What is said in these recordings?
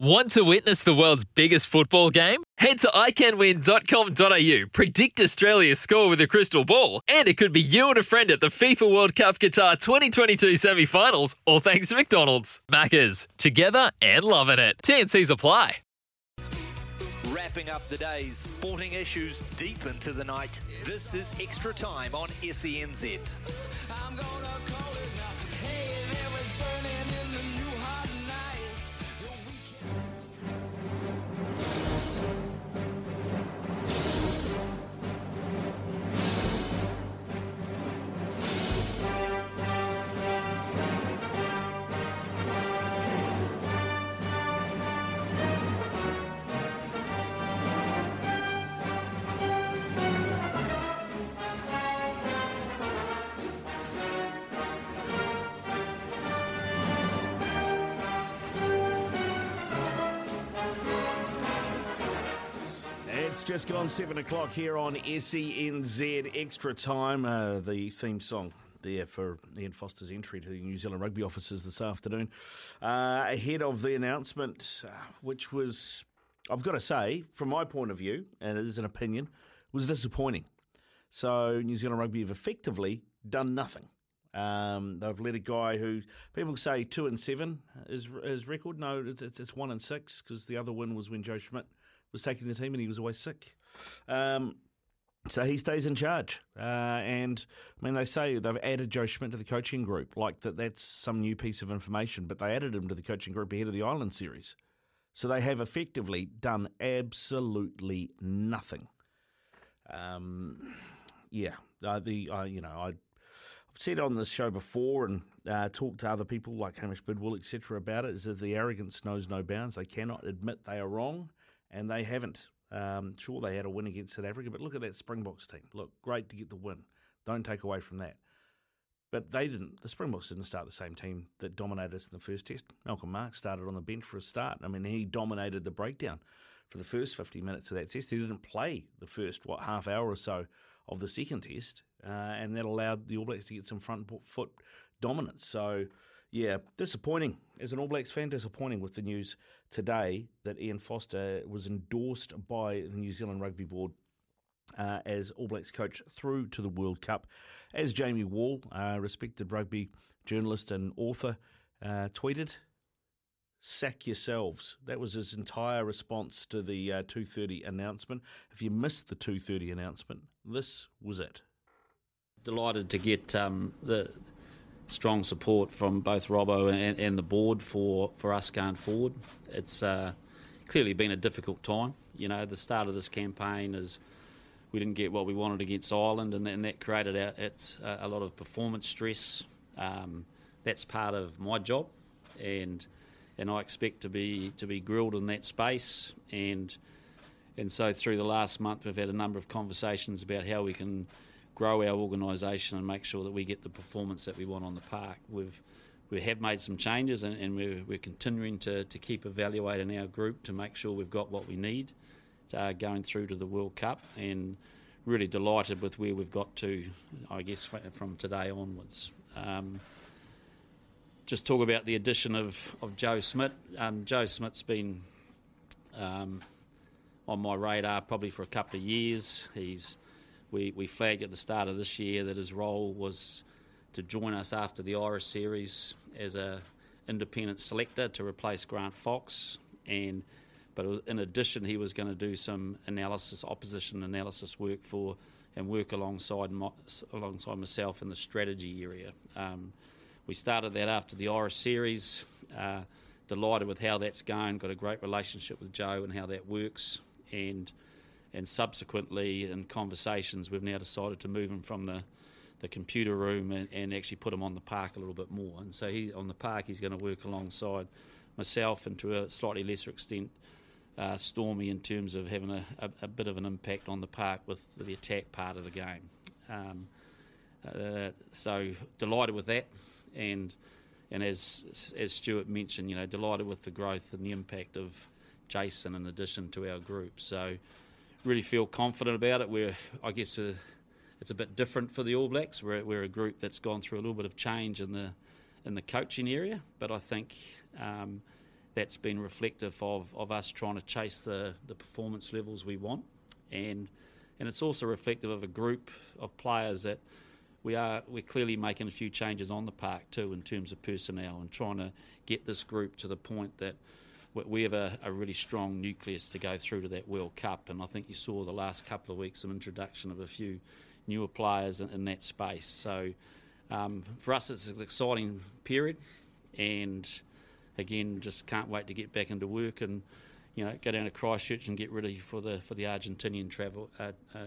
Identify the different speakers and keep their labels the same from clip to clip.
Speaker 1: Want to witness the world's biggest football game? Head to iCanWin.com.au, predict Australia's score with a crystal ball, and it could be you and a friend at the FIFA World Cup Qatar 2022 semi finals, all thanks to McDonald's. Maccas, together and loving it. TNC's apply.
Speaker 2: Wrapping up the day's sporting issues deep into the night, this is Extra Time on SENZ.
Speaker 3: Just gone seven o'clock here on SENZ Extra Time. Uh, the theme song there for Ian Foster's entry to the New Zealand rugby offices this afternoon, uh, ahead of the announcement, uh, which was, I've got to say, from my point of view, and it is an opinion, was disappointing. So New Zealand rugby have effectively done nothing. Um, they've let a guy who people say two and seven is his record. No, it's, it's one and six because the other win was when Joe Schmidt was taking the team and he was always sick. Um, so he stays in charge. Uh, and I mean, they say they've added Joe Schmidt to the coaching group, like that that's some new piece of information, but they added him to the coaching group ahead of the Ireland series. So they have effectively done absolutely nothing. Um, yeah, uh, the uh, you know I. I've said on this show before and uh, talked to other people like Hamish Bidwell, etc., about it, is that the arrogance knows no bounds. They cannot admit they are wrong and they haven't. Um, sure, they had a win against South Africa, but look at that Springboks team. Look, great to get the win. Don't take away from that. But they didn't. The Springboks didn't start the same team that dominated us in the first test. Malcolm Marx started on the bench for a start. I mean, he dominated the breakdown for the first 50 minutes of that test. He didn't play the first, what, half hour or so of the second test, uh, and that allowed the All Blacks to get some front foot dominance. So, yeah, disappointing. As an All Blacks fan, disappointing with the news today that Ian Foster was endorsed by the New Zealand Rugby Board uh, as All Blacks coach through to the World Cup. As Jamie Wall, uh, respected rugby journalist and author, uh, tweeted, "Sack yourselves." That was his entire response to the uh, two thirty announcement. If you missed the two thirty announcement, this was it.
Speaker 4: Delighted to get um, the strong support from both Robbo and, and, the board for, for us going forward. It's uh, clearly been a difficult time. You know, the start of this campaign is we didn't get what we wanted against Ireland, and, and that created a, it's a, a, lot of performance stress. Um, that's part of my job, and and I expect to be to be grilled in that space. And and so through the last month, we've had a number of conversations about how we can grow our organisation and make sure that we get the performance that we want on the park. We've we have made some changes and, and we're, we're, continuing to, to keep evaluating our group to make sure we've got what we need uh, going through to the World Cup and really delighted with where we've got to, I guess, from today onwards. Um, just talk about the addition of, of Joe Schmidt. Um, Joe Schmidt's been um, on my radar probably for a couple of years. He's we, we flagged at the start of this year that his role was to join us after the Irish series as a independent selector to replace Grant Fox, and but was, in addition he was going to do some analysis, opposition analysis work for and work alongside alongside myself in the strategy area. Um, we started that after the Irish series. Uh, delighted with how that's going. Got a great relationship with Joe and how that works, and and subsequently in conversations we've now decided to move him from the the computer room and, and actually put him on the park a little bit more and so he on the park he's going to work alongside myself, and to a slightly lesser extent, uh, Stormy in terms of having a, a, a, bit of an impact on the park with the attack part of the game. Um, uh, so delighted with that, and and as as Stuart mentioned, you know, delighted with the growth and the impact of Jason in addition to our group. So really feel confident about it. We're I guess uh, it's a bit different for the All Blacks. We're we're a group that's gone through a little bit of change in the in the coaching area, but I think. Um, that's been reflective of, of us trying to chase the, the performance levels we want. And and it's also reflective of a group of players that we are we're clearly making a few changes on the park too in terms of personnel and trying to get this group to the point that we have a, a, really strong nucleus to go through to that World Cup. And I think you saw the last couple of weeks some introduction of a few newer players in, in that space. So um, for us, it's an exciting period, and again, just can't wait to get back into work and you know go down to Christchurch and get ready for the for the Argentinian travel uh, uh,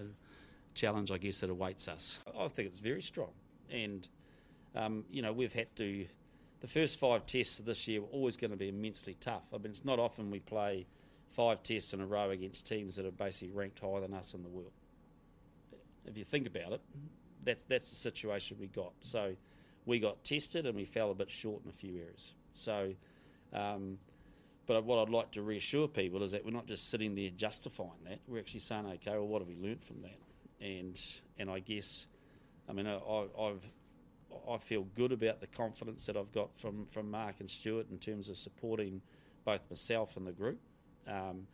Speaker 4: challenge. I guess that awaits us. I think it's very strong, and um, you know we've had to. The first five tests of this year were always going to be immensely tough. I mean, it's not often we play five tests in a row against teams that are basically ranked higher than us in the world. If you think about it, that's that's the situation we got. So we got tested and we fell a bit short in a few areas. So um, but what I'd like to reassure people is that we're not just sitting there justifying that. We're actually saying, okay, well, what have we learnt from that? And and I guess, I mean, I, I've I feel good about the confidence that I've got from, from Mark and Stuart in terms of supporting both myself and the group. Um,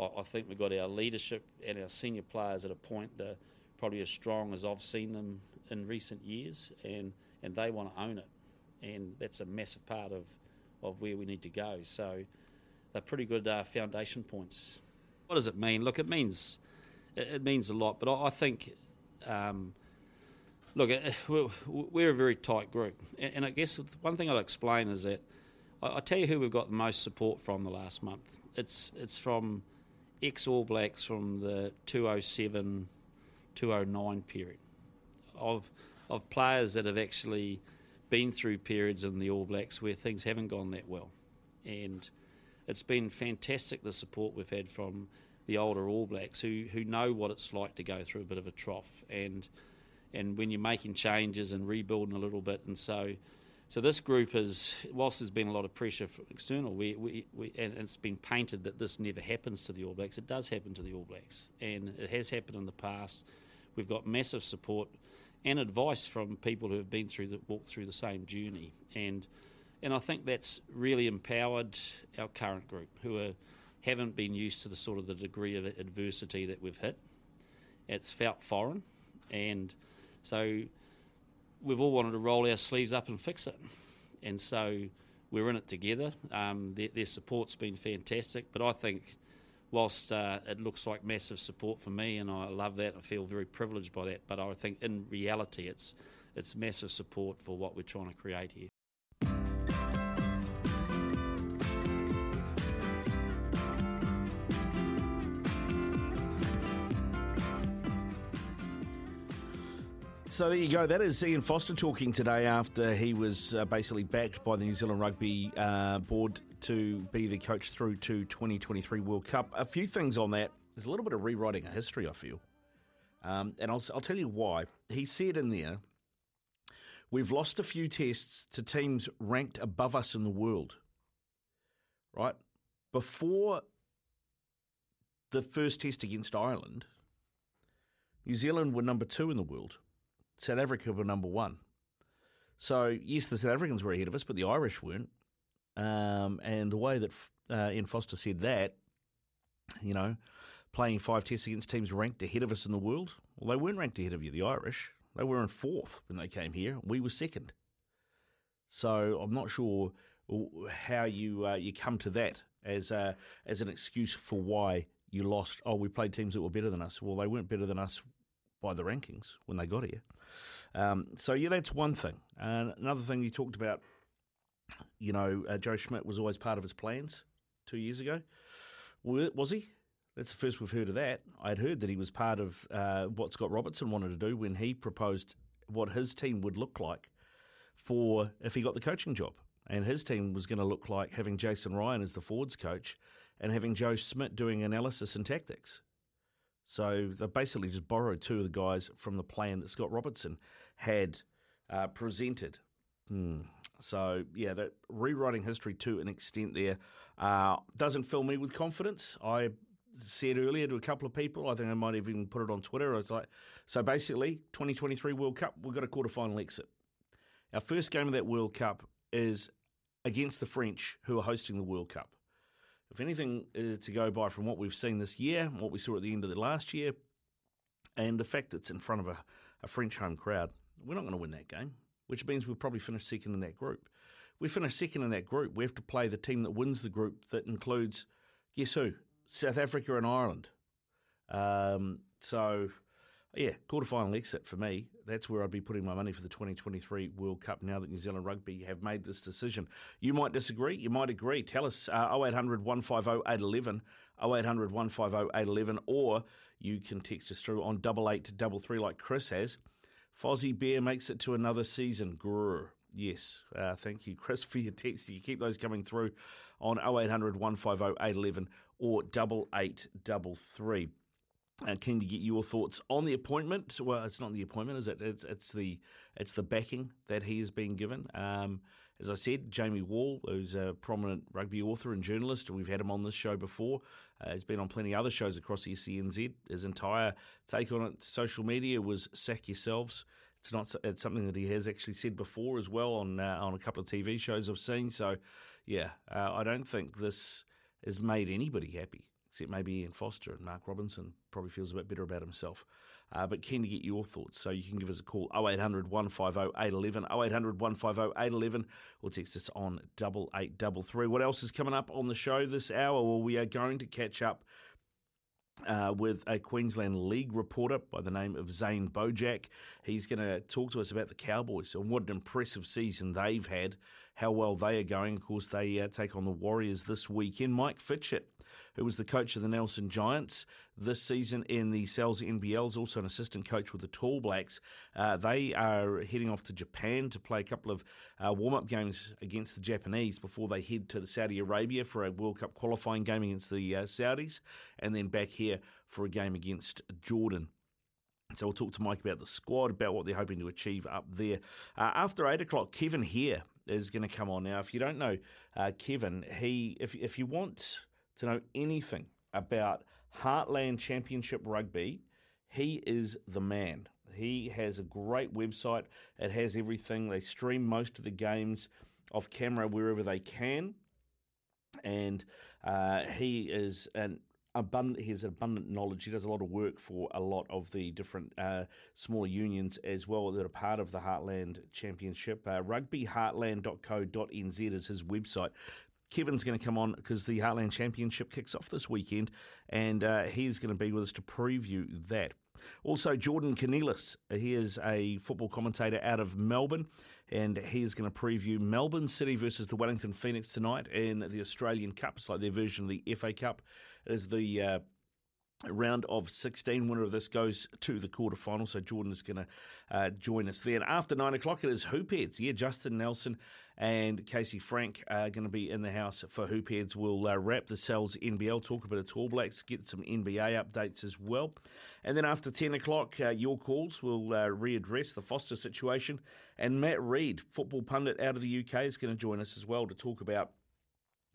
Speaker 4: I, I, think we've got our leadership and our senior players at a point that probably as strong as I've seen them in recent years, and, and they want to own it. And that's a massive part of, of where we need to go. So they're pretty good uh, foundation points. What does it mean? Look, it means it, means a lot, but I, think. Um, look, eh, eh, we're, a very tight group, and, I guess one thing I'll explain is that I, tell you who we've got the most support from the last month. It's it's from ex All Blacks from the 207 209 period of of players that have actually been through periods in the All Blacks where things haven't gone that well. And it's been fantastic the support we've had from the older All Blacks who, who know what it's like to go through a bit of a trough and and when you're making changes and rebuilding a little bit and so so this group is whilst there's been a lot of pressure from external we, we, we and it's been painted that this never happens to the All Blacks it does happen to the All Blacks and it has happened in the past we've got massive support and advice from people who have been through the walked through the same journey and and I think that's really empowered our current group who are haven't been used to the sort of the degree of adversity that we've hit. It's felt foreign, and so we've all wanted to roll our sleeves up and fix it. And so we're in it together. Um, their, their, support's been fantastic, but I think whilst uh, it looks like massive support for me, and I love that, I feel very privileged by that. But I think in reality, it's it's massive support for what we're trying to create here.
Speaker 3: So there you go. That is Ian Foster talking today after he was uh, basically backed by the New Zealand Rugby uh, board to be the coach through to 2023 World Cup. A few things on that. There's a little bit of rewriting a history, I feel. Um, and I'll, I'll tell you why. He said in there, we've lost a few tests to teams ranked above us in the world. Right? Before the first test against Ireland, New Zealand were number two in the world. South Africa were number one. So, yes, the South Africans were ahead of us, but the Irish weren't. Um, and the way that uh, Ian Foster said that, you know, playing five tests against teams ranked ahead of us in the world, well, they weren't ranked ahead of you, the Irish. They were in fourth when they came here. We were second. So I'm not sure how you uh, you come to that as as an excuse for why you lost. Oh, we played teams that were better than us. Well, they weren't better than us by the rankings when they got here. Um, so yeah, that's one thing. And another thing you talked about, you know, uh, Joe Schmidt was always part of his plans two years ago. Was he? That's the first we've heard of that. I'd heard that he was part of uh, what Scott Robertson wanted to do when he proposed what his team would look like for if he got the coaching job. and his team was going to look like having Jason Ryan as the Fords coach and having Joe Schmidt doing analysis and tactics. So they basically just borrowed two of the guys from the plan that Scott Robertson had uh, presented. Hmm. So yeah, that rewriting history to an extent there uh, doesn't fill me with confidence. I said earlier to a couple of people, I think I might have even put it on Twitter. I was like, so basically, 2023 World Cup, we've got a quarter final exit. Our first game of that World Cup is against the French, who are hosting the World Cup. If anything is to go by from what we've seen this year, what we saw at the end of the last year, and the fact that it's in front of a, a French home crowd, we're not going to win that game, which means we'll probably finish second in that group. We finish second in that group. We have to play the team that wins the group that includes, guess who? South Africa and Ireland. Um, so yeah, quarterfinal exit for me. That's where I'd be putting my money for the 2023 World Cup now that New Zealand Rugby have made this decision. You might disagree, you might agree. Tell us uh, 0800 150 811, 0800 150 811, or you can text us through on 8833 like Chris has. Fozzie Bear makes it to another season. Grrr. Yes, uh, thank you, Chris, for your text. You keep those coming through on 0800 150 811 or 8833. Uh, keen to get your thoughts on the appointment. Well, it's not the appointment, is it? It's, it's the it's the backing that he has been given. Um, as I said, Jamie Wall, who's a prominent rugby author and journalist, and we've had him on this show before. Uh, he's been on plenty of other shows across SENZ. His entire take on it, social media, was sack yourselves. It's not. It's something that he has actually said before as well on uh, on a couple of TV shows I've seen. So, yeah, uh, I don't think this has made anybody happy except maybe Ian Foster and Mark Robinson probably feels a bit better about himself. Uh, but keen to get your thoughts, so you can give us a call 0800 150 811, 0800 150 811, or text us on 8833. What else is coming up on the show this hour? Well, we are going to catch up uh, with a Queensland League reporter by the name of Zane Bojack. He's going to talk to us about the Cowboys and what an impressive season they've had, how well they are going. Of course, they uh, take on the Warriors this weekend. Mike Fitchett who was the coach of the Nelson Giants this season in the Sal's NBL, is also an assistant coach with the Tall Blacks. Uh, they are heading off to Japan to play a couple of uh, warm up games against the Japanese before they head to Saudi Arabia for a World Cup qualifying game against the uh, Saudis, and then back here for a game against Jordan. So we'll talk to Mike about the squad, about what they're hoping to achieve up there. Uh, after eight o'clock, Kevin here is going to come on. Now, if you don't know uh, Kevin, he if if you want to know anything about Heartland Championship Rugby, he is the man. He has a great website. It has everything. They stream most of the games off camera wherever they can. And uh, he is an abundant. He has abundant knowledge. He does a lot of work for a lot of the different uh, smaller unions as well that are part of the Heartland Championship. Uh, rugbyheartland.co.nz is his website. Kevin's going to come on because the Heartland Championship kicks off this weekend, and uh, he's going to be with us to preview that. Also, Jordan Cornelis, he is a football commentator out of Melbourne, and he is going to preview Melbourne City versus the Wellington Phoenix tonight in the Australian Cup. It's like their version of the FA Cup. It is the uh, round of 16. Winner of this goes to the quarterfinal. So Jordan is going to uh, join us there. And after nine o'clock, it is Hoopheads. Yeah, Justin Nelson and Casey Frank are going to be in the house for Hoopheads. We'll uh, wrap the Sal's NBL, talk a bit of Tall Blacks, get some NBA updates as well. And then after 10 o'clock, uh, your calls will uh, readdress the Foster situation. And Matt Reid, football pundit out of the UK, is going to join us as well to talk about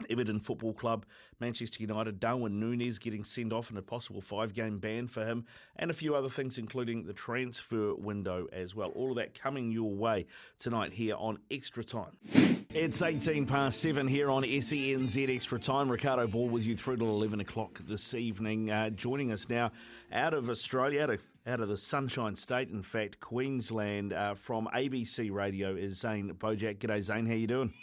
Speaker 3: Everton Football Club, Manchester United, Darwin Nunez getting sent off in a possible five game ban for him, and a few other things, including the transfer window as well. All of that coming your way tonight here on Extra Time. It's 18 past 7 here on SENZ Extra Time. Ricardo Ball with you through to 11 o'clock this evening. Uh, joining us now out of Australia, out of, out of the Sunshine State, in fact, Queensland, uh, from ABC Radio is Zane Bojack. G'day, Zane. How you doing?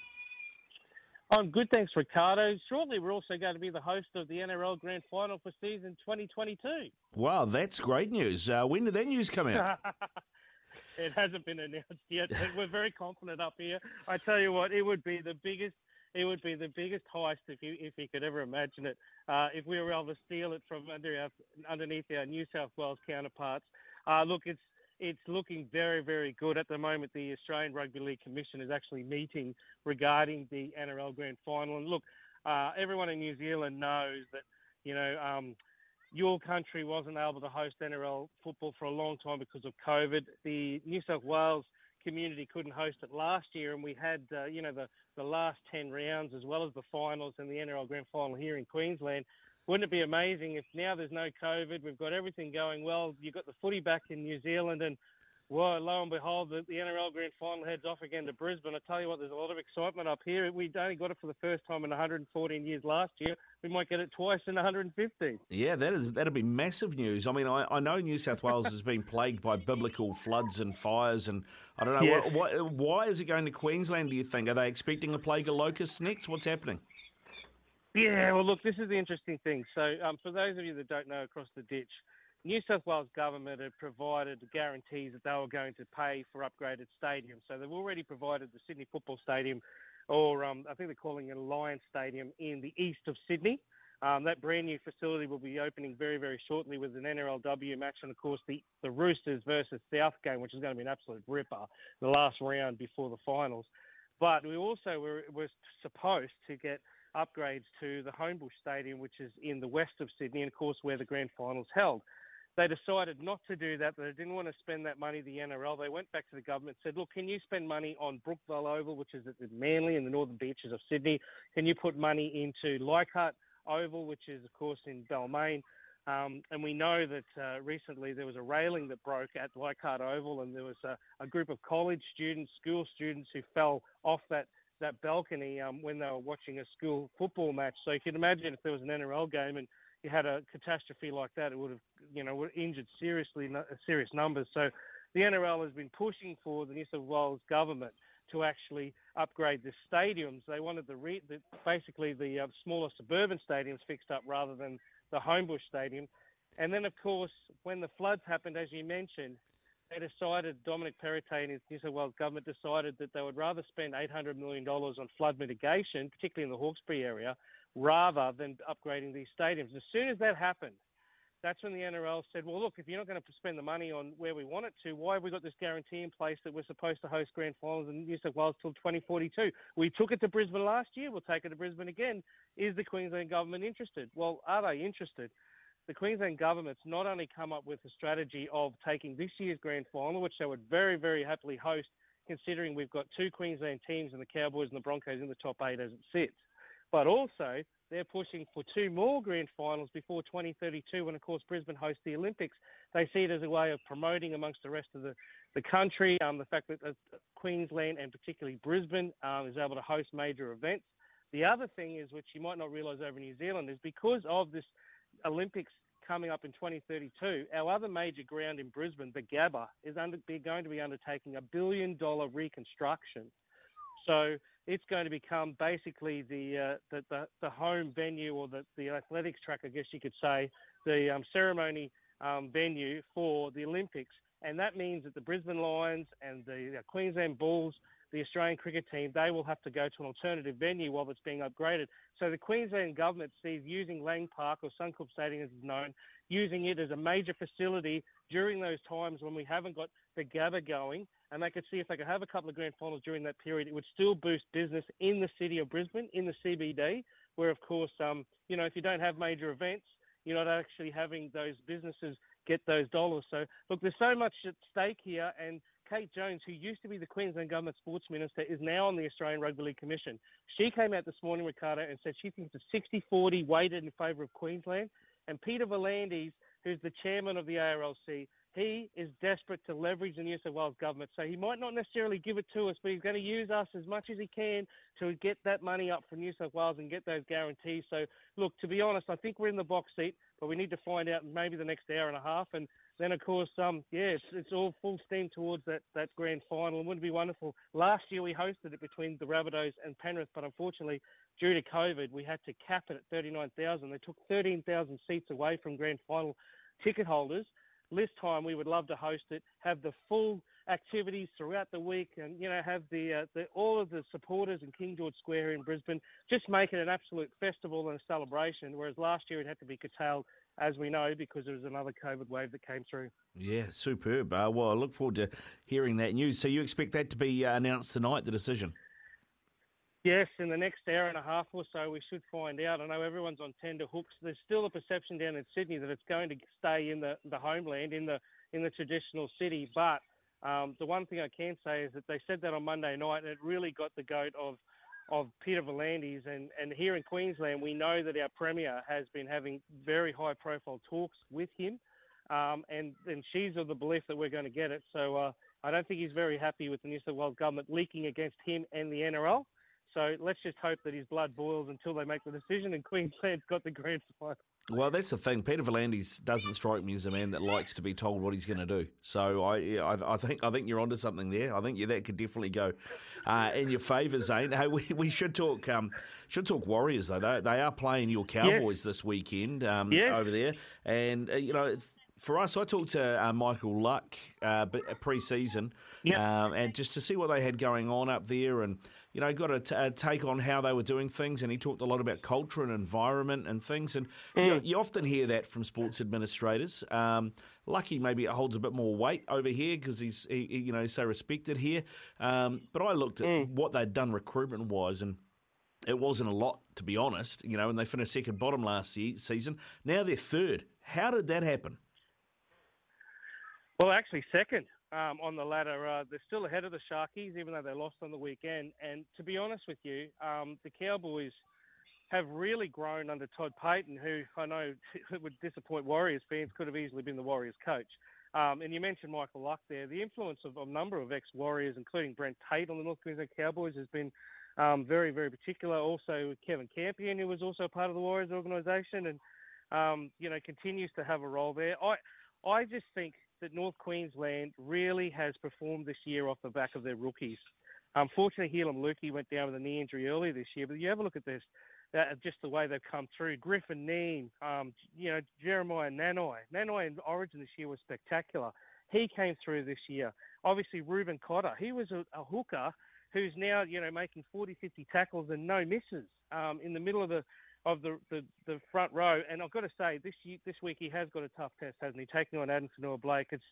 Speaker 5: I'm good, thanks, Ricardo. Shortly, we're also going to be the host of the NRL Grand Final for season 2022.
Speaker 3: Wow, that's great news. Uh, when did that news come out?
Speaker 5: it hasn't been announced yet, but we're very confident up here. I tell you what, it would be the biggest. It would be the biggest heist if you if you could ever imagine it. Uh, if we were able to steal it from under our, underneath our New South Wales counterparts. Uh, look, it's it's looking very, very good. At the moment, the Australian Rugby League Commission is actually meeting regarding the NRL Grand Final. And look, uh, everyone in New Zealand knows that, you know, um, your country wasn't able to host NRL football for a long time because of COVID. The New South Wales community couldn't host it last year, and we had, uh, you know, the, the last 10 rounds as well as the finals and the NRL Grand Final here in Queensland. Wouldn't it be amazing if now there's no COVID, we've got everything going well, you've got the footy back in New Zealand, and well, lo and behold, the, the NRL Grand Final heads off again to Brisbane. I tell you what, there's a lot of excitement up here. We only got it for the first time in 114 years last year. We might get it twice in 150.
Speaker 3: Yeah, that is that'll be massive news. I mean, I, I know New South Wales has been plagued by biblical floods and fires, and I don't know
Speaker 5: Yeah.
Speaker 3: what, what, why is it going to Queensland. Do you think? Are they expecting a plague of locusts next? What's happening?
Speaker 5: Yeah, well, look, this is the interesting thing. So, um, for those of you that don't know, across the ditch, New South Wales government had provided guarantees that they were going to pay for upgraded stadiums. So they've already provided the Sydney Football Stadium, or um, I think they're calling it Allianz Stadium, in the east of Sydney. Um, that brand new facility will be opening very, very shortly with an NRLW match, and of course the, the Roosters versus South game, which is going to be an absolute ripper, the last round before the finals. But we also were, were supposed to get upgrades to the Homebush Stadium, which is in the west of Sydney, and of course where the grand finals held. They decided not to do that. They didn't want to spend that money, the NRL. They went back to the government and said, look, can you spend money on Brookvale Oval, which is at Manly in the northern beaches of Sydney? Can you put money into Leichhardt Oval, which is, of course, in Balmain? Um, and we know that uh, recently there was a railing that broke at Leichhardt Oval, and there was a, a group of college students, school students, who fell off that that balcony um, when they were watching a school football match. So you can imagine if there was an NRL game and you had a catastrophe like that, it would have, you know, would injured seriously, serious numbers. So the NRL has been pushing for the New South Wales government to actually upgrade the stadiums. They wanted the, re- the basically the uh, smaller suburban stadiums fixed up rather than the Homebush Stadium. And then, of course, when the floods happened, as you mentioned, they decided, Dominic Perrottet and his New South Wales government decided that they would rather spend $800 million on flood mitigation, particularly in the Hawkesbury area, rather than upgrading these stadiums. As soon as that happened, that's when the NRL said, well, look, if you're not going to spend the money on where we want it to, why have we got this guarantee in place that we're supposed to host grand finals in New South Wales till 2042? We took it to Brisbane last year. We'll take it to Brisbane again. Is the Queensland government interested? Well, are they interested? The Queensland government's not only come up with a strategy of taking this year's grand final, which they would very, very happily host, considering we've got two Queensland teams and the Cowboys and the Broncos in the top eight as it sits, but also they're pushing for two more grand finals before 2032 when, of course, Brisbane hosts the Olympics. They see it as a way of promoting amongst the rest of the, the country um, the fact that uh, Queensland and particularly Brisbane um, is able to host major events. The other thing is, which you might not realise over New Zealand, is because of this Olympics coming up in 2032, our other major ground in Brisbane, the Gabba, is under, going to be undertaking a billion dollar reconstruction. So it's going to become basically the uh, the, the, the home venue or the, the athletics track, I guess you could say, the um, ceremony um, venue for the Olympics. And that means that the Brisbane Lions and the, the Queensland Bulls, the Australian cricket team, they will have to go to an alternative venue while it's being upgraded. So the Queensland government sees using Lang Park or Suncorp Stadium as it's known, using it as a major facility during those times when we haven't got the Gabba going and they could see if they could have a couple of grand finals during that period, it would still boost business in the city of Brisbane, in the CBD, where of course, um, you know, if you don't have major events, you're not actually having those businesses get those dollars. So look, there's so much at stake here, and Kate Jones, who used to be the Queensland Government Sports Minister, is now on the Australian Rugby League Commission. She came out this morning, Ricardo, and said she thinks a 60-40 weighted in favour of Queensland. And Peter V'landys, who's the chairman of the ARLC, he is desperate to leverage the New South Wales government. So he might not necessarily give it to us, but he's going to use us as much as he can to get that money up for New South Wales and get those guarantees. So, look, to be honest, I think we're in the box seat, but we need to find out maybe the next hour and a half. And then, of course, um, yeah, it's, it's all full steam towards that, that grand final. And wouldn't it be wonderful? Last year we hosted it between the Rabbitohs and Penrith, but unfortunately, due to COVID, we had to cap it at 39,000. They took 13,000 seats away from grand final ticket holders this time we would love to host it, have the full activities throughout the week, and you know have the, uh, the all of the supporters in King George Square in Brisbane just make it an absolute festival and a celebration. Whereas last year it had to be curtailed, as we know, because there was another COVID wave that came through.
Speaker 3: Yeah, superb. Uh, well, I look forward to hearing that news. So you expect that to be uh, announced tonight, the decision?
Speaker 5: Yes, in the next hour and a half or so, we should find out. I know everyone's on tender hooks. There's still a perception down in Sydney that it's going to stay in the, the homeland, in the in the traditional city. But um, the one thing I can say is that they said that on Monday night, and it really got the goat of of Peter V'landys. And, and here in Queensland, we know that our Premier has been having very high profile talks with him. Um, and, and she's of the belief that we're going to get it. So uh, I don't think he's very happy with the New South Wales government leaking against him and the NRL. So let's just hope that his blood boils until they make the decision and Queensland's got the grand final.
Speaker 3: Well, that's the thing. Peter V'landys doesn't strike me as a man that likes to be told what he's going to do. So I, I, I think, I think you're onto something there. I think yeah, that could definitely go uh, in your favour, Zane. Hey, we, we should talk, um, should talk Warriors though. They, they are playing your Cowboys this weekend um, over there, and uh, you know for us, I talked to uh, Michael Luck uh, pre-season,
Speaker 5: yep.
Speaker 3: um, and just to see what they had going on up there, and you know, got a, t- a take on how they were doing things. And he talked a lot about culture and environment and things. And mm. you, know, you, often hear that from sports administrators. Um, Lucky maybe it holds a bit more weight over here because he's he, you know so respected here. Um, but I looked at mm. what they'd done recruitment wise and. It wasn't a lot, to be honest, you know, and they finished second bottom last season. Now they're third. How did that happen?
Speaker 5: Well, actually, second um, on the ladder. Uh, they're still ahead of the Sharkies, even though they lost on the weekend. And to be honest with you, um, the Cowboys have really grown under Todd Payten, who I know would disappoint Warriors fans, could have easily been the Warriors coach. Um, and you mentioned Michael Luck there. The influence of a number of ex-Warriors, including Brent Tate on the North Queensland Cowboys, has been um, very, very particular. Also, Kevin Campion, who was also part of the Warriors organisation, and um, you know continues to have a role there. I, I just think that North Queensland really has performed this year off the back of their rookies. Unfortunately, Heilum Luki went down with a knee injury earlier this year, but you have a look at this, uh, just the way they've come through. Griffin Neame, um, you know, Jeremiah Nanai. Nanai in Origin this year was spectacular. He came through this year. Obviously, Reuben Cotter, he was a, a hooker who's now, you know, making 40, 50 tackles and no misses um, in the middle of the of the, the, the front row. And I've got to say, this year, this week he has got a tough test, hasn't he? Taking on Addin Fonua-Blake. It's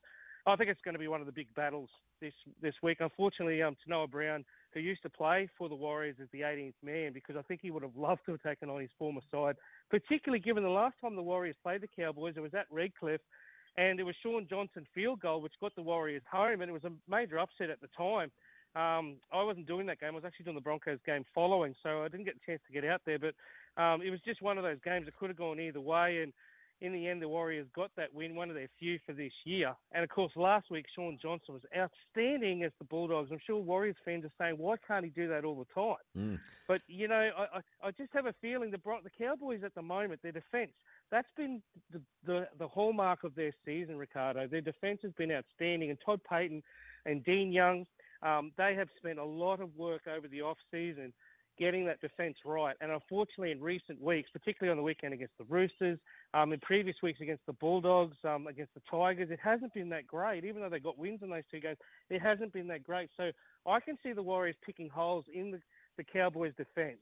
Speaker 5: I think it's going to be one of the big battles this this week. Unfortunately, um, Tanoa Brown, who used to play for the Warriors, as the 18th man because I think he would have loved to have taken on his former side, particularly given the last time the Warriors played the Cowboys, it was at Redcliffe, and it was Shaun Johnson field goal which got the Warriors home, and it was a major upset at the time. Um, I wasn't doing that game. I was actually doing the Broncos game following, so I didn't get a chance to get out there. But um, it was just one of those games that could have gone either way. And in the end, the Warriors got that win, one of their few for this year. And of course, last week, Shaun Johnson was outstanding as the Bulldogs. I'm sure Warriors fans are saying, why can't he do that all the time?
Speaker 3: Mm.
Speaker 5: But, you know, I, I, I, just have a feeling the, the Cowboys at the moment, their defence, that's been the, the, the hallmark of their season, Ricardo. Their defence has been outstanding. And Todd Payten and Dean Young, um, they have spent a lot of work over the off season getting that defence right. And unfortunately, in recent weeks, particularly on the weekend against the Roosters, um, in previous weeks against the Bulldogs, um, against the Tigers, it hasn't been that great. Even though they got wins in those two games, it hasn't been that great. So I can see the Warriors picking holes in the, the Cowboys' defence.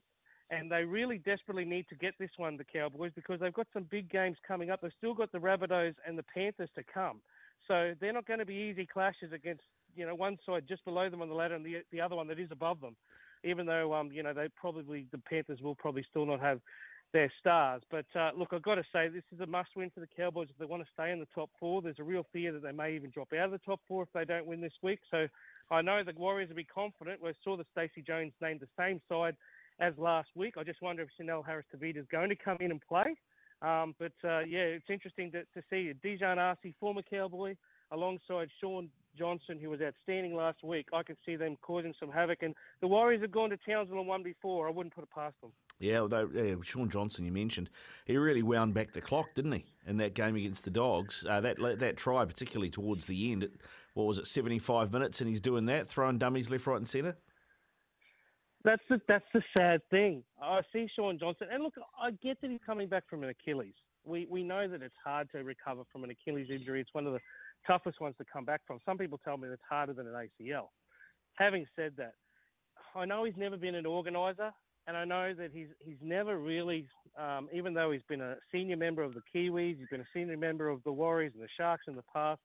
Speaker 5: And they really desperately need to get this one, the Cowboys, because they've got some big games coming up. They've still got the Rabbitohs and the Panthers to come. So they're not going to be easy clashes against you know one side just below them on the ladder and the the other one that is above them. Even though um you know they probably the Panthers will probably still not have their stars. But uh, look, I've got to say this is a must-win for the Cowboys if they want to stay in the top four. There's a real fear that they may even drop out of the top four if they don't win this week. So I know the Warriors will be confident. We saw that Stacey Jones named the same side as last week. I just wonder if Chanel Harris Tavita is going to come in and play. Um, but uh, yeah, it's interesting to, to see Dijon Arcee, former Cowboy, alongside Shaun Johnson, who was outstanding last week. I can see them causing some havoc. And the Warriors have gone to Townsville and won before. I wouldn't put it past them.
Speaker 3: Yeah, although yeah, Shaun Johnson, you mentioned, he really wound back the clock, didn't he, in that game against the Dogs? Uh, that that try, particularly towards the end, what was it, 75 minutes, and he's doing that, throwing dummies left, right, and centre?
Speaker 5: That's the, that's the sad thing. I see Shaun Johnson, and look, I get that he's coming back from an Achilles. We, we know that it's hard to recover from an Achilles injury. It's one of the toughest ones to come back from. Some people tell me it's harder than an ACL. Having said that, I know he's never been an organiser, and I know that he's he's never really, um, even though he's been a senior member of the Kiwis, he's been a senior member of the Warriors and the Sharks in the past.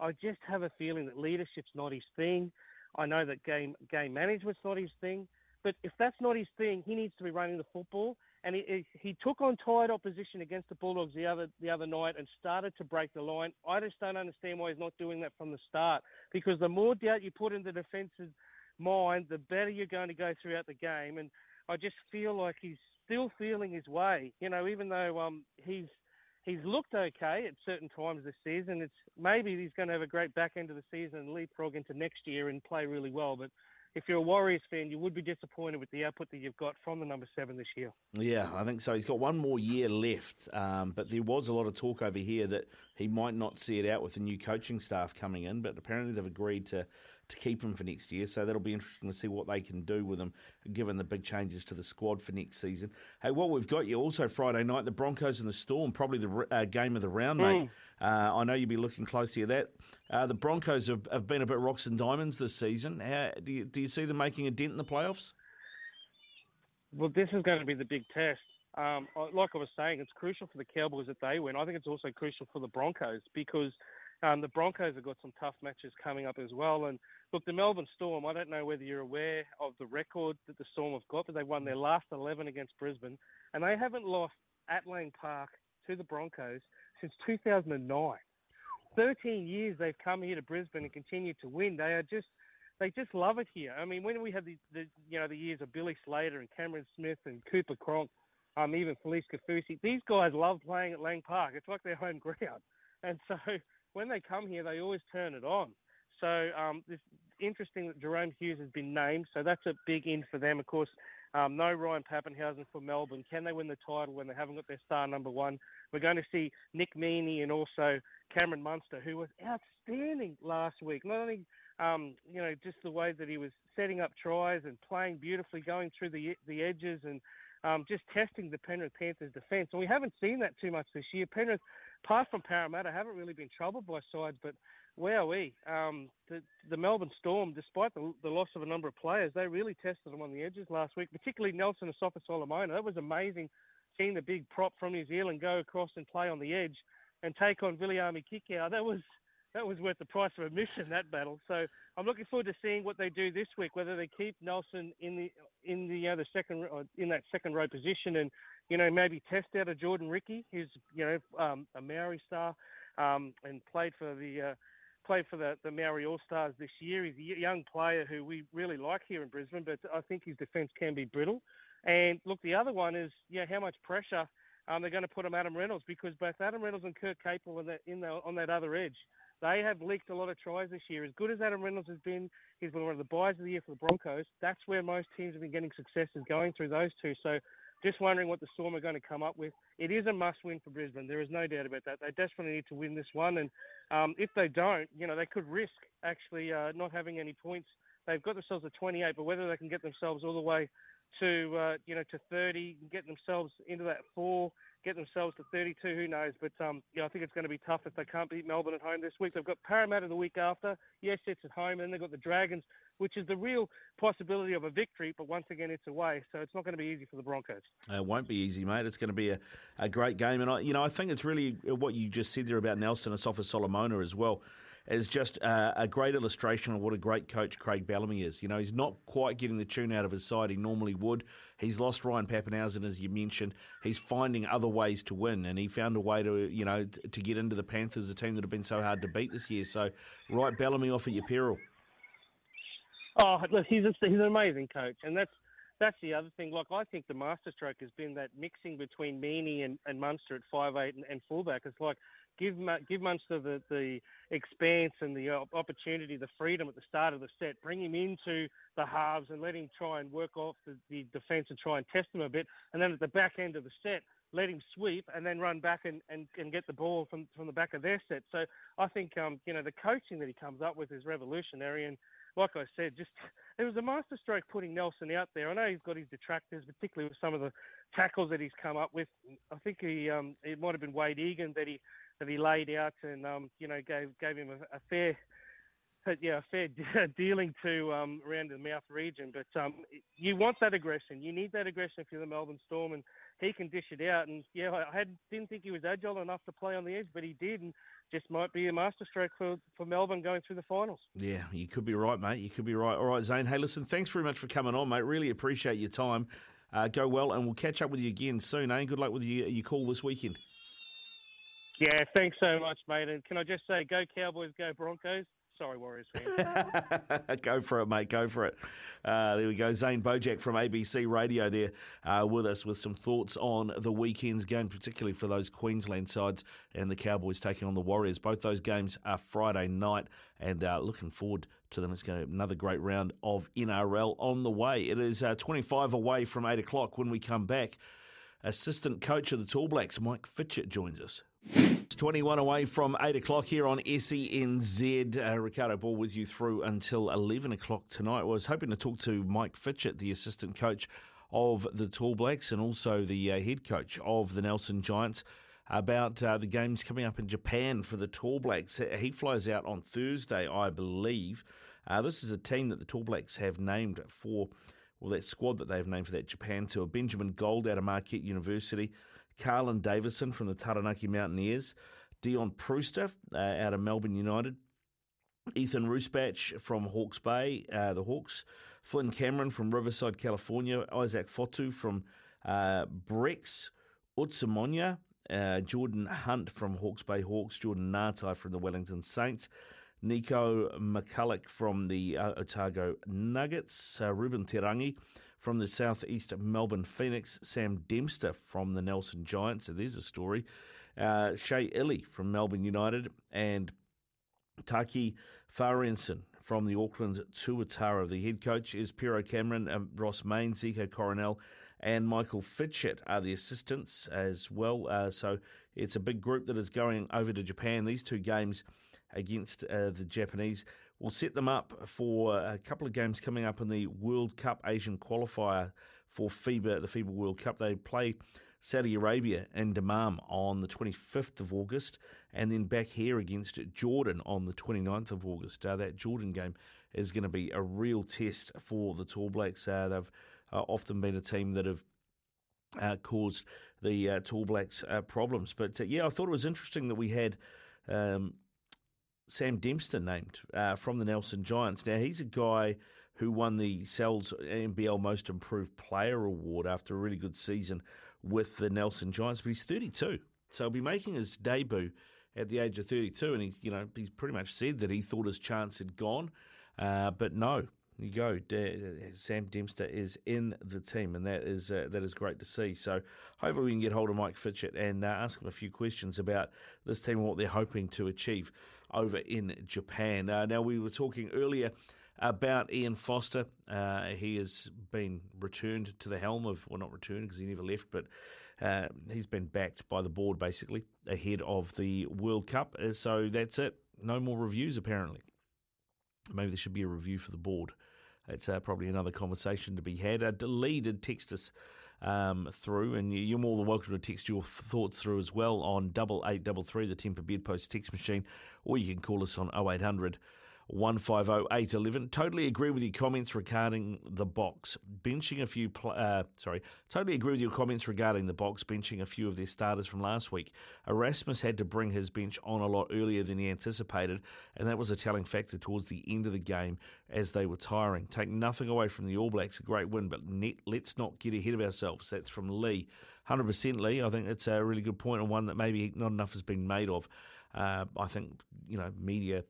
Speaker 5: I just have a feeling that leadership's not his thing. I know that game game management's not his thing. But if that's not his thing, he needs to be running the football. And he, he took on tight opposition against the Bulldogs the other the other night and started to break the line. I just don't understand why he's not doing that from the start. Because the more doubt you put in the defense's mind, the better you're going to go throughout the game. And I just feel like he's still feeling his way. You know, even though um, he's he's looked okay at certain times this season. It's maybe he's going to have a great back end of the season and leapfrog into next year and play really well. But if you're a Warriors fan, you would be disappointed with the output that you've got from the number seven this year.
Speaker 3: Yeah, I think so. He's got one more year left, um, but there was a lot of talk over here that he might not see it out with the new coaching staff coming in. But apparently, they've agreed to to keep him for next year. So that'll be interesting to see what they can do with him, given the big changes to the squad for next season. Hey, what we've got you also Friday night, the Broncos and the Storm, probably the uh, game of the round, mm. mate. Uh, I know you'll be looking closely at that. Uh, the Broncos have, have, been a bit rocks and diamonds this season. How, do, you, do you see them making a dent in the playoffs?
Speaker 5: Well, this is going to be the big test. Um, like I was saying, it's crucial for the Cowboys that they win. I think it's also crucial for the Broncos because um, the Broncos have got some tough matches coming up as well. And look, the Melbourne Storm, I don't know whether you're aware of the record that the Storm have got, but they won their last 11 against Brisbane, and they haven't lost at Lang Park to the Broncos since 2009. 13 years they've come here to Brisbane and continue to win. They are just they just love it here. I mean, when we had the, the you know the years of Billy Slater and Cameron Smith and Cooper Cronk, um, even Felise Kaufusi, these guys love playing at Lang Park. It's like their home ground, and so when they come here, they always turn it on. So um, it's interesting that Jahrome Hughes has been named. So that's a big in for them. Of course, um, no Ryan Papenhuyzen for Melbourne. Can they win the title when they haven't got their star number one? We're going to see Nick Meaney and also Cameron Munster, who was outstanding last week. Not only um, you know just the way that he was setting up tries and playing beautifully, going through the the edges and um, just testing the Penrith Panthers defence. And we haven't seen that too much this year. Penrith, apart from Parramatta, haven't really been troubled by sides, but wowee, um, the, the Melbourne Storm, despite the, the loss of a number of players, they really tested them on the edges last week, particularly Nelson Asofa-Solomona. That was amazing seeing the big prop from New Zealand go across and play on the edge and take on Viliami Kikau. That was that was worth the price of admission that battle. So I'm looking forward to seeing what they do this week. Whether they keep Nelson in the in the you know, the second in that second row position, and you know maybe test out a Jordan Riki, who's you know um, a Maori star um, and played for the uh, played for the, the Maori All Stars this year. He's a young player who we really like here in Brisbane, but I think his defence can be brittle. And look, the other one is yeah, how much pressure um, they're going to put on Adam Reynolds because both Adam Reynolds and Kurt Capewell in that, in the, on that other edge, they have leaked a lot of tries this year. As good as Adam Reynolds has been, he's been one of the buys of the year for the Broncos. That's where most teams have been getting success is going through those two. So just wondering what the Storm are going to come up with. It is a must-win for Brisbane. There is no doubt about that. They desperately need to win this one, and um, if they don't, you know, they could risk actually uh, not having any points. They've got themselves a 28, but whether they can get themselves all the way to uh, you know to 30, get themselves into that four, get themselves to 32. Who knows? But um, yeah, I think it's going to be tough if they can't beat Melbourne at home this week. They've got Parramatta the week after. Yes, it's at home, and then they've got the Dragons, which is the real possibility of a victory. But once again, it's away, so it's not going to be easy for the Broncos.
Speaker 3: It won't be easy, mate. It's going to be a, a great game, and I, you know, I think it's really what you just said there about Nelson Asofa-Solomona as well is just uh, a great illustration of what a great coach Craig Bellamy is. You know, he's not quite getting the tune out of his side he normally would. He's lost Ryan Papenhuyzen, as you mentioned. He's finding other ways to win, and he found a way to, you know, to get into the Panthers, a team that have been so hard to beat this year. So, right Bellamy off at your peril.
Speaker 5: Oh, look, he's a, he's an amazing coach, and that's that's the other thing. Like I think the masterstroke has been that mixing between Meaney and, and Munster at five eight and, and fullback. It's like give give Munster the, the expanse and the opportunity, the freedom at the start of the set. Bring him into the halves and let him try and work off the, the defence and try and test them a bit. And then at the back end of the set, let him sweep and then run back and, and, and get the ball from, from the back of their set. So I think um, you know the coaching that he comes up with is revolutionary. And like I said, just it was a masterstroke putting Nelson out there. I know he's got his detractors, particularly with some of the tackles that he's come up with. I think he um, it might have been Wade Egan that he that he laid out and um, you know gave gave him a, a fair yeah, a fair dealing to um, around the mouth region. But um, you want that aggression. You need that aggression for the Melbourne Storm, and he can dish it out. And yeah, I had, didn't think he was agile enough to play on the edge, but he did, and just might be a masterstroke for, for Melbourne going through the finals.
Speaker 3: Yeah, you could be right, mate. You could be right. All right, Zane. Hey, listen, thanks very much for coming on, mate. Really appreciate your time. Uh, go well, and we'll catch up with you again soon, eh? Good luck with your, your call this weekend.
Speaker 5: Yeah, thanks so much, mate. And can I just say, go Cowboys, go Broncos. Sorry, Warriors fans.
Speaker 3: go for it, mate. Go for it. Uh, there we go. Zane Bojack from ABC Radio there uh, with us with some thoughts on the weekend's game, particularly for those Queensland sides and the Cowboys taking on the Warriors. Both those games are Friday night, and uh, looking forward to them. It's going to be another great round of NRL on the way. It is uh, 25 away from 8 o'clock when we come back. Assistant coach of the Tall Blacks, Mike Fitchett, joins us. It's 21 away from 8 o'clock here on SENZ. Uh, Ricardo Ball with you through until 11 o'clock tonight. I was hoping to talk to Mike Fitchett, the assistant coach of the Tall Blacks and also the uh, head coach of the Nelson Giants, about uh, the games coming up in Japan for the Tall Blacks. He flies out on Thursday, I believe. Uh, this is a team that the Tall Blacks have named for, well, that squad that they've named for that Japan tour. Benjamin Gold out of Marquette University. Carlin Davison from the Taranaki Mountaineers, Dion Prewster uh, out of Melbourne United, Ethan Rusbatch from Hawke's Bay, uh, the Hawks, Flynn Cameron from Riverside, California, Isaac Fotu from uh, Brex, Utsunomiya, uh, Jordan Hunt from Hawke's Bay Hawks, Jordan Ngatai from the Wellington Saints, Nico McCulloch from the uh, Otago Nuggets, uh, Reuben Te Rangi from the southeast Melbourne Phoenix, Sam Dempster from the Nelson Giants. So there's a story. Uh, Shea Ili from Melbourne United and Taki Fahrensohn from the Auckland Tuatara. The head coach is Pero Cameron, um, Ross Main, Zico Coronel, and Michael Fitchett are the assistants as well. Uh, so it's a big group that is going over to Japan. These two games against uh, the Japanese will set them up for a couple of games coming up in the World Cup Asian qualifier for FIBA, the FIBA World Cup. They play Saudi Arabia and Dammam on the 25th of August, and then back here against Jordan on the 29th of August. Uh, that Jordan game is going to be a real test for the Tall Blacks. Uh, they've uh, often been a team that have uh, caused the uh, Tall Blacks uh, problems. But yeah, I thought it was interesting that we had. Um, Sam Dempster named uh, from the Nelson Giants. Now, he's a guy who won the Sal's NBL Most Improved Player Award after a really good season with the Nelson Giants, but he's 32. So he'll be making his debut at the age of 32, and he, you know, he's pretty much said that he thought his chance had gone, uh, but no, you go. Sam Dempster is in the team, and that is uh, that is great to see. So hopefully we can get hold of Mike Fitchett and uh, ask him a few questions about this team and what they're hoping to achieve over in Japan. Uh, now, we were talking earlier about Ian Foster. Uh, he has been returned to the helm of, well, not returned because he never left, but uh, he's been backed by the board basically ahead of the World Cup. Uh, so that's it. No more reviews, apparently. Maybe there should be a review for the board. It's uh, probably another conversation to be had. Lee did text us um, through, and you're more than welcome to text your thoughts through as well on double eight double three, the Temper Bedpost text machine, or you can call us on 0800 150 Totally agree with your comments regarding the box. Benching a few, pl- uh, sorry, totally agree with your comments regarding the box, benching a few of their starters from last week. Erasmus had to bring his bench on a lot earlier than he anticipated, and that was a telling factor towards the end of the game as they were tiring. Take nothing away from the All Blacks, a great win, but net, let's not get ahead of ourselves. That's from Lee. 100% Lee. I think that's a really good point and one that maybe not enough has been made of. Uh, I think, you know, media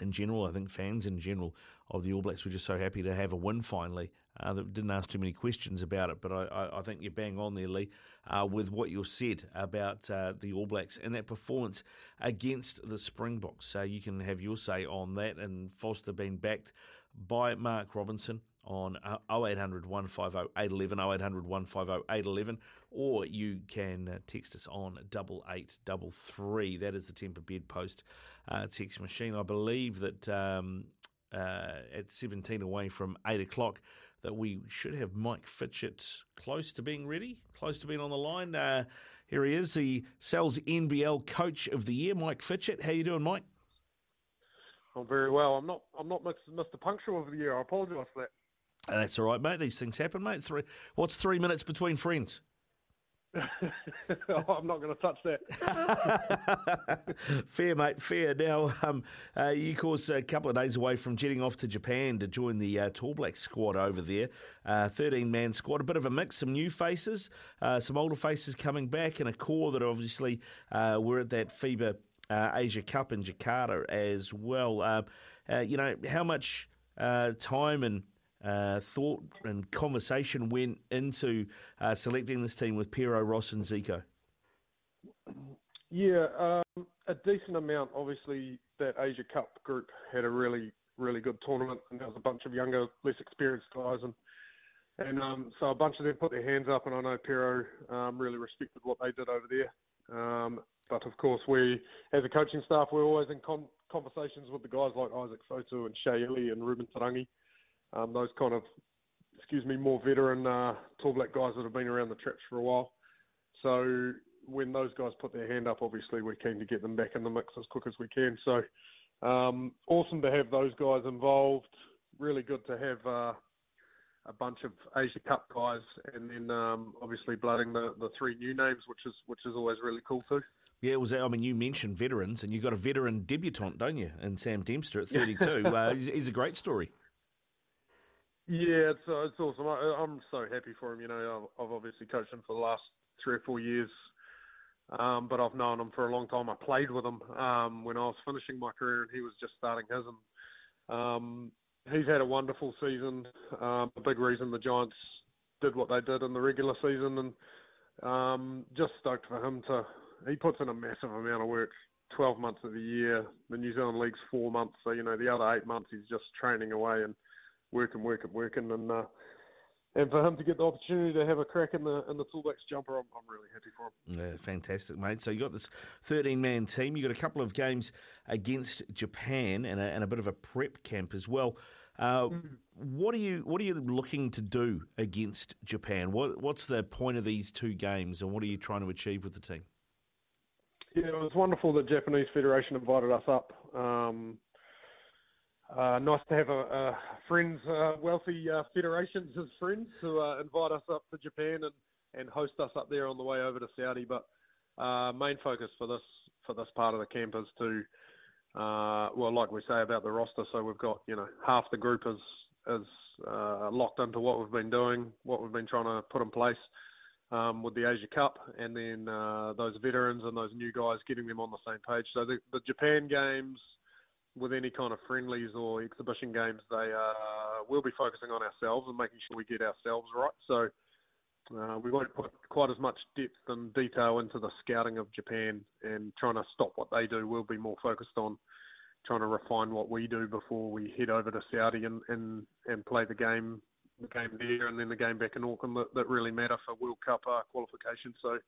Speaker 3: in general, I think fans in general of the All Blacks were just so happy to have a win finally. Uh, that didn't ask too many questions about it, but I, I, I think you're bang on there, Lee, uh, with what you said about uh, the All Blacks and that performance against the Springboks. So you can have your say on that, and Foster being backed by Mark Robinson on 0800 150 811, 0800 150 811, or you can uh, text us on 8833. That is the Temper Bedpost uh, text machine. I believe that um, uh, at 17 away from 8 o'clock, that we should have Mike Fitchett close to being ready, close to being on the line. Uh, Here he is, the Sal's NBL Coach of the Year, Mike Fitchett. How you doing, Mike?
Speaker 6: I'm very well. I'm not. I'm not Mr. Punctual of the year. I apologise for that.
Speaker 3: That's all right, mate. These things happen, mate. Three. What's three minutes between friends?
Speaker 6: oh, I'm not going to touch
Speaker 3: that. fair, mate. Fair. Now, um, uh, you, of course, a couple of days away from jetting off to Japan to join the uh, Tall Black squad over there. 13 uh, man squad, a bit of a mix, some new faces, uh, some older faces coming back, and a core that obviously uh, were at that FIBA uh, Asia Cup in Jakarta as well. you know, how much time and uh, thought and conversation went into uh, selecting this team with Pero Ross, and Zico?
Speaker 6: Yeah, um, a decent amount. Obviously, that Asia Cup group had a really, really good tournament, and there was a bunch of younger, less experienced guys, and and um, so a bunch of them put their hands up, and I know Pero um, really respected what they did over there. Um, but of course, we, as a coaching staff, we're always in con- conversations with the guys like Isaac Fotu and Shea Ili and Reuben Te Rangi um, those kind of, excuse me, more veteran uh, tall black guys that have been around the traps for a while. So when those guys put their hand up, obviously we're keen to get them back in the mix as quick as we can. So um, awesome to have those guys involved. Really good to have uh, a bunch of Asia Cup guys, and then um, obviously blooding the, the three new names, which is which is always really cool too.
Speaker 3: Yeah, it was. I mean, you mentioned veterans, and you got a veteran debutant, don't you? And Sam Dempster at 32. uh, he's a great story.
Speaker 6: Yeah, it's uh, it's awesome. I, am so happy for him. You know, I've, I've, obviously coached him for the last three or four years, um, but I've known him for a long time. I played with him um, when I was finishing my career, and he was just starting his. And um, he's had a wonderful season. Um, a big reason the Giants did what they did in the regular season, and um, just stoked for him to. He puts in a massive amount of work. 12 months of the year. The New Zealand League's four months, so you know the other eight months he's just training away and working, working, working, and uh, and for him to get the opportunity to have a crack in the in the Tall Blacks jumper, I'm, I'm really happy for
Speaker 3: him. Yeah, fantastic, mate. So you got this 13 man team. You got a couple of games against Japan and a, and a bit of a prep camp as well. Uh, mm. What are you What are you looking to do against Japan? What What's the point of these two games, and what are you trying to achieve with the team?
Speaker 6: Yeah, it was wonderful that Japanese Federation invited us up. Um, uh, nice to have a, a friends, uh, wealthy uh, federations as friends to uh, invite us up to Japan and, and host us up there on the way over to Saudi. But uh, main focus for this for this part of the camp is to, uh, well, like we say about the roster. So we've got you know half the group is is locked into what we've been doing, what we've been trying to put in place. Um, with the Asia Cup, and then those veterans and those new guys getting them on the same page. So the, the Japan games, with any kind of friendlies or exhibition games, they uh, will be focusing on ourselves and making sure we get ourselves right. So uh, we won't put quite as much depth and detail into the scouting of Japan and trying to stop what they do. We'll be more focused on trying to refine what we do before we head over to Saudi and, and, and play the game the game there and then the game back in Auckland that, that really matter for World Cup uh, qualification. So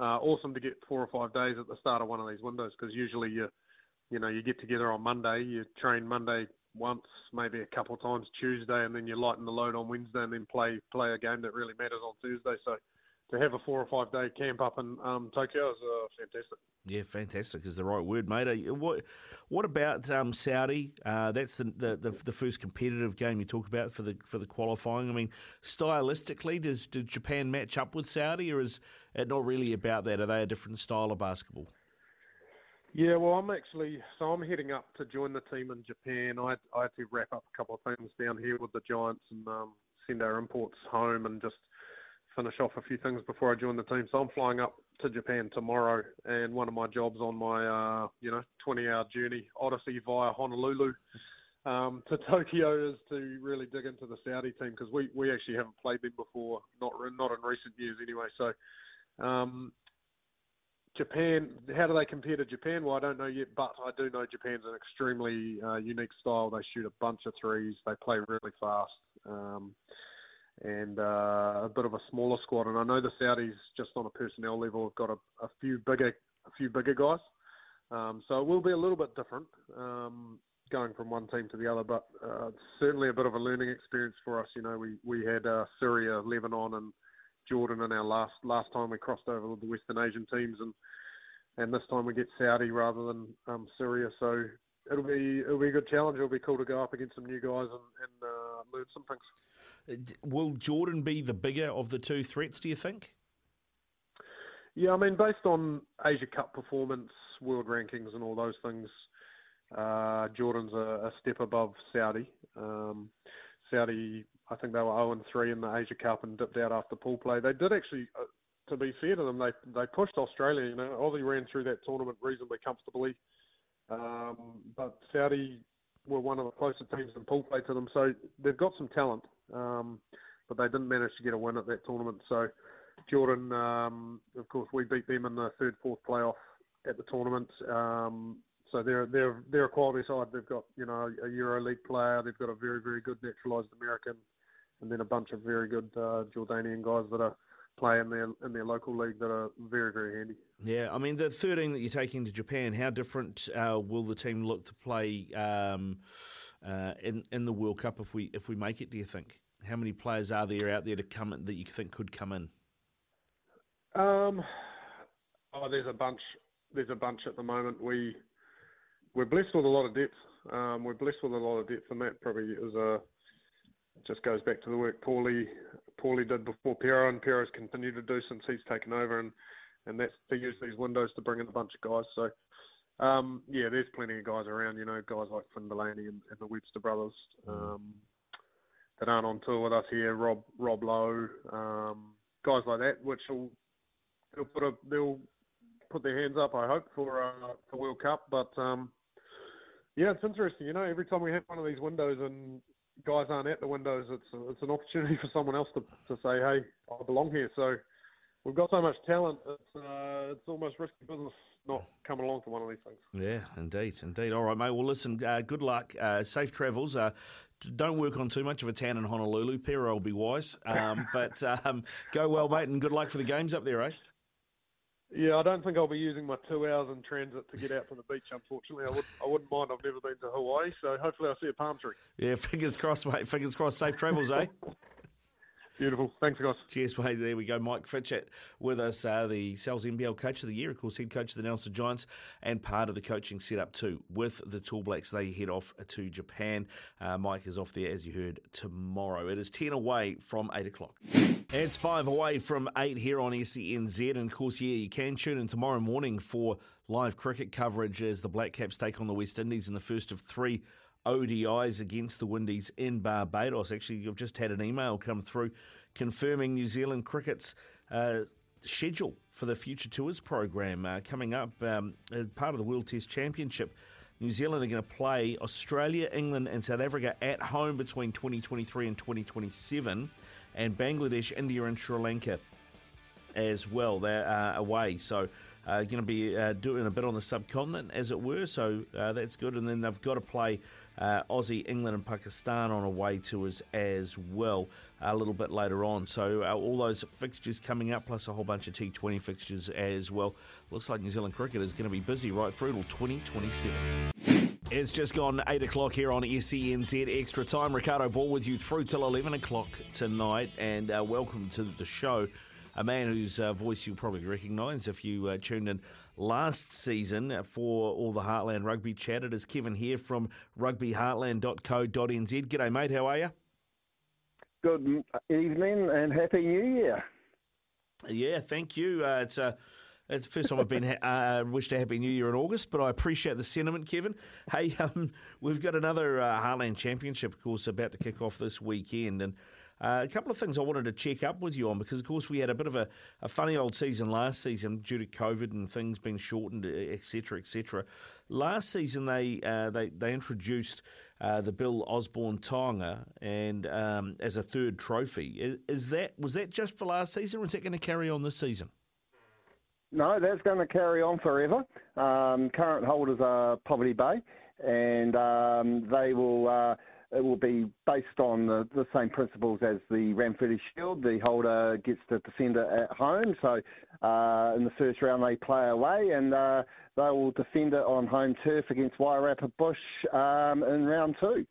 Speaker 6: uh, awesome to get four or five days at the start of one of these windows because usually you – you know, you get together on Monday, you train Monday once, maybe a couple of times Tuesday, and then you lighten the load on Wednesday, and then play play a game that really matters on Thursday. So to have a four or five day camp up in um, Tokyo is uh, fantastic.
Speaker 3: Yeah, fantastic is the right word, mate. What what about um, Saudi? Uh, that's the, the, the the first competitive game you talk about for the for the qualifying. I mean, stylistically, does does Japan match up with Saudi, or is it not really about that? Are they a different style of basketball?
Speaker 6: Yeah, well, I'm actually so I'm heading up to join the team in Japan. I, I had to wrap up a couple of things down here with the Giants and um, send our imports home and just finish off a few things before I join the team. So I'm flying up to Japan tomorrow, and one of my jobs on my uh, you know 20-hour journey odyssey via Honolulu um, to Tokyo is to really dig into the Saudi team because we, we actually haven't played them before, not not in recent years anyway. So um, Japan, how do they compare to Japan? Well, I don't know yet, but I do know Japan's an extremely uh, unique style. They shoot a bunch of threes. They play really fast, um, and uh, a bit of a smaller squad. And I know the Saudis, just on a personnel level, have got a, a few bigger, a few bigger guys. Um, so it will be a little bit different um, going from one team to the other, but uh, certainly a bit of a learning experience for us. You know, we we had uh, Syria, Lebanon, and Jordan in our last last time we crossed over with the Western Asian teams, and and this time we get Saudi rather than um, Syria. So it'll be it'll be a good challenge. It'll be cool to go up against some new guys and, and uh, learn some things.
Speaker 3: Will Jordan be the bigger of the two threats? Do you think?
Speaker 6: Yeah, I mean, based on Asia Cup performance, world rankings, and all those things, uh, Jordan's a, a, step above Saudi. Um, Saudi, I think they were 0 3 in the Asia Cup and dipped out after pool play. They did actually, uh, to be fair to them, they they pushed Australia. You know, Aussie ran through that tournament reasonably comfortably, um, but Saudi were one of the closer teams in pool play to them. So they've got some talent, um, but they didn't manage to get a win at that tournament. So Jordan, um, of course, we beat them in the third, fourth playoff at the tournament. Um, so they're they're they're a quality side. They've got you know a Euro League player. They've got a very very good naturalised American, and then a bunch of very good uh, Jordanian guys that are play in their in their local league that are very very handy.
Speaker 3: Yeah, I mean the 13 that you're taking to Japan, how different uh, will the team look to play um, uh, in in the World Cup if we if we make it? Do you think? How many players are there out there to come that you think could come in?
Speaker 6: Um, oh, there's a bunch. There's a bunch at the moment. We we're blessed with a lot of depth. Um, we're blessed with a lot of depth, and that probably is a just goes back to the work Paulie Paulie did before Pero, and Pero's continued to do since he's taken over, and and that's to use these windows to bring in a bunch of guys. So. Um, yeah, there's plenty of guys around, you know, guys like Finn Delany and, and the Webster brothers mm. um, that aren't on tour with us here. Rob Rob Loe, um, guys like that, which will they'll put a they'll put their hands up. I hope for uh, for World Cup, but um, yeah, it's interesting. You know, every time we have one of these windows and guys aren't at the windows, it's it's an opportunity for someone else to to say, hey, I belong here. So we've got so much talent. It's uh, it's almost risky business not coming along to one of these things.
Speaker 3: Yeah, indeed, indeed. All right, mate. Well, listen. Uh, good luck. Uh, safe travels. Uh, don't work on too much of a tan in Honolulu. Pero will be wise. Um, but um, go well, mate, and good luck for the games up there, eh?
Speaker 6: Yeah, I don't think I'll be using my two hours in transit to get out to the beach. Unfortunately, I would I wouldn't mind. I've never been to Hawaii, so hopefully I'll see a palm tree.
Speaker 3: Yeah, fingers crossed, mate. Fingers crossed. Safe travels, eh?
Speaker 6: Beautiful. Thanks, guys.
Speaker 3: Cheers, mate. There we go. Mike Fitchett with us, uh, the Sal's NBL Coach of the Year, of course, head coach of the Nelson Giants, and part of the coaching setup too with the Tall Blacks. They head off to Japan. Uh, Mike is off there, as you heard, tomorrow. It is 10 away from 8 o'clock. It's 5 away from 8 here on SENZ. And of course, yeah, you can tune in tomorrow morning for live cricket coverage as the Black Caps take on the West Indies in the first of three ODIs against the Windies in Barbados. Actually, I've just had an email come through confirming New Zealand cricket's uh, schedule for the Future Tours program uh, coming up um, as part of the World Test Championship. New Zealand are going to play Australia, England, and South Africa at home between 2023 and 2027, and Bangladesh, India, and Sri Lanka as well. They're uh, away. So uh, going to be uh, doing a bit on the subcontinent, as it were. So uh, that's good. And then they've got to play uh, Aussie, England, and Pakistan on away tours as well a little bit later on. So uh, all those fixtures coming up, plus a whole bunch of T20 fixtures as well. Looks like New Zealand cricket is going to be busy right through till 2027. It's just gone 8 o'clock here on SENZ Extra Time. Ricardo Ball with you through till 11 o'clock tonight, and uh, welcome to the show. A man whose uh, voice you'll probably recognise if you uh, tuned in last season for all the Heartland Rugby chat. It is Kevin here from rugbyheartland.co.nz. G'day, mate. How are you?
Speaker 7: Good evening and Happy New Year.
Speaker 3: Yeah, thank you. Uh, it's a. Uh, it's the first time I've been uh, wished a happy new year in August, but I appreciate the sentiment, Kevin. Hey, um, we've got another uh, Heartland Championship, of course, about to kick off this weekend, and uh, a couple of things I wanted to check up with you on because, of course, we had a bit of a, a funny old season last season due to COVID and things being shortened, etc., etc. Last season, they uh, they they introduced uh, the Bill Osborne Taonga and um, as a third trophy. Is, is, that was that just for last season, or is that going to carry on this season?
Speaker 7: No, that's going to carry on forever. Um, current holders are Poverty Bay, and um, they will uh, it will be based on the, the same principles as the Ranfurly Shield. The holder gets to defend it at home. So uh, in the first round, they play away and uh, they will defend it on home turf against Wairarapa Bush um, in round two.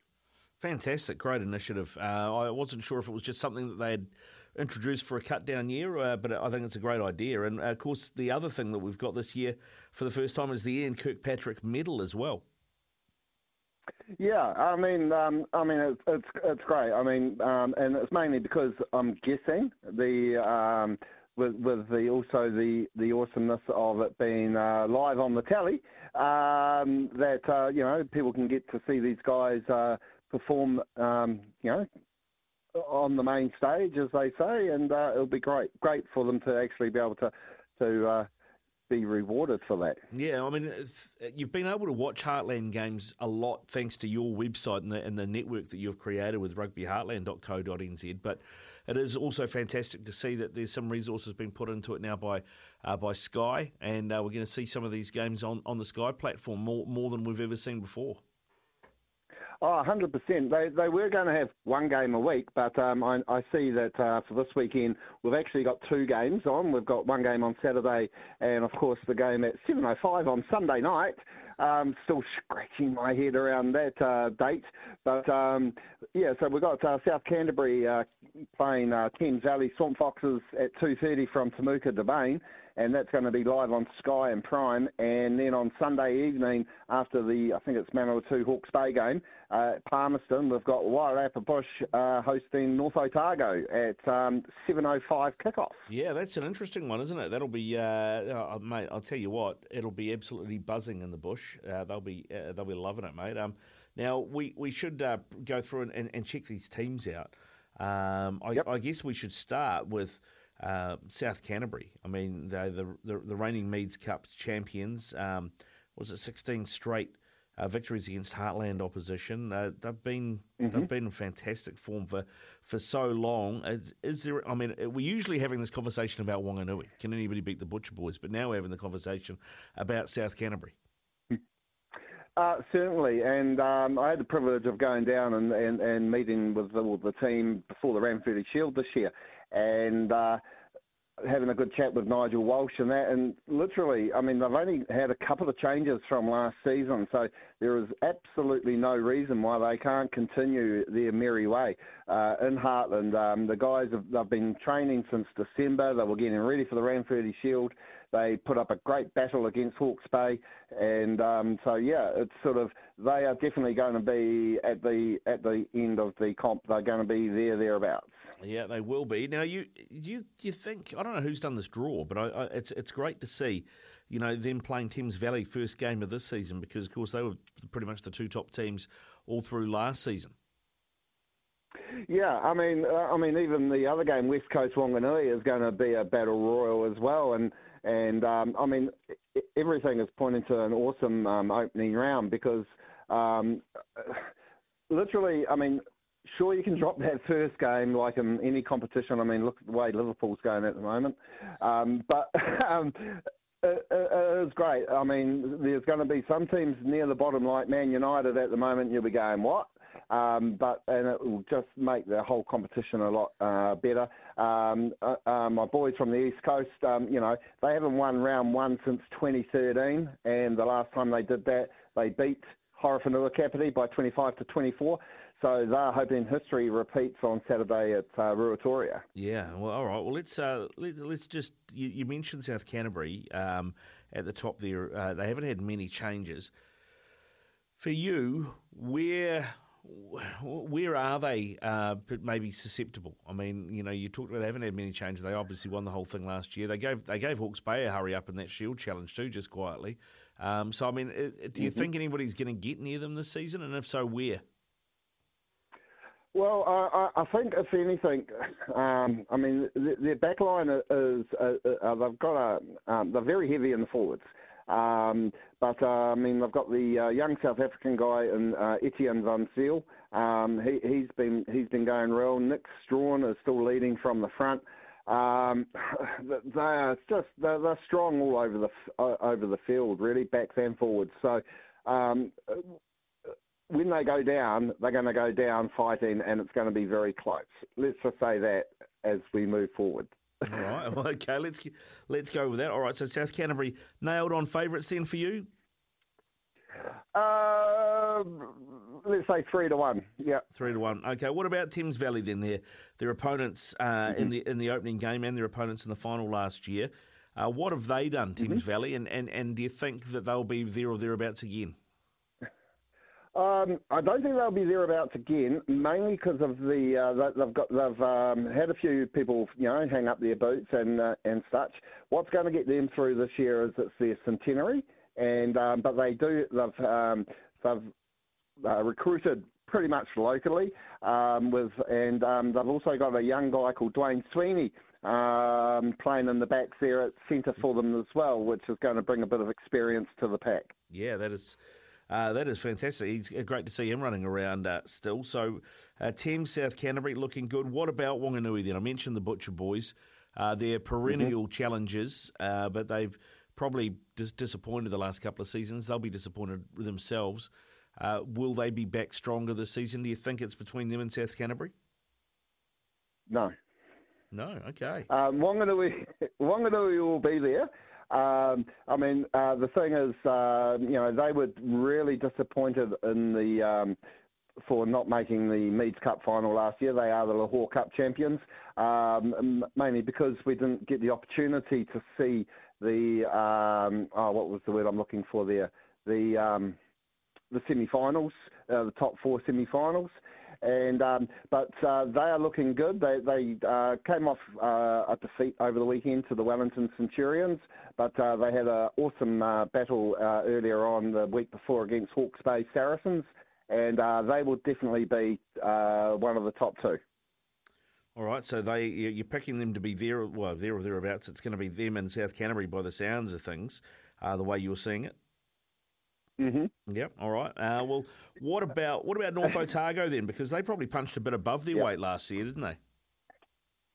Speaker 3: Fantastic, great initiative. Uh, I wasn't sure if it was just something that they had introduced for a cut down year, uh, but I think it's a great idea. And of course, the other thing that we've got this year for the first time is the Ian Kirkpatrick Medal as well.
Speaker 7: Yeah, I mean, um, I mean, it's, it's it's great. I mean, um, and it's mainly because I'm guessing the um, with with the also the the awesomeness of it being uh, live on the telly um, that uh, you know people can get to see these guys uh, perform, um, you know, on the main stage as they say, and uh, it'll be great great for them to actually be able to to uh, be rewarded for that.
Speaker 3: Yeah, I mean, you've been able to watch Heartland games a lot thanks to your website and the, and the network that you've created with rugbyheartland.co.nz. But it is also fantastic to see that there's some resources being put into it now by uh, by Sky, and uh, we're going to see some of these games on, on the Sky platform more more than we've ever seen before.
Speaker 7: Oh, 100%. They, they were going to have one game a week, but um, I, I, see that uh, for this weekend we've actually got two games on. We've got one game on Saturday and, of course, the game at 7.05 on Sunday night. Um, still scratching my head around that uh, date. But, um, yeah, so we've got uh, South Canterbury uh, playing uh, Thames Valley Swamp Foxes at 2.30 from Temuka Devane and that's going to be live on Sky and Prime. And then on Sunday evening, after the I think it's Manawatu Hawke's Bay game, uh, Palmerston, we've got Wairarapa Bush uh, hosting North Otago at um, 7:05 kickoff.
Speaker 3: Yeah, that's an interesting one, isn't it? That'll be, uh, oh, mate. I'll tell you what, it'll be absolutely buzzing in the bush. Uh, they'll be uh, they'll be loving it, mate. Um, now we we should uh, go through and, and, and, check these teams out. Um, I, yep. I guess we should start with. Uh, South Canterbury. I mean, the, the, the reigning Meads Cup champions. Um, was it 16 straight uh, victories against Heartland opposition? Uh, they've been mm-hmm. they've been in fantastic form for, for so long. Uh, is there? I mean, we're usually having this conversation about Wanganui. Can anybody beat the Butcher Boys? But now we're having the conversation about South Canterbury.
Speaker 7: Uh, certainly, and um, I had the privilege of going down and, and, and meeting with the, with the team before the Ranfurly Shield this year, and uh, having a good chat with Nigel Walsh and that. And literally, I mean, they've only had a couple of changes from last season, so there is absolutely no reason why they can't continue their merry way. Uh, in Heartland, um, the guys have they've been training since December. They were getting ready for the Ranfurly Shield. They put up a great battle against Hawke's Bay, and um, so yeah, it's sort of they are definitely going to be at the at the end of the comp. They're going to be there thereabouts.
Speaker 3: Yeah, they will be. Now, you you you think I don't know who's done this draw, but I, I, it's it's great to see, you know, them playing Thames Valley first game of this season because of course they were pretty much the two top teams all through last season.
Speaker 7: Yeah, I mean, uh, I mean, even the other game, West Coast Wanganui, is going to be a battle royal as well, and and um, I mean, everything is pointing to an awesome um, opening round because um, literally, I mean, sure you can drop that first game like in any competition. I mean, look at the way Liverpool's going at the moment, um, but. Um, it, it is great. I mean, there's going to be some teams near the bottom, like Man United at the moment. You'll be going, what? Um, but and it will just make the whole competition a lot uh, better. Um, uh, uh, my boys from the East Coast, um, you know, they haven't won round one since 2013, and the last time they did that, they beat Horowhenua Kapiti by 25 to 24. So they're hoping history repeats on Saturday at uh, Ruatoria.
Speaker 3: Yeah, well, all right. Well, let's uh, let, us just. You, you, mentioned South Canterbury um, at the top there. Uh, they haven't had many changes. For you, where where are they uh, maybe susceptible? I mean, you know, you talked about they haven't had many changes. They obviously won the whole thing last year. They gave they gave Hawke's Bay a hurry up in that Shield challenge too, just quietly. Um, so, I mean, do you mm-hmm. think anybody's going to get near them this season? And if so, where?
Speaker 7: Well, I, I think if anything, um, I mean, their backline is uh, uh, they've got a um, they're very heavy in the forwards. Um, but uh, I mean, they've got the uh, young South African guy in uh, Etienne Van Zyl. Um, he, has been he's been going well. Nick Strawn is still leading from the front. Um, they are just they're, they're, strong all over the uh, over the field, really, backs and forwards. So um, when they go down, they're going to go down fighting, and it's going to be very close. Let's just say that as we move forward.
Speaker 3: All right. Well, okay. Let's let's go with that. All right. So South Canterbury nailed on favourites then for you.
Speaker 7: Uh, let's say three to one. Yeah,
Speaker 3: three to one. Okay. What about Thames Valley then? Their their opponents uh, mm-hmm. in the in the opening game and their opponents in the final last year. Uh, what have they done, Thames mm-hmm. Valley? And, and and do you think that they'll be there or thereabouts again?
Speaker 7: Um, I don't think they'll be thereabouts again, mainly because of the uh, they've got they've um, had a few people you know hang up their boots and uh, and such. What's going to get them through this year is it's their centenary, and um, but they do they've um, they've uh, recruited pretty much locally um, with and um, they've also got a young guy called Dwayne Sweeney um, playing in the backs there at centre for them as well, which is going to bring a bit of experience to the pack.
Speaker 3: Yeah, that is uh, that is fantastic. It's uh, great to see him running around uh, still. So, uh, Thames South Canterbury looking good. What about Wanganui then? I mentioned the Butcher Boys. Uh, they're perennial mm-hmm. challengers, uh, but they've probably dis- disappointed the last couple of seasons. They'll be disappointed themselves. Uh, will they be back stronger this season? Do you think it's between them and South Canterbury?
Speaker 7: No.
Speaker 3: No, okay.
Speaker 7: Um, Wanganui, Wanganui will be there. Um, I mean, uh, the thing is, uh, you know, they were really disappointed in the um, for not making the Meads Cup final last year. They are the Lochore Cup champions, um, mainly because we didn't get the opportunity to see the um, oh, what was the word I'm looking for there? The um, the semi-finals, uh, the top four semi-finals. And um, but uh, they are looking good. They they uh, came off uh, a defeat over the weekend to the Wellington Centurions, but uh, they had an awesome uh, battle uh, earlier on the week before against Hawke's Bay Saracens, and they will definitely be one of the top two.
Speaker 3: All right, so they you're picking them to be there, well, there or thereabouts. It's going to be them in South Canterbury by the sounds of things, the way you're seeing it.
Speaker 7: Mm-hmm.
Speaker 3: Yep. All right. Uh, well, what about what about North Otago then? Because they probably punched a bit above their yep. weight last year, didn't they?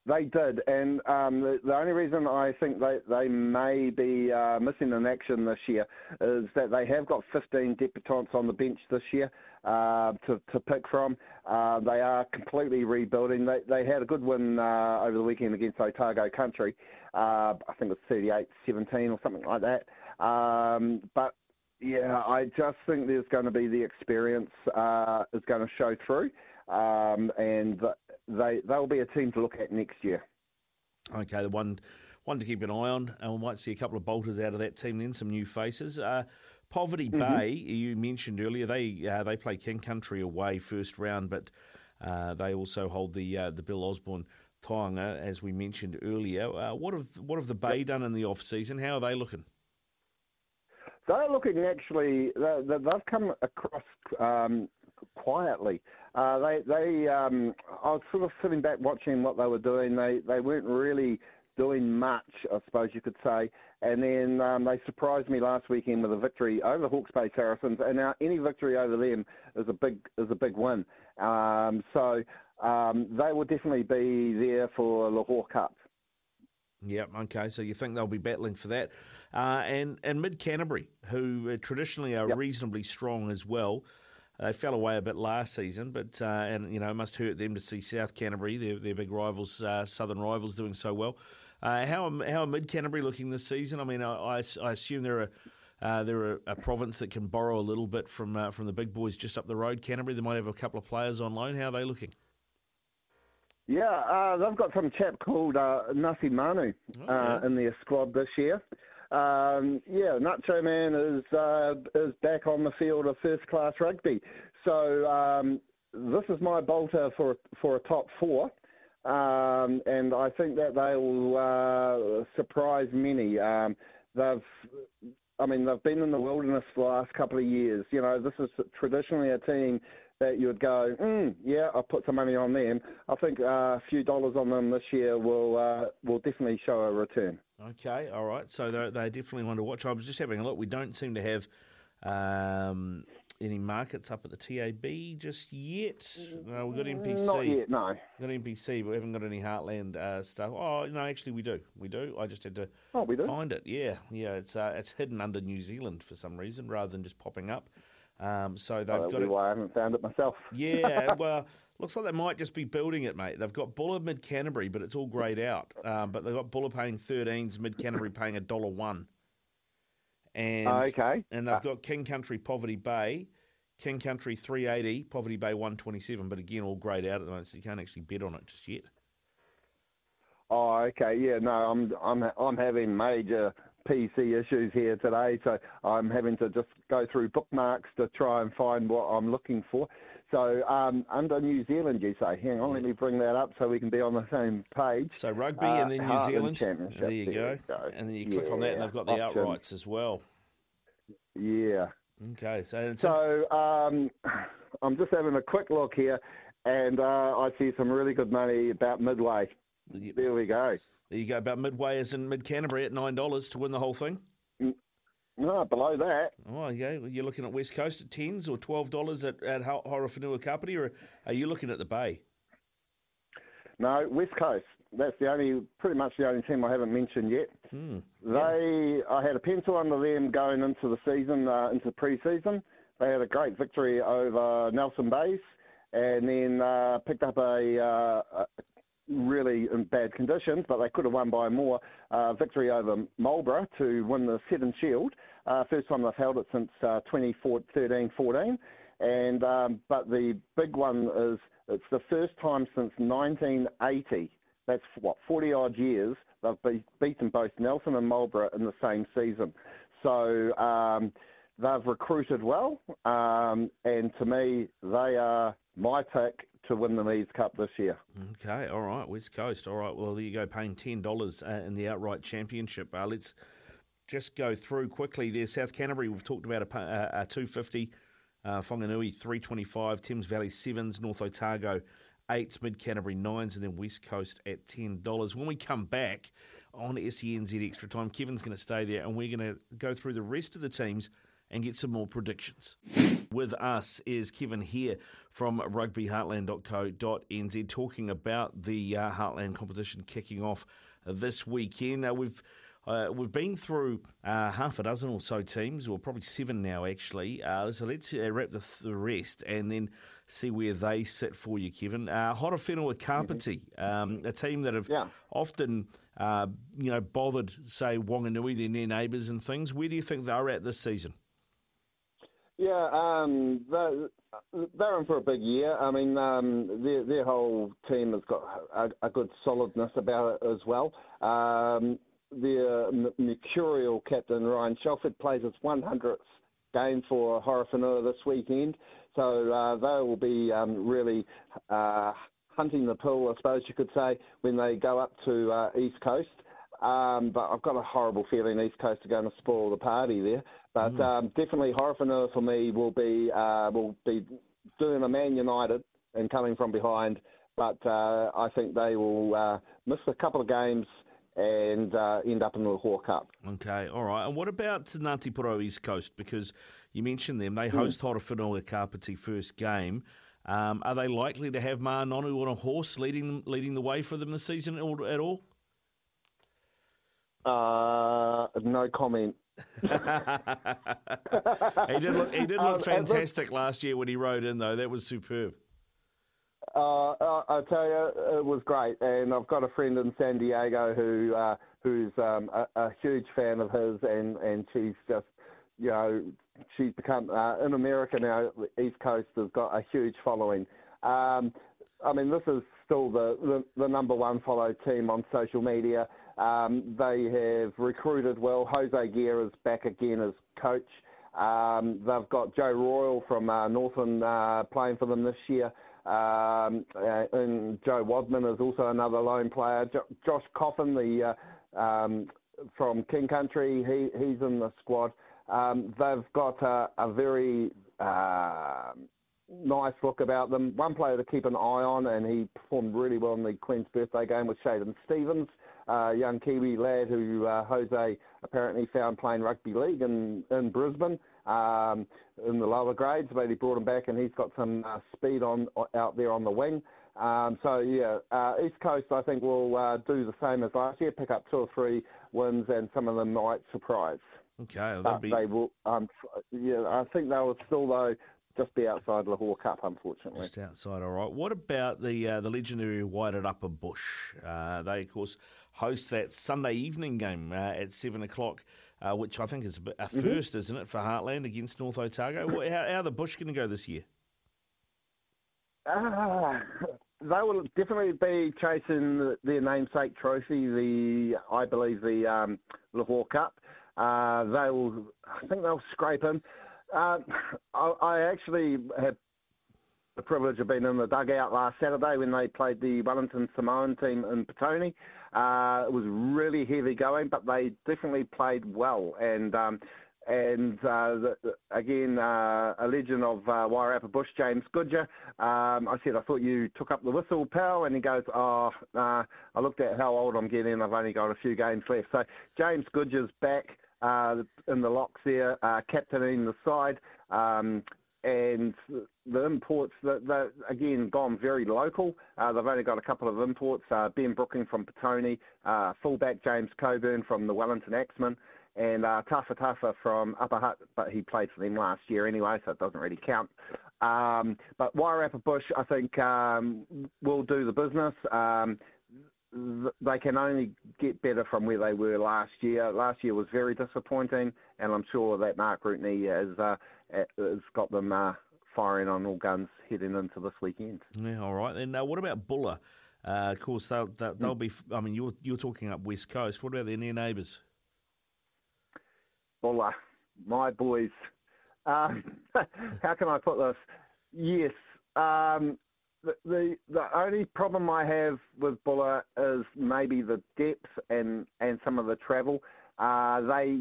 Speaker 7: They did, and um, the, the, only reason I think they they may be uh, missing in action this year is that they have got 15 debutants on the bench this year uh, to to pick from. Uh, they are completely rebuilding. They they had a good win uh, over the weekend against Otago Country. Uh, I think it was 38-17 or something like that. Um, but yeah, I just think there's going to be the experience uh, is going to show through, um, and they they'll be a team to look at next year.
Speaker 3: Okay, the one one to keep an eye on, and we might see a couple of bolters out of that team. Then some new faces. Uh, Poverty mm-hmm. Bay, you mentioned earlier, they uh, they play King Country away first round, but uh, they also hold the uh, the Bill Osborne Taonga, as we mentioned earlier. Uh, what have what have the Bay done in the off season? How are they looking?
Speaker 7: They're looking actually. They've come across um, quietly. Uh, they, they. Um, I was sort of sitting back watching what they were doing. They, they weren't really doing much, I suppose you could say. And then um, they surprised me last weekend with a victory over the Hawke's Bay Saracens. And now any victory over them is a big is a big win. Um, so um, they will definitely be there for the Lochore Cup.
Speaker 3: Yep. Okay. So you think they'll be battling for that, uh, and and Mid Canterbury, who uh, traditionally are yep. reasonably strong as well. They fell away a bit last season, but uh, and you know it must hurt them to see South Canterbury, their, their big rivals, uh, Southern rivals, doing so well. Uh, how how are Mid Canterbury looking this season? I mean, I, I assume they're a uh, they're a, a, province that can borrow a little bit from from the big boys just up the road. Canterbury, they might have a couple of players on loan. How are they looking?
Speaker 7: Yeah, uh, they've got some chap called uh, Nasi Manu oh, uh, yeah. in their squad this year. Um, yeah, Nacho Man is uh, is back on the field of first class rugby. So um, this is my bolter for for a top four, um, and I think that they will uh, surprise many. Um, they've I mean, they've been in the wilderness for the last couple of years. You know, this is traditionally a team that you would go, mm, yeah, I'll put some money on them. I think uh, a few dollars on them this year will uh, will definitely show a return.
Speaker 3: Okay, all right. So they're, they're definitely one to watch. I was just having a look. We don't seem to have um, any markets up at the TAB just yet. No, we've got NPC.
Speaker 7: Not yet, no.
Speaker 3: We've got NPC, but we haven't got any Heartland uh, stuff. Oh, no, actually we do. We do. I just had to
Speaker 7: oh, we do?
Speaker 3: find it. Yeah, yeah. It's uh, it's hidden under New Zealand for some reason rather than just popping up. Um, so they've
Speaker 7: oh,
Speaker 3: got.
Speaker 7: Why I haven't found it myself.
Speaker 3: yeah, well, looks like they might just be building it, mate. They've got Buller Mid Canterbury, but it's all greyed out. Um, but they've got Buller paying 13s, Mid Canterbury paying a dollar one. and
Speaker 7: okay.
Speaker 3: and they've got King Country Poverty Bay, King Country 380, Poverty Bay 127, but again all greyed out at the moment, so you can't actually bet on it just yet.
Speaker 7: Oh, okay. Yeah, no, I'm I'm I'm having major PC issues here today, so I'm having to just go through bookmarks to try and find what I'm looking for. So um, under New Zealand, you say? Hang on, let me bring that up so we can be on the same page.
Speaker 3: So rugby
Speaker 7: Uh,
Speaker 3: and then New Zealand.
Speaker 7: Championship,
Speaker 3: There you
Speaker 7: there
Speaker 3: go.
Speaker 7: go.
Speaker 3: And then you click on that, and they've got the
Speaker 7: option.
Speaker 3: outrights as well.
Speaker 7: Yeah.
Speaker 3: Okay, so
Speaker 7: So um, I'm just having a quick look here, and uh, I see some really good money about midway. There we go.
Speaker 3: there you go. About midway is in mid Canterbury at nine dollars to win the whole thing.
Speaker 7: No, below that.
Speaker 3: Oh, yeah. Well, you're looking at West Coast at tens or twelve dollars at at Ho- Horowhenua Kapiti, or are you looking at the Bay?
Speaker 7: No, West Coast. That's the only, pretty much the only team I haven't mentioned yet.
Speaker 3: Hmm.
Speaker 7: They, I had a pencil under them going into the season, uh, into the pre-season. They had a great victory over Nelson Bays, and then uh, picked up a, uh, a really in bad conditions, but they could have won by more. Uh, victory over Marlborough to win the Seddon Shield. Uh, first time they've held it since uh, 2013-14. And um, but the big one is it's the first time since 1980. That's what 40 odd years they've be- beaten both Nelson and Marlborough in the same season. So um, they've recruited well, um, and to me, they are my pick to win the Meads Cup this year.
Speaker 3: Okay, all right, West Coast. All right, well, there you go, paying ten dollars uh, in the outright championship. Uh, let's just go through quickly. There, South Canterbury. We've talked about a, a, a two fifty, uh, Whanganui three twenty five, Thames Valley sevens, North Otago eights, Mid Canterbury nines, and then West Coast at ten dollars. When we come back on SENZ Extra Time, Kevin's going to stay there, and we're going to go through the rest of the teams and get some more predictions. With us is Kevin here from rugbyheartland.co.nz talking about the uh, Heartland competition kicking off this weekend. Uh, we've uh, we've been through uh, half a dozen or so teams, or probably seven now, actually. Uh, so let's uh, wrap the, the rest and then see where they sit for you, Kevin. Uh, Horowhenua Kapiti, um, a team that have
Speaker 7: Yeah.
Speaker 3: often, uh, you know, bothered, say, Wanganui, their near neighbours and things. Where do you think they're at this season?
Speaker 7: Yeah, um, they're, they're in for a big year. I mean, um, their, their whole team has got a, a good solidness about it as well. Um, their m- mercurial captain, Ryan Shelford, plays his 100th game for Horowhenua this weekend. So uh, they will be um, really uh, hunting the pool, I suppose you could say, when they go up to uh, East Coast. Um, but I've got a horrible feeling East Coast are going to spoil the party there. But um, definitely Horowhenua for me will be uh, will be doing a Man United and coming from behind. But uh, I think they will uh, miss a couple of games and uh, end up in the Hawk Cup.
Speaker 3: Okay, all right. And what about Ngāti Porou East Coast? Because you mentioned them. They host Horowhenua Kapiti first game. Um, are they likely to have Ma'a Nonu on a horse leading them, leading the way for them this season at all? At all?
Speaker 7: Uh, no comment.
Speaker 3: He did look, he did
Speaker 7: Um,
Speaker 3: look
Speaker 7: look-
Speaker 3: fantastic last year when he rode in, though. That was superb.
Speaker 7: Uh, I, I tell you, it was great, and I've got a friend in San Diego who uh, who's um, a, a huge fan of his, and, and she's just, you know, she's become uh, in America now. The East Coast has got a huge following. Um, I mean, this is still the, the, the number one followed team on social media. Um, they have recruited well. Hosea Gear is back again as coach. Um, they've got Joe Royal from uh, Northern uh, playing for them this year. Um, uh, and Joe Wadman is also another lone player. Jo- Josh Coffin, the uh, um, from King Country, he, he's in the squad. Um, they've got a, a very uh, nice look about them. One player to keep an eye on, and he performed really well in the Queen's birthday game with Shaden Stevens, a young Kiwi lad who uh, Hosea apparently found playing rugby league in, in Brisbane um, in the lower grades, but he brought him back, and he's got some uh, speed on out there on the wing. Um, so yeah, uh, East Coast I think will uh, do the same as last year, pick up two or three wins, and some of them might surprise.
Speaker 3: Okay, well, that'd be
Speaker 7: they will. Um, yeah, I think they will still though just be outside Lochore Cup, unfortunately.
Speaker 3: Just outside, all right. What about the uh, the legendary Wairarapa Bush? Uh, they, of course, host that Sunday evening game uh, at seven o'clock uh, which I think is a, bit, a
Speaker 7: Mm-hmm.
Speaker 3: 1st isn't it, for Heartland against North Otago? How, how are the Bush going to go this year?
Speaker 7: Ah, they will definitely be chasing their namesake trophy, the I believe the um, Lochore Cup. Uh, they will, I think they'll scrape in. Uh, I, I actually had the privilege of being in the dugout last Saturday when they played the Wellington Samoan team in Petone. Uh, it was really heavy going, but they definitely played well. And um, and uh, the, again, uh, a legend of uh, Wairarapa Bush, James Goodger. Um, I said, I thought you took up the whistle, pal, and he goes, oh, uh, I looked at how old I'm getting. I've only got a few games left. So James Goodger's back in the locks there, uh, captaining the side. Um, and the imports, that that again, gone very local. Uh, they've only got a couple of imports. Uh, ben Brooking from Petone, uh, fullback James Coburn from the Wellington Axemen, and uh, Tafa Tafa from Upper Hutt, but he played for them last year anyway, so it doesn't really count. Um, but Wairarapa Bush, I think, um, will do the business. Um, they can only get better from where they were last year. Last year was very disappointing, and I'm sure that Mark Rootney has, uh, has got them uh, firing on all guns heading into this weekend.
Speaker 3: Yeah, all right. Then uh, what about Buller? Uh, of course, they'll, they'll, they'll be. I mean, you're you're talking up West Coast. What about their near neighbours?
Speaker 7: Buller, my boys. Um, how can I put this? Yes. Um, the, the the only problem I have with Buller is maybe the depth and, and some of the travel. Uh, they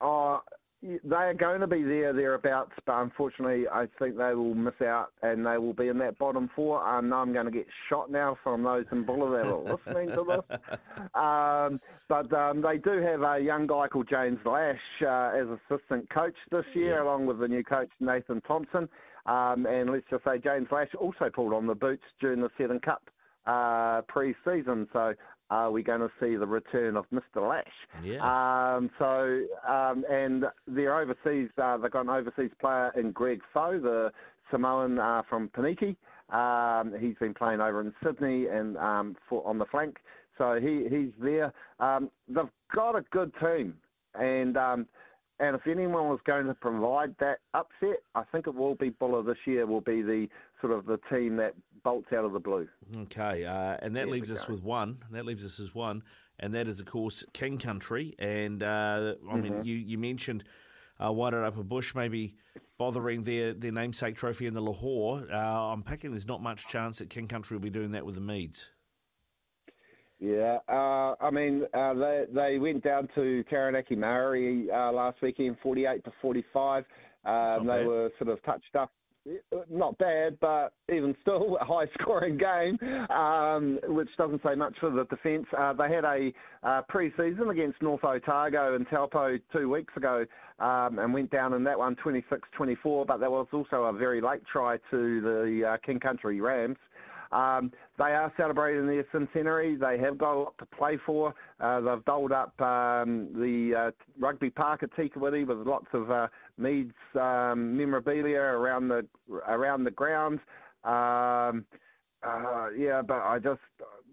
Speaker 7: are they are going to be there thereabouts, but unfortunately, I think they will miss out and they will be in that bottom four. I know I'm going to get shot now from those in Buller that are listening to this. Um, but um, they do have a young guy called James Lash uh, as assistant coach this year, along with the new coach Nathan Thompson. Um, and let's just say James Lash also pulled on the boots during the Seven Cup uh, pre-season. So are we going to see the return of Mr. Lash?
Speaker 3: Yeah.
Speaker 7: Um, so, um, and their overseas, uh, they've got an overseas player in Greg Foe, the Samoan uh, from Paniki. Um, he's been playing over in Sydney and um, for, on the flank. So he, he's there. Um, they've got a good team. And um, and if anyone was going to provide that upset, I think it will be Buller this year. Will be the sort of the team that bolts out of the blue.
Speaker 3: Okay, uh, and that leaves us with one. That leaves us as one, and that is of course King Country. And uh, I mean,
Speaker 7: Mm-hmm.
Speaker 3: you you mentioned uh, Wairarapa Bush maybe bothering their their namesake trophy in the Lochore. Uh, I'm picking there's not much chance that King Country will be doing that with the Meads.
Speaker 7: Yeah, uh, I mean uh, they they went down to Taranaki Maori uh, last weekend, forty-eight to forty-five. Um, they
Speaker 3: bad.
Speaker 7: were sort of touched up. Not bad, but even still a high-scoring game, um, which doesn't say much for the defence. Uh, they had a uh, pre-season against North Otago and Taupo two weeks ago, um, and went down in that one 26-24. But there was also a very late try to the uh, King Country Rams. Um, they are celebrating their centenary. They have got a lot to play for. Uh, they've doled up um, the uh, rugby park at Te Kuiti with lots of uh, Meads um, memorabilia around the around the grounds. Um, uh, yeah, but I just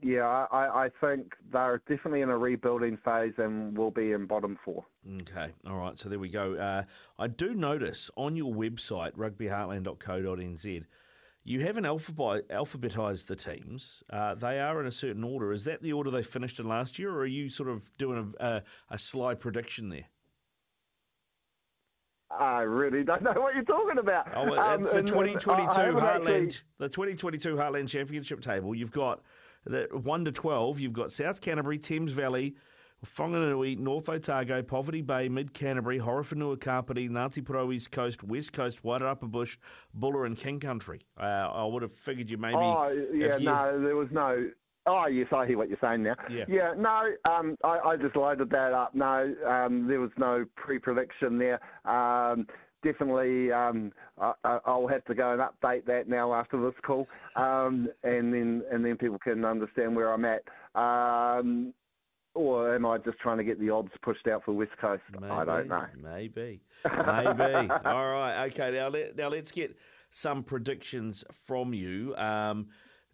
Speaker 7: yeah I, I think they're definitely in a rebuilding phase and will be in bottom four.
Speaker 3: Okay, all right. So there we go. Uh, I do notice on your website rugbyheartland.co.nz. You haven't alphabet, alphabetized the teams. Uh, they are in a certain order. Is that the order they finished in last year, or are you sort of doing a, a, a sly prediction there?
Speaker 7: I really don't know what you're talking about.
Speaker 3: Oh,
Speaker 7: Um,
Speaker 3: it's the
Speaker 7: and- and
Speaker 3: 2022
Speaker 7: I
Speaker 3: Heartland,
Speaker 7: actually-
Speaker 3: the 2022 Heartland Championship table. You've got the one to 12. You've got South Canterbury, Thames Valley, Whanganui, North Otago, Poverty Bay, Mid Canterbury, Horowhenua, Kapiti, Ngāti Porou, East Coast, West Coast, Wairarapa Bush, Buller, and King Country. Uh, I would have figured you maybe.
Speaker 7: Oh, yeah,
Speaker 3: you-
Speaker 7: no, there was no. Oh, yes, I hear what you're saying now. Yeah.
Speaker 3: yeah
Speaker 7: no, um, I, I just loaded that up. No, um, there was no pre-prediction there. Um, definitely, um, I, I- I'll have to go and update that now after this call, um, and then and then people can understand where I'm at. Um, or am I just trying to get the odds pushed out for West Coast? I don't know.
Speaker 3: Maybe, maybe. All right, okay. Now, let, now let's get some predictions from you. Um,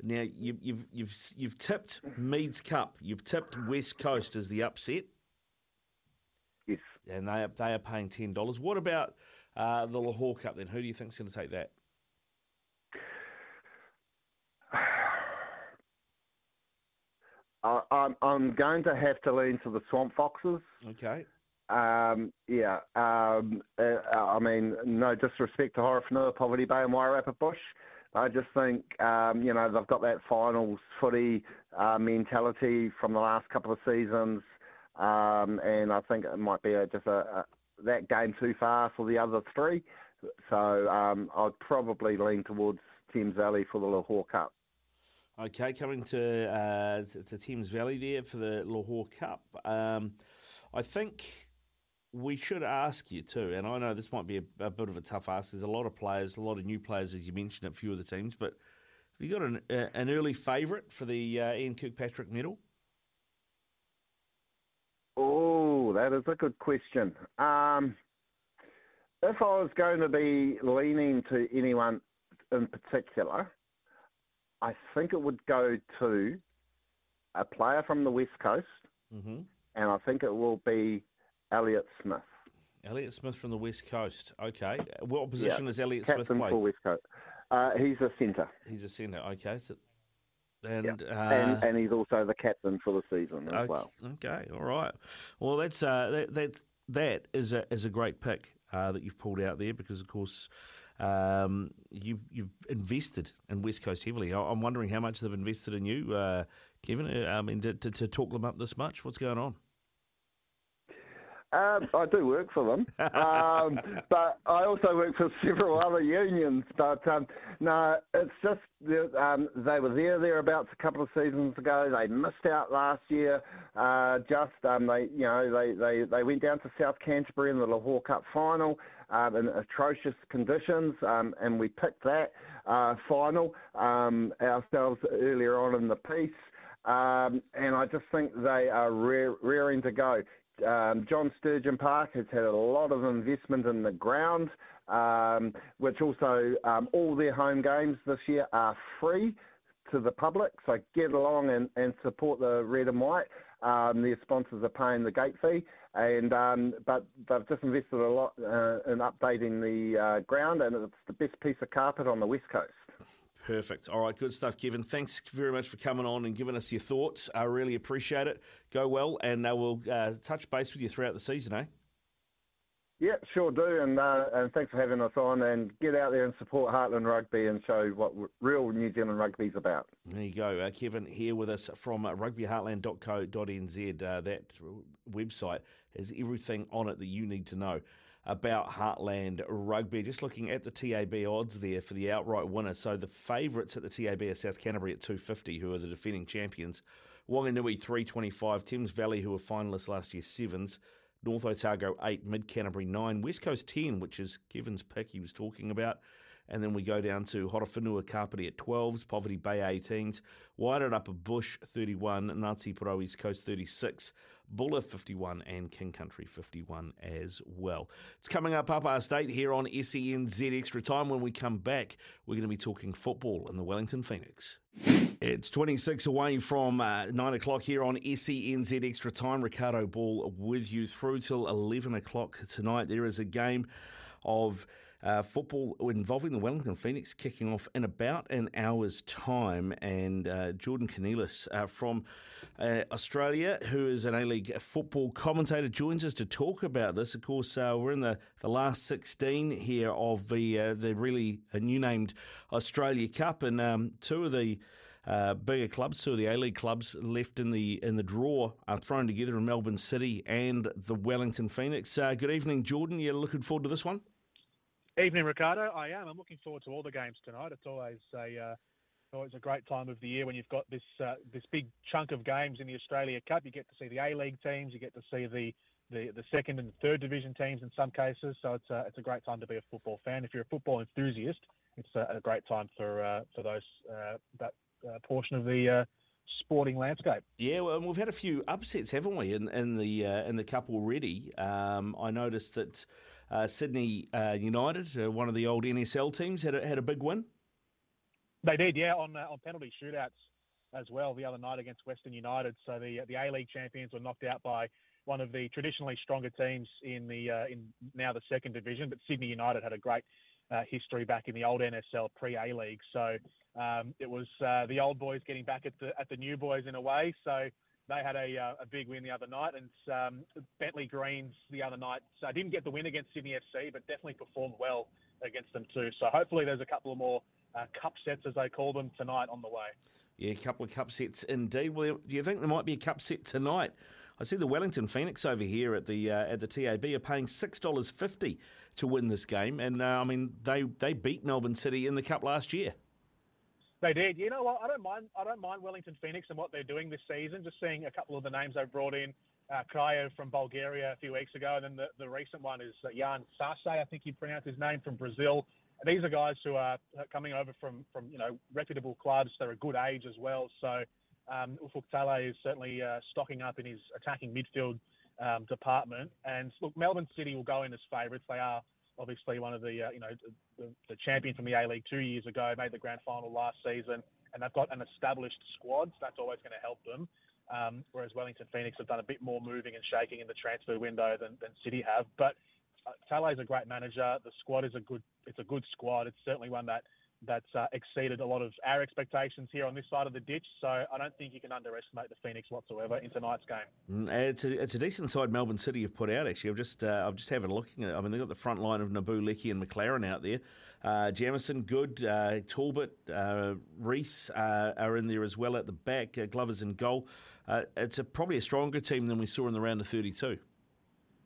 Speaker 3: now you, you've you've you've tipped Meads Cup. You've tipped West Coast as the upset.
Speaker 7: Yes.
Speaker 3: And they are, they are paying ten dollars. What about uh, the Lochore Cup then? Who do you think's going to take that?
Speaker 7: I, I'm I'm going to have to lean to the Swamp Foxes.
Speaker 3: Okay.
Speaker 7: Um, yeah. Um, uh, I mean, no disrespect to Horowhenua, Poverty Bay, and Wairarapa Bush. I just think, um, you know, they've got that finals footy uh, mentality from the last couple of seasons, um, and I think it might be a, just a, a, that game too far for the other three. So um, I'd probably lean towards Thames Valley for the Lochore Cup.
Speaker 3: Okay, coming to uh, to Thames Valley there for the Lochore Cup. Um, I think we should ask you too, and I know this might be a, a, bit of a tough ask. There's a lot of players, a lot of new players, as you mentioned, at a few of the teams. But have you got an, uh, an early favourite for the uh, Ian Kirkpatrick medal?
Speaker 7: Oh, that is a good question. Um, if I was going to be leaning to anyone in particular, I think it would go to a player from the West Coast,
Speaker 3: mm-hmm.
Speaker 7: and I think it will be Elliott Smith.
Speaker 3: Elliott Smith from the West Coast. Okay. What position
Speaker 7: yeah.
Speaker 3: is Elliott
Speaker 7: Captain
Speaker 3: Smith play?
Speaker 7: for West Coast. Uh, he's a centre.
Speaker 3: He's a centre. Okay. So, and,
Speaker 7: yeah.
Speaker 3: uh,
Speaker 7: and and he's also the captain for the season as
Speaker 3: okay,
Speaker 7: well.
Speaker 3: Okay. All right. Well, that's uh, that that is a is a great pick uh, that you've pulled out there because, of course. Um, you, you've invested in West Coast heavily. I'm wondering how much they've invested in you, uh, Kevin. Uh, I mean, to, to, to talk them up this much. What's going on?
Speaker 7: Um, I do work for them, um, but I also work for several other unions. But um, no, it's just um, they were there thereabouts a couple of seasons ago. They missed out last year. Uh, just um, they, you know, they, they, they went down to South Canterbury in the Lochore Cup final um, in atrocious conditions, um, and we picked that uh, final ourselves earlier on in the piece. and I just think they are rearing to go um, John Sturgeon Park has had a lot of investment in the ground, um, which also um, all their home games this year are free to the public. So get along and, and support the red and white. Um, their sponsors are paying the gate fee, and um, but they've just invested a lot uh, in updating the uh, ground, and it's the best piece of carpet on the west coast.
Speaker 3: Perfect. All right, good stuff, Kevin. Thanks very much for coming on and giving us your thoughts. I really appreciate it. Go well, and uh, we'll uh, touch base with you throughout the season, eh?
Speaker 7: Yeah, sure do, and uh, and thanks for having us on. And get out there and support Heartland Rugby and show what real New Zealand rugby is about.
Speaker 3: There you go, uh, Kevin here with us from rugbyheartland.co.nz. Uh, that website has everything on it that you need to know about Heartland Rugby. Just looking at the TAB odds there for the outright winner. So the favourites at the TAB are South Canterbury at 250, who are the defending champions. Wanganui 325, Thames Valley, who were finalists last year, sevens. North Otago 8, Mid Canterbury 9, West Coast 10, which is Kevin's pick he was talking about. And then we go down to Horowhenua Kapiti at 12s, Poverty Bay 18s, Wairarapa Bush 31, Ngāti Porou East Coast 36, Buller 51 and King Country 51 as well. It's coming up up our state here on SENZ Extra Time. When we come back, we're going to be talking football in the Wellington Phoenix. It's 26 away from uh, 9 o'clock here on SENZ Extra Time. Ricardo Ball with you through till 11 o'clock tonight. There is a game of uh, football involving the Wellington Phoenix kicking off in about an hour's time. And uh, Jordan Cornelis uh, from uh, Australia, who is an A League football commentator, joins us to talk about this. Of course, uh, we're in the, the last 16 here of the, uh, the really new named Australia Cup, and um, two of the uh, bigger clubs, two of the A League clubs left in the in the draw are thrown together in Melbourne City and the Wellington Phoenix. Uh, good evening, Jordan. You're looking forward to this one?
Speaker 8: Evening, Ricardo. I am. I'm looking forward to all the games tonight. It's always a uh, always a great time of the year when you've got this uh, this big chunk of games in the Australia Cup. You get to see the A League teams. You get to see the, the, the second and third division teams in some cases. So it's a, it's a great time to be a football fan. If you're a football enthusiast, it's a, a great time for uh, for those uh, that uh, portion of the uh, sporting landscape.
Speaker 3: Yeah, well, we've had a few upsets, haven't we, in, in the in the cup already? Um, I noticed that. Uh, Sydney uh, United, uh, one of the old NSL teams, had a, had a big win.
Speaker 8: They did, yeah, on on penalty shootouts as well the other night against Western United. So the the A League champions were knocked out by one of the traditionally stronger teams in the uh, in now the second division. But Sydney United had a great uh, history back in the old NSL pre A League, so um, it was uh, the old boys getting back at the at the new boys in a way. So they had a, uh, a big win the other night, and um, Bentleigh Greens the other night so didn't get the win against Sydney FC, but definitely performed well against them too. So hopefully there's a couple of more uh, cup sets as they call them tonight on the way.
Speaker 3: Yeah, a couple of cup sets indeed. Well, do you think there might be a cup set tonight? I see the Wellington Phoenix over here at the uh, at the TAB are paying six dollars fifty to win this game, and uh, I mean they they beat Melbourne City in the cup last year.
Speaker 8: They did. You know what? I don't mind. I don't mind Wellington Phoenix and what they're doing this season. Just seeing a couple of the names they've brought in. Uh, Kraev from Bulgaria a few weeks ago, and then the, the recent one is uh, Yan Sasse, I think you pronounce his name, from Brazil. These are guys who are coming over from, from you know reputable clubs. They're a good age as well. So um, Ufuk Talay is certainly uh, stocking up in his attacking midfield um, department. And look, Melbourne City will go in as favourites. They are obviously one of the uh, you know the, the, champion from the A League two years ago, made the grand final last season, and they've got an established squad. So that's always going to help them. Um, whereas Wellington Phoenix have done a bit more moving and shaking in the transfer window than, than City have. But uh, is a great manager. The squad is a good. It's a good squad. It's certainly one that that's uh, exceeded a lot of our expectations here on this side of the ditch. So I don't think you can underestimate the Phoenix whatsoever in tonight's game.
Speaker 3: Mm, it's a, it's a decent side Melbourne City have put out. Actually, I've just uh, I've just having a look. I mean, they've got the front line of Nabbout, Leckie, and McLaren out there. Uh, Jamieson, good. Uh, Talbot, uh, Reese uh, are in there as well at the back. Uh, Glover's in goal. Uh, it's a, probably a stronger team than we saw in the round of 32.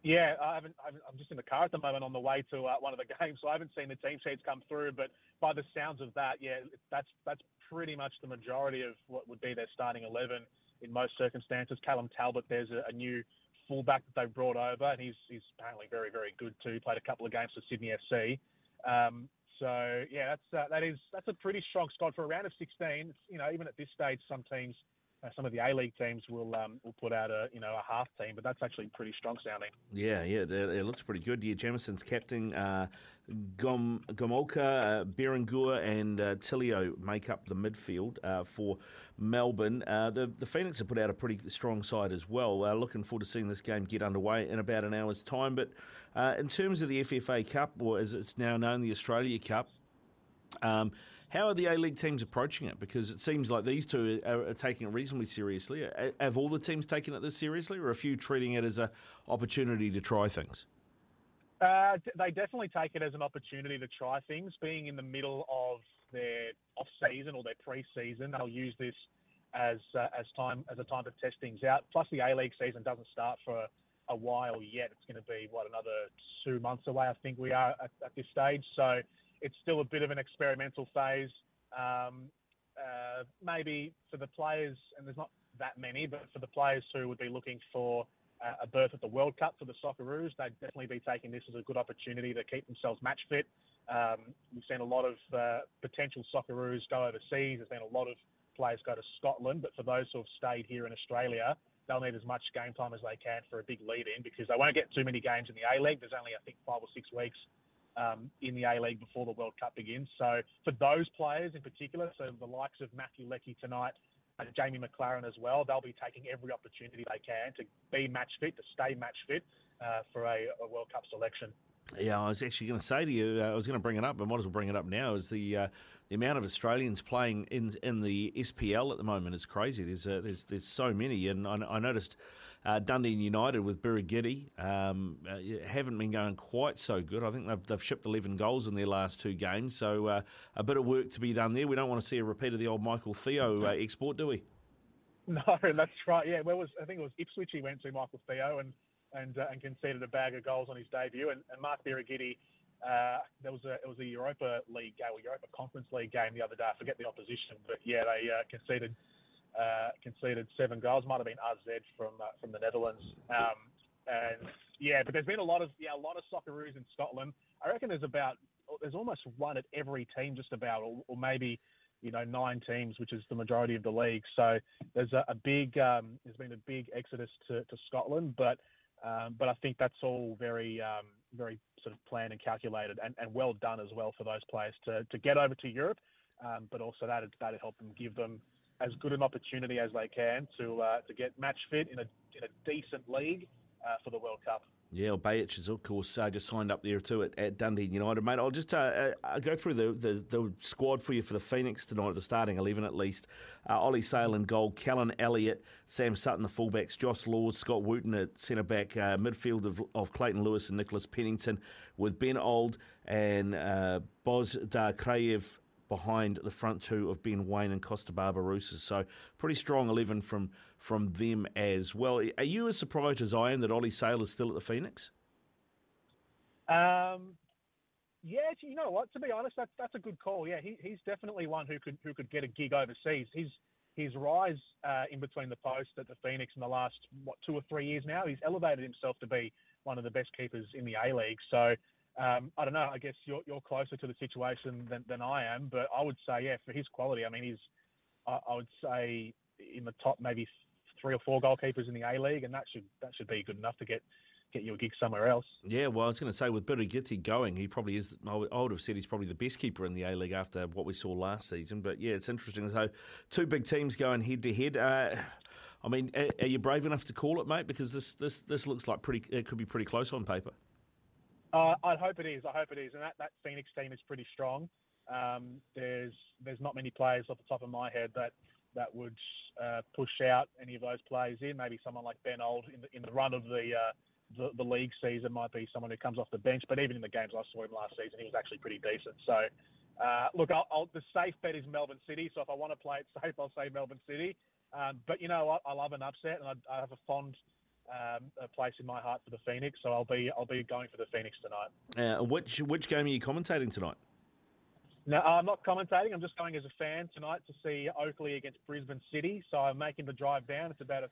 Speaker 8: Yeah, I haven't, I am just in the car at the moment on the way to uh, one of the games, so I haven't seen the team sheets come through. But by the sounds of that, yeah, that's that's pretty much the majority of what would be their starting eleven in most circumstances. Callum Talbot, there's a, a new fullback that they've brought over, and he's he's apparently very very good too. He played a couple of games for Sydney FC. Um, so yeah, that's uh, that is that's a pretty strong squad for a round of 16. you know, even at this stage, some teams some of the A League teams will um, will put out a you know a half team, but that's actually pretty strong sounding.
Speaker 3: Yeah, yeah, it, it looks pretty good. Yeah, Jamieson's captain, uh, Gom, Gomulka, uh, Berenguer, and uh, Tilio make up the midfield uh, for Melbourne. Uh, the the Phoenix have put out a pretty strong side as well. Uh, looking forward to seeing this game get underway in about an hour's time. But in terms of the FFA Cup, or as it's now known, the Australia Cup. Um, how are the A League teams approaching it? Because it seems like these two are, are, taking it reasonably seriously. Have all the teams taken it this seriously, or a few treating it as an opportunity to try things?
Speaker 8: Uh, they definitely take it as an opportunity to try things. Being in the middle of their off season or their pre-season, they'll use this as uh, as time as a time to test things out. Plus, the A League season doesn't start for a, a while yet. It's going to be what another two months away. I think we are at, at this stage. So it's still a bit of an experimental phase. Um, uh, maybe for the players, and there's not that many, but for the players who would be looking for uh, a berth at the World Cup for the Socceroos, they'd definitely be taking this as a good opportunity to keep themselves match fit. Um, we've seen a lot of uh, potential Socceroos go overseas. There's been a lot of players go to Scotland, but for those who have stayed here in Australia, they'll need as much game time as they can for a big lead in because they won't get too many games in the A League. There's only, I think, five or six weeks um, in the A League before the World Cup begins. So for those players in particular, so the likes of Matthew Leckie tonight, and Jamie McLaren as well, they'll be taking every opportunity they can to be match fit, to stay match fit uh, for a, a World Cup selection.
Speaker 3: Yeah, I was actually going to say to you, uh, I was going to bring it up, and might as well bring it up now. Is the uh, the amount of Australians playing in in the SPL at the moment is crazy. There's uh, there's there's so many, and I, I noticed uh, Dundee United with Birighitti um, uh, haven't been going quite so good. I think they've, they've shipped 11 goals in their last two games, so uh, a bit of work to be done there. We don't want to see a repeat of the old Michael Theo uh, export, do we?
Speaker 8: No, that's right. Yeah, where was I think it was Ipswich he went to Michael Theo and and uh, and conceded a bag of goals on his debut. And, and Mark Birighitti, uh, there was a it was a Europa League game or Europa Conference League game the other day. I forget the opposition, but yeah, they uh, conceded uh, conceded seven goals. Might have been AZ from uh, from the Netherlands. Um, and yeah, but there's been a lot of yeah a lot of Socceroos in Scotland. I reckon there's about there's almost one at every team just about, or, or maybe you know nine teams, which is the majority of the league. So there's a, a big um, there's been a big exodus to, to Scotland, but I think that's all very um, very sort of planned and calculated and, well done as well for those players to, get over to Europe. Um, but also that it's that help them give them as good an opportunity as they can to uh, to get match fit in a in a decent league uh, for the World Cup.
Speaker 3: Yeah, well, is of course uh, just signed up there too at, at Dundee United, mate. I'll just uh, uh, go through the, the, the squad for you for the Phoenix tonight, the starting eleven at least. Uh, Ollie Sail in goal, Callan Elliott, Sam Sutton the fullbacks, Josh Laws, Scott Wootton at centre back, uh, midfield of, of, Clayton Lewis and Nicholas Pennington, with Ben Old and uh, Bozhidar Kraev behind the front two of Ben Waine and Kosta Barbarouses. So pretty strong 11 from from them as well. Are you as surprised as I am that Ollie Sail is still at the Phoenix?
Speaker 8: Um, yeah, you know what? To be honest, that's that's a good call. Yeah, he, he's definitely one who could who could get a gig overseas. His his rise uh, in between the posts at the Phoenix in the last what two or three years now, he's elevated himself to be one of the best keepers in the A League. So um, I don't know. I guess you're, you're closer to the situation than, than I am, but I would say, yeah, for his quality, I mean, he's, I, I would say, in the top maybe three or four goalkeepers in the A League, and that should that should be good enough to get get you a gig somewhere else.
Speaker 3: Yeah, well, I was going to say with Birighitti going, he probably is. I would have said he's probably the best keeper in the A League after what we saw last season. But yeah, it's interesting. So two big teams going head to head. Uh, I mean, are you brave enough to call it, mate? Because this this this looks like pretty. It could be pretty close on paper.
Speaker 8: Uh, I hope it is. I hope it is. And that, that Phoenix team is pretty strong. Um, there's there's not many players off the top of my head that that would uh, push out any of those players in. Maybe someone like Ben Old in the in the run of the, uh, the the, league season might be someone who comes off the bench. But even in the games I saw him last season, he was actually pretty decent. So uh, look, I'll, I'll, the safe bet is Melbourne City. So if I want to play it safe, I'll say Melbourne City. Um, but you know what? I love an upset, and I, I have a fond um, a place in my heart for the Phoenix. So I'll be I'll be going for the Phoenix tonight.
Speaker 3: Uh, which which game are you commentating tonight?
Speaker 8: No, I'm not commentating. I'm just going as a fan tonight to see Oakleigh against Brisbane City. So I'm making the drive down. It's about a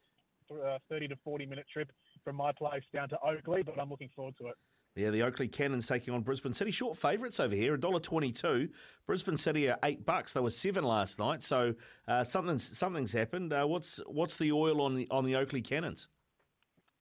Speaker 8: uh, 30 to 40 minute trip from my place down to Oakleigh, but I'm looking forward to it.
Speaker 3: Yeah, the Oakleigh Cannons taking on Brisbane City. Short favourites over here, $1.22. Brisbane City are eight bucks. They were seven last night, so uh, something's something's happened. Uh, what's what's the oil on the on the Oakleigh Cannons?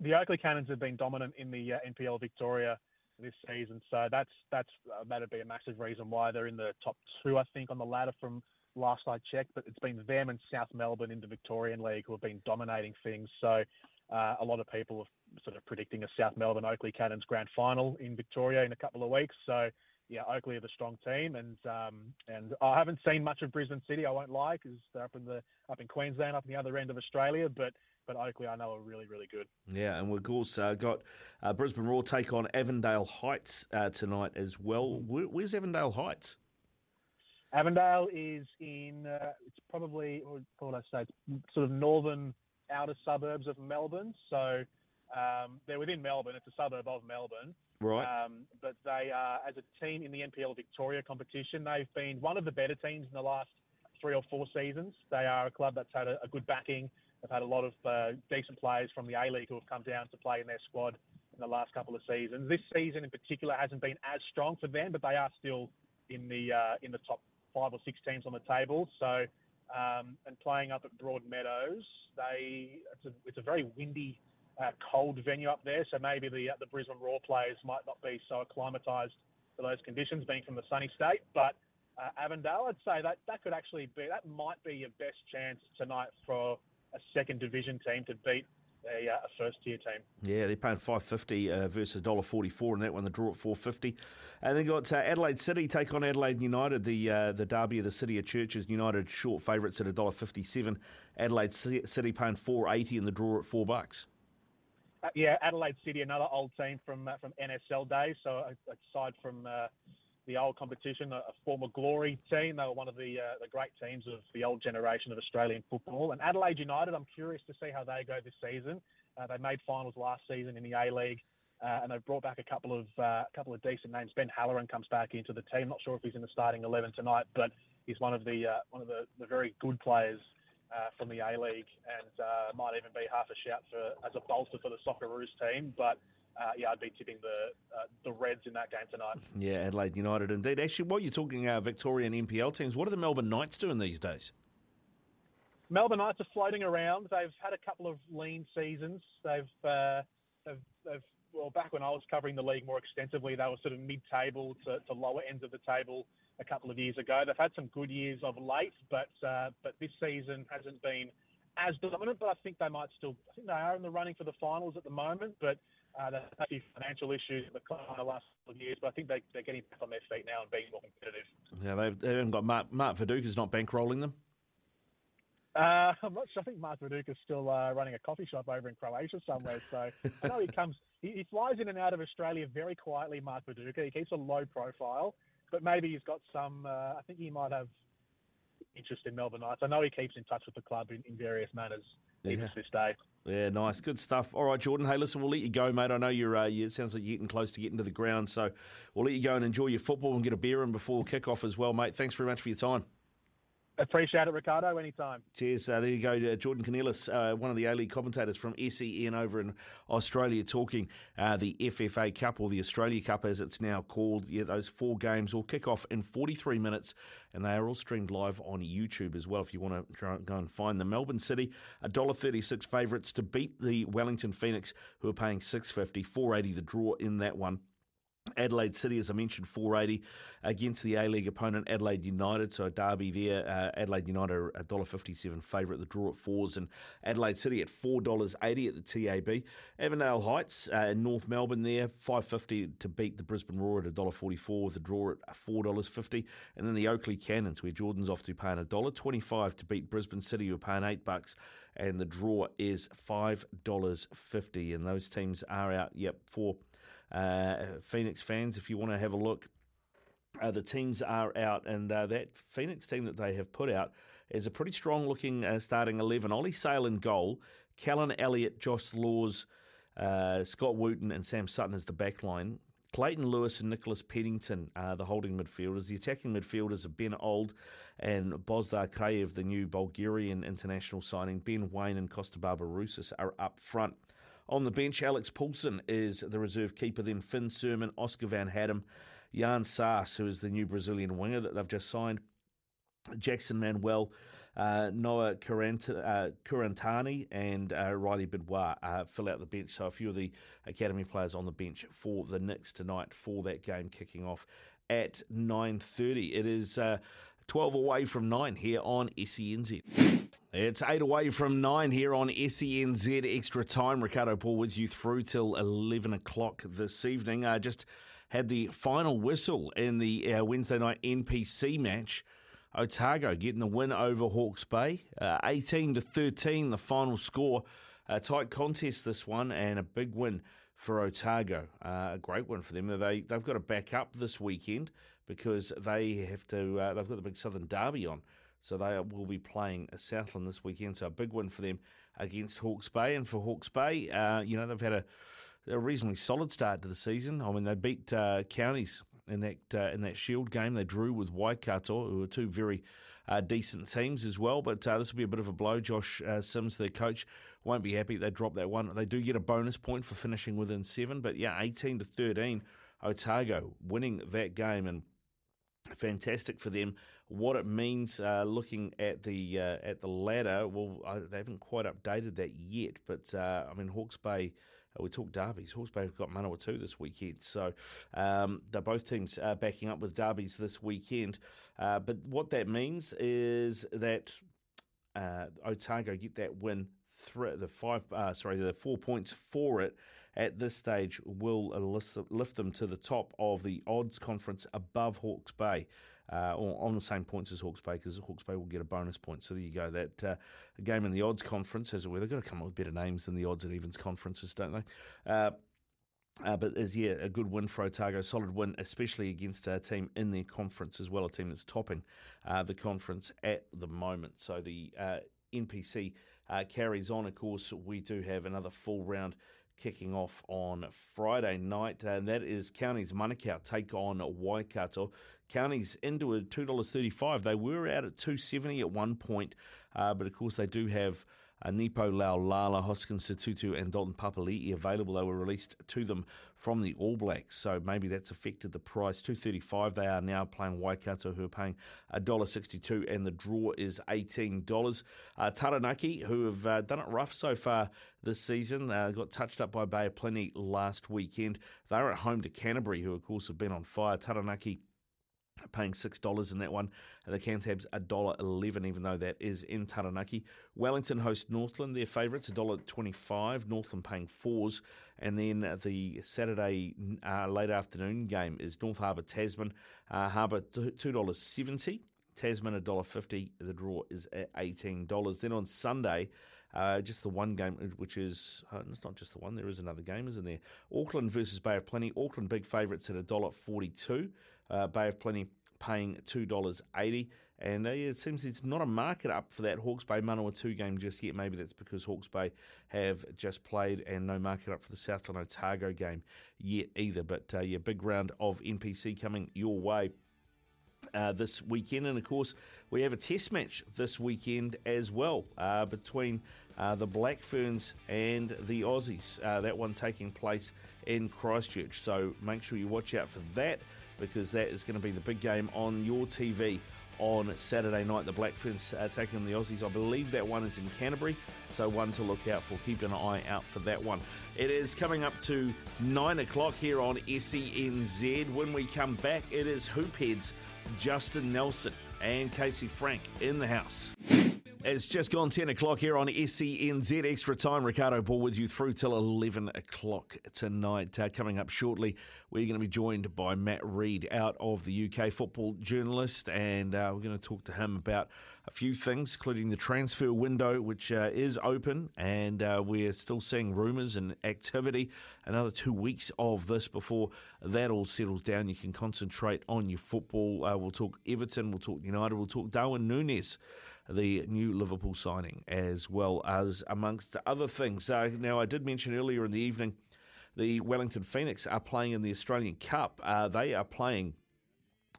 Speaker 8: The Oakleigh Cannons have been dominant in the uh, NPL Victoria this season, so that's that's uh, that'd be a massive reason why they're in the top two, I think, on the ladder from last I checked. But it's been them and South Melbourne in the Victorian League who have been dominating things. So uh, a lot of people are sort of predicting a South Melbourne Oakleigh Cannons grand final in Victoria in a couple of weeks. So yeah, Oakleigh are the strong team, and um, and I haven't seen much of Brisbane City. I won't lie, because they're up in the up in Queensland, up in the other end of Australia. But but Oakleigh I know are really, really good.
Speaker 3: Yeah, and we've also got uh, Brisbane Roar take on Avondale Heights uh, tonight as well. Where, where's Avondale Heights?
Speaker 8: Avondale is in, uh, it's probably, what would I say, sort of northern outer suburbs of Melbourne. So um, they're within Melbourne. It's a suburb of Melbourne.
Speaker 3: Right.
Speaker 8: Um, but they are, as a team in the NPL Victoria competition, they've been one of the better teams in the last three or four seasons. They are a club that's had a, a good backing They've had a lot of uh, decent players from the A League who have come down to play in their squad in the last couple of seasons. This season in particular hasn't been as strong for them, but they are still in the uh, in the top five or six teams on the table. So, um, and playing up at Broadmeadows, they it's a, it's a very windy, uh, cold venue up there. So maybe the uh, the Brisbane Roar players might not be so acclimatised to those conditions, being from the sunny state. But uh, Avondale, I'd say that that could actually be that might be your best chance tonight for a second division team to beat a, uh, a first tier team.
Speaker 3: Yeah, they're paying five fifty uh, versus dollar forty four in that one. The draw at four fifty, and then got uh, Adelaide City take on Adelaide United. The uh, the derby of the city of churches. United short favourites at a dollar fifty seven. Adelaide City paying four eighty in the draw at four bucks.
Speaker 8: Uh, yeah, Adelaide City, another old team from uh, from NSL days. So aside from the old competition, a, former glory team. They were one of the uh, the great teams of the old generation of Australian football. And Adelaide United, I'm curious to see how they go this season. Uh, they made finals last season in the A League. Uh, and they've brought back a couple of uh, a couple of decent names. Ben Halloran comes back into the team. Not sure if he's in the starting eleven tonight, but he's one of the uh, one of the, the very good players uh, from the A League, and uh, might even be half a shout for as a bolster for the Socceroos team. But uh, yeah, I'd be tipping the uh, the Reds in that game tonight.
Speaker 3: Yeah, Adelaide United indeed. Actually, while you're talking uh, Victorian NPL teams, what are the Melbourne Knights doing these days?
Speaker 8: Melbourne Knights are floating around. They've had a couple of lean seasons. They've, uh, they've, they've well, back when I was covering the league more extensively, they were sort of mid-table to, to lower ends of the table a couple of years ago. They've had some good years of late, but uh, but this season hasn't been as dominant, but I think they might still. I think they are in the running for the finals at the moment, but they've had a financial issues in the club in the last couple of years. But I think they, they're getting back on their feet now and being more competitive.
Speaker 3: Yeah, they've, they haven't got Mark, Mark Viduka's not bankrolling them.
Speaker 8: Uh, I'm not sure. I think Mark Viduka's still uh, running a coffee shop over in Croatia somewhere. So I know he comes, he, he, flies in and out of Australia very quietly. Mark Viduka. He keeps a low profile, but maybe he's got some. Uh, I think he might have interest in Melbourne Knights. I know he keeps in touch with the club in, in various manners, yeah. to this day.
Speaker 3: Yeah, nice, good stuff. All right, Jordan. Hey, listen, we'll let you go, mate. I know you're. Uh, you, it sounds like you're getting close to getting to the ground, so we'll let you go and enjoy your football and get a beer in before kick off as well, mate. Thanks very much for your time.
Speaker 8: Appreciate it, Ricardo. Anytime.
Speaker 3: Cheers. Uh, there you go, uh, Jordan Cornelis, uh, one of the A League commentators from SEN over in Australia, talking uh, the FFA Cup or the Australia Cup as it's now called. Yeah, those four games will kick off in 43 minutes, and they are all streamed live on YouTube as well. If you want to go and find them, Melbourne City $1.36 favourites to beat the Wellington Phoenix, who are paying 6.50, 4.80 the draw in that one. Adelaide City, as I mentioned, 480 against the A League opponent Adelaide United. So a derby there. Uh, Adelaide United are $1.57 favourite. The draw at fours and Adelaide City at $4.80 at the TAB. Avondale Heights uh, in North Melbourne there, 550 to beat the Brisbane Roar at $1.44 with the draw at $4.50. And then the Oakleigh Cannons, where Jordan's off to paying $1.25 to beat Brisbane City, who are paying 8 bucks and the draw is $5.50. And those teams are out, yep, for uh, Phoenix fans, if you want to have a look, uh, the teams are out, and uh, that Phoenix team that they have put out is a pretty strong looking uh, starting 11. Ollie Sail in goal, Callan Elliott, Josh Laws, uh, Scott Wootton, and Sam Sutton as the back line. Clayton Lewis and Nicholas Pennington are the holding midfielders. The attacking midfielders are Ben Old and Bozhidar Kraev, the new Bulgarian international signing. Ben Waine and Kosta Barbarouses are up front. On the bench, Alex Paulsen is the reserve keeper, then Finn Surman, Oskar van Hattum, Yan Sasse, who is the new Brazilian winger that they've just signed, Jackson Manuel, uh, Noah uh, and uh, Riley Bidois uh, fill out the bench. So a few of the academy players on the bench for the Nix tonight for that game kicking off at 9.30. It is uh, 12 away from 9 here on SENZ. It's 8 away from 9 here on SENZ Extra Time. Ricardo Paul with you through till 11 o'clock this evening. I uh, just had the final whistle in the uh, Wednesday night NPC match. Otago getting the win over Hawke's Bay. Uh, 18 to 13, the final score. A tight contest, this one, and a big win for Otago. Uh, a great one for them. They, they've got to back up this weekend because they have to. Uh, they've got the big Southern Derby on, so they will be playing Southland this weekend. So a big win for them against Hawke's Bay, and for Hawke's Bay, uh, you know they've had a, a, reasonably solid start to the season. I mean they beat uh, counties in that uh, in that Shield game. They drew with Waikato, who are two very uh, decent teams as well. But uh, this will be a bit of a blow. Josh Syms, their coach, won't be happy they drop that one. They do get a bonus point for finishing within seven, but yeah, 18 to 13, Otago winning that game and fantastic for them. What it means uh, looking at the uh, at the ladder, well, I, they haven't quite updated that yet. But uh, I mean, Hawke's Bay. Uh, we talk derbies. Hawke's Bay have got Manawatu this weekend, so um, they're both teams uh, backing up with derbies this weekend. Uh, but what that means is that Otago get that win, th- the five, sorry, the four points for it at this stage will lift them to the top of the odds conference above Hawke's Bay. Uh, on the same points as Hawke's Bay because Hawke's Bay will get a bonus point. So there you go. That uh, game in the odds conference, as it were, they've got to come up with better names than the odds and evens conferences, don't they? Uh, uh, but is yeah a good win for Otago, solid win, especially against a team in their conference as well, a team that's topping uh, the conference at the moment. So the uh, NPC uh, carries on. Of course, we do have another full round kicking off on Friday night, and that is Counties Manukau take on Waikato. Counties into a two dollars thirty five. They were out at two seventy at one point, uh, but of course they do have uh, Nepo Laulala, Hoskins Sotutu, and Dalton Papali'i available. They were released to them from the All Blacks, so maybe that's affected the price. Two thirty five. They are now playing Waikato, who are paying a dollar sixty two, and the draw is eighteen dollars. Uh, Taranaki, who have uh, done it rough so far this season, uh, got touched up by Bay of Plenty last weekend. They're at home to Canterbury, who of course have been on fire. Taranaki paying $6 in that one. The Cantabs $1.11, even though that is in Taranaki. Wellington host Northland, their favourites, $1.25. Northland paying fours. And then the Saturday uh, late afternoon game is North Harbour Tasman. Uh, Harbour $2.70. Tasman $1.50. The draw is at $18. Then on Sunday, uh, just the one game, which is uh, it's not just the one. There is another game, isn't there? Auckland versus Bay of Plenty. Auckland big favourites at a dollar forty-two. Uh, Bay of Plenty paying two dollars eighty. And uh, yeah, it seems it's not a market up for that Hawke's Bay Manawatu game just yet. Maybe that's because Hawke's Bay have just played and no market up for the Southland Otago game yet either. But uh, yeah, big round of NPC coming your way. Uh, this weekend. And of course, we have a test match this weekend as well uh, between uh, the Black Ferns and the Aussies. Uh, that one taking place in Christchurch. So make sure you watch out for that because that is going to be the big game on your TV on Saturday night. The Black Ferns uh, taking the Aussies. I believe that one is in Canterbury, so one to look out for. Keep an eye out for that one. It is coming up to nine o'clock here on SENZ. When we come back, it is Hoopheads Justin Nelson and Casey Frank in the house. It's just gone 10 o'clock here on SENZ Extra Time. Ricardo Ball with you through till 11 o'clock tonight. Uh, coming up shortly, we're going to be joined by Matt Reid, out of the UK football journalist, and uh, we're going to talk to him about a few things, including the transfer window, which uh, is open, and uh, we're still seeing rumours and activity. Another two weeks of this before that all settles down. You can concentrate on your football. Uh, we'll talk Everton, we'll talk United, we'll talk Darwin Núñez the new Liverpool signing, as well as amongst other things. Uh, now, I did mention earlier in the evening the Wellington Phoenix are playing in the Australian Cup. Uh, they are playing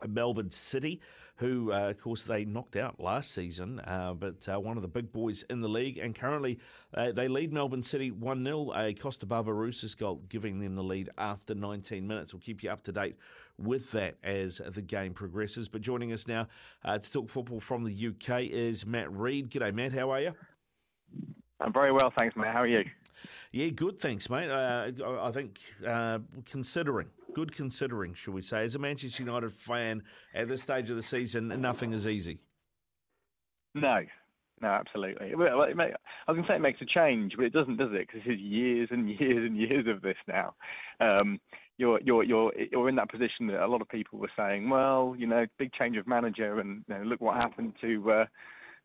Speaker 3: Melbourne City who, uh, of course, they knocked out last season, uh, but uh, one of the big boys in the league. And currently, uh, they lead Melbourne City 1 0. A Kosta Barbarouses goal giving them the lead after 19 minutes. We'll keep you up to date with that as the game progresses. But joining us now uh, to talk football from the UK is Matt Reid. G'day, Matt. How are you?
Speaker 9: I'm very well, thanks, mate. How are you?
Speaker 3: Yeah, good, thanks, mate. Uh, I think uh, considering, good considering, should we say, as a Manchester United fan at this stage of the season, nothing is easy.
Speaker 9: No, no, absolutely. Well, I was going to say it makes a change, but it doesn't, does it? Because it's years and years and years of this now. Um, you're you're you're you're in that position that a lot of people were saying, well, you know, big change of manager, and you know, look what happened to. Uh,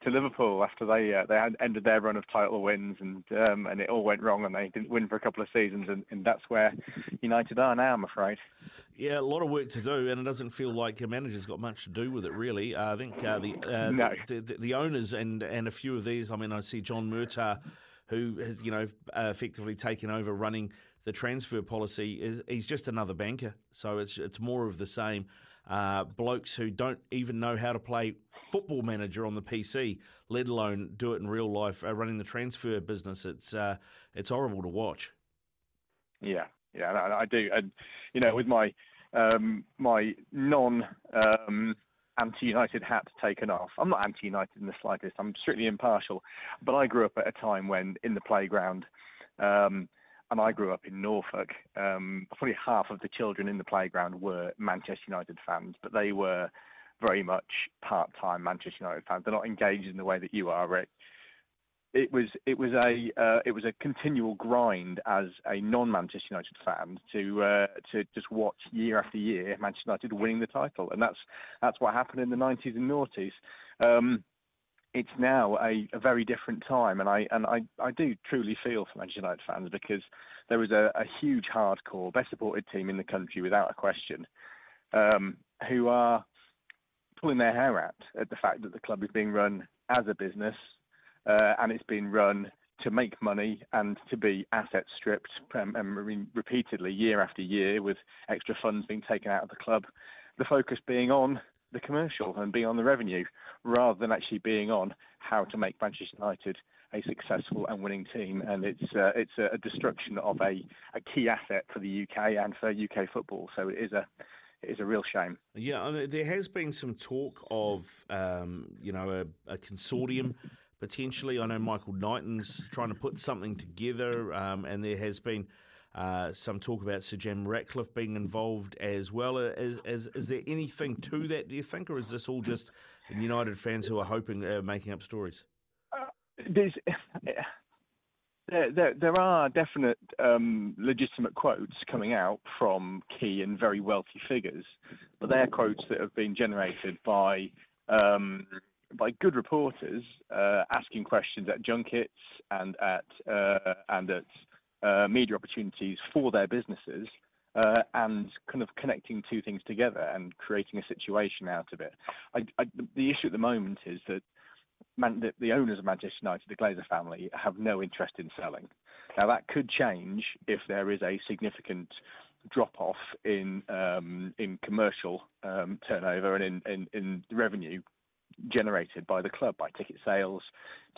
Speaker 9: to Liverpool after they uh, they had ended their run of title wins and um, and it all went wrong and they didn't win for a couple of seasons and, and that's where United are now, I'm afraid.
Speaker 3: Yeah, a lot of work to do, and it doesn't feel like a manager's got much to do with it, really. Uh, I think uh, the, uh,
Speaker 9: no.
Speaker 3: the, the, the owners and and a few of these. I mean, I see John Murtough, who has you know effectively taken over running the transfer policy. Is he's just another banker, so it's it's more of the same. Uh, blokes who don't even know how to play football manager on the PC, let alone do it in real life, uh, running the transfer business. It's uh, it's horrible to watch.
Speaker 9: Yeah, yeah, I, I do, and you know, with my um, my non um, anti-United hat taken off. I'm not anti-United in the slightest. I'm strictly impartial. But I grew up at a time when, in the playground, um, and I grew up in Norfolk. Um, probably half of the children in the playground were Manchester United fans, but they were very much part-time Manchester United fans. They're not engaged in the way that you are, Rick. It was it was a uh, it was a continual grind as a non-Manchester United fan to uh, to just watch year after year Manchester United winning the title, and that's that's what happened in the 90s and noughties. Um, it's now a, a, very different time, and I and I, I do truly feel for Manchester United fans because there is a, a huge hardcore, best supported team in the country without a question, um, who are pulling their hair out at the fact that the club is being run as a business uh, and it's being run to make money and to be asset stripped um, and repeatedly year after year with extra funds being taken out of the club. The focus being on the commercial and being on the revenue rather than actually being on how to make Manchester United a successful and winning team. And it's uh, it's a destruction of a, a key asset for the UK and for UK football. So it is a is a real shame.
Speaker 3: Yeah, I mean, there has been some talk of, um, you know, a, a, consortium potentially. I know Michael Knighton's trying to put something together, um, and there has been Uh, some talk about Sir Jim Ratcliffe being involved as well. Uh, is, is, is, there anything to that, do you think, or is this all just United fans who are hoping, uh, making up stories?
Speaker 9: Uh, there's, there, there, there, are definite um, legitimate quotes coming out from key and very wealthy figures, but they're quotes that have been generated by um, by good reporters uh, asking questions at junkets and at uh, and at uh, media opportunities for their businesses, uh, and kind of connecting two things together and creating a situation out of it. I, I, the issue at the moment is that Man, the, the, owners of Manchester United, the Glazer family, have no interest in selling. Now that could change if there is a significant drop off in um, in commercial um, turnover and in, in, in revenue generated by the club by ticket sales,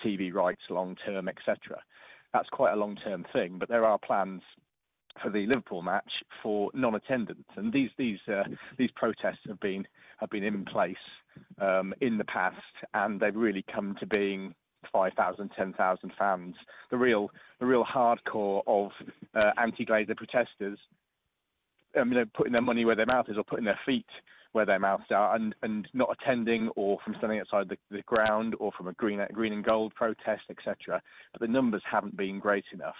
Speaker 9: TV rights, long term, etc. That's quite a long term thing, but there are plans for the Liverpool match for non-attendance, and these these uh, these protests have been have been in place um, in the past, and they've really come to being 5,000, 10,000 fans. The real the real hardcore of uh, anti-Glazer protesters, um, you know, putting their money where their mouth is or putting their feet where their mouths are and, and not attending or from standing outside the, the ground or from a green green and gold protest, etc. But the numbers haven't been great enough.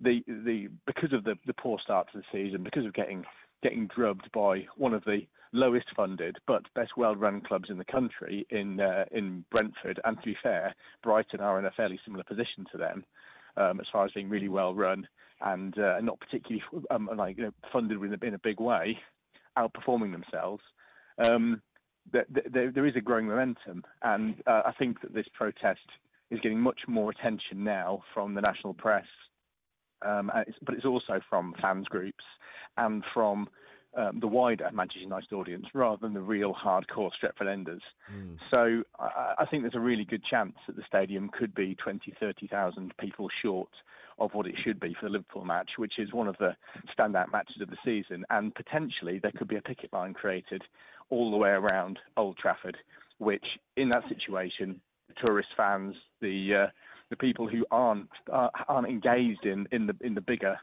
Speaker 9: The the because of the, the poor start to the season, because of getting getting drubbed by one of the lowest funded but best well run clubs in the country in uh, in Brentford, and to be fair, Brighton are in a fairly similar position to them um, as far as being really well run and uh, not particularly um, like you know, funded in a, in a big way, outperforming themselves. Um, there, there, is a growing momentum, and uh, I think that this protest is getting much more attention now from the national press, um, it's, but it's also from fans groups and from um, the wider Manchester United audience rather than the real hardcore Stretford enders. Mm. So I, I, think there's a really good chance that the stadium could be 20, 30,000 people short of what it should be for the Liverpool match, which is one of the standout matches of the season. And potentially there could be a picket line created all the way around Old Trafford, which in that situation, the tourist fans, the uh, the people who aren't uh, aren't engaged in, in the in the bigger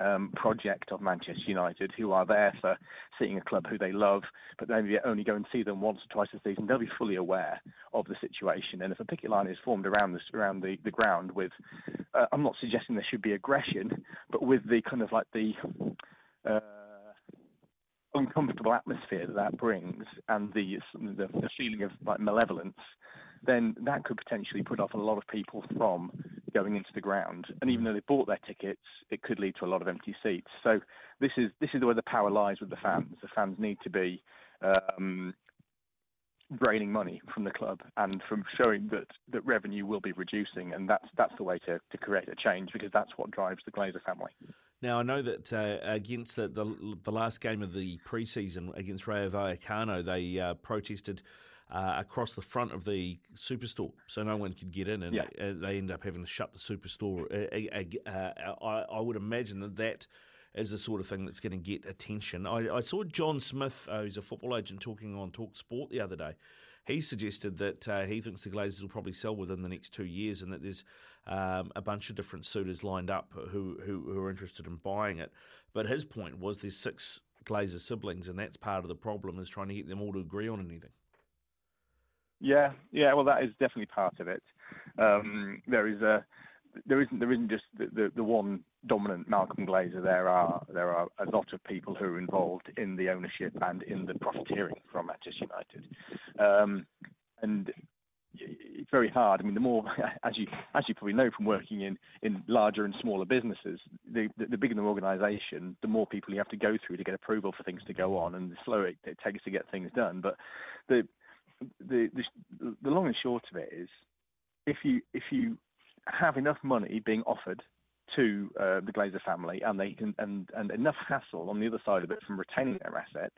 Speaker 9: um, project of Manchester United, who are there for seeing a club who they love, but maybe only go and see them once or twice a season. They'll be fully aware of the situation, and if a picket line is formed around this around the, the ground, with uh, I'm not suggesting there should be aggression, but with the kind of like the uh, uncomfortable atmosphere that that brings and the, the, the feeling of like malevolence, then that could potentially put off a lot of people from going into the ground. And even though they bought their tickets, it could lead to a lot of empty seats. So this is this is where the power lies with the fans. The fans need to be um, draining money from the club and from showing that, that revenue will be reducing, and that's that's the way to, to create a change because that's what drives the Glazer family.
Speaker 3: Now I know that uh, against the, the, the last game of the preseason against Rayo Vallecano, they uh, protested. Uh, across the front of the superstore, so no one could get in, and
Speaker 9: yeah.
Speaker 3: they, uh, end up having to shut the superstore. Uh, uh, I, I, would imagine that that is the sort of thing that's going to get attention. I, I saw John Smith, who's a football agent, talking on Talk Sport the other day, he suggested that uh, he thinks the Glazers will probably sell within the next two years, and that there's um, a bunch of different suitors lined up who, who, who are interested in buying it. But his point was there's six Glazer siblings, and that's part of the problem is trying to get them all to agree on anything.
Speaker 9: Yeah, yeah. Well, that is definitely part of it. Um, there is a there isn't there isn't just the, the, the, one dominant Malcolm Glazer. There are there are a lot of people who are involved in the ownership and in the profiteering from Manchester United, um, and it's very hard. I mean, the more as you as you probably know from working in, in larger and smaller businesses, the, the, the bigger the organisation, the more people you have to go through to get approval for things to go on, and the slower it, it takes to get things done. But the the, the the long and short of it is, if you if you have enough money being offered to uh, the Glazer family, and they can and and enough hassle on the other side of it from retaining their assets,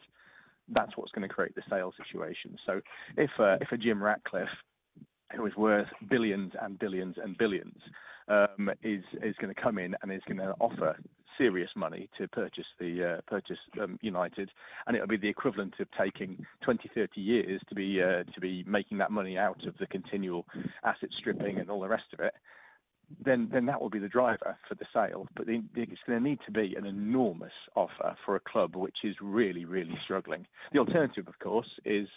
Speaker 9: that's what's going to create the sale situation. So if uh, if a Jim Ratcliffe, who is worth billions and billions and billions, um, is is going to come in and is going to offer serious money to purchase the uh, purchase um, United, and it'll be the equivalent of taking 20, 30 years to be uh, to be making that money out of the continual asset stripping and all the rest of it then then that will be the driver for the sale. But it's going to need to be an enormous offer for a club which is really really struggling. The alternative, of course, is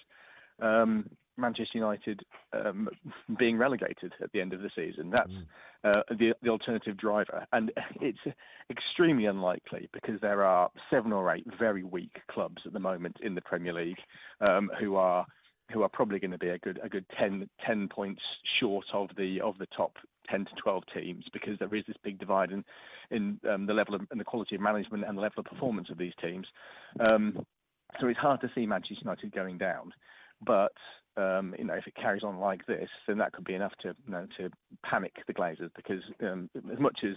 Speaker 9: um, Manchester United um, being relegated at the end of the season. That's mm. uh, the the alternative driver, and it's extremely unlikely because there are seven or eight very weak clubs at the moment in the Premier League um, who are who are probably going to be a good a good 10, 10 points short of the of the top 10 to 12 teams because there is this big divide in in um, the level of and the quality of management and the level of performance of these teams. Um, so it's hard to see Manchester United going down, but um, you know if it carries on like this, then that could be enough to you know to panic the Glazers because um, as much as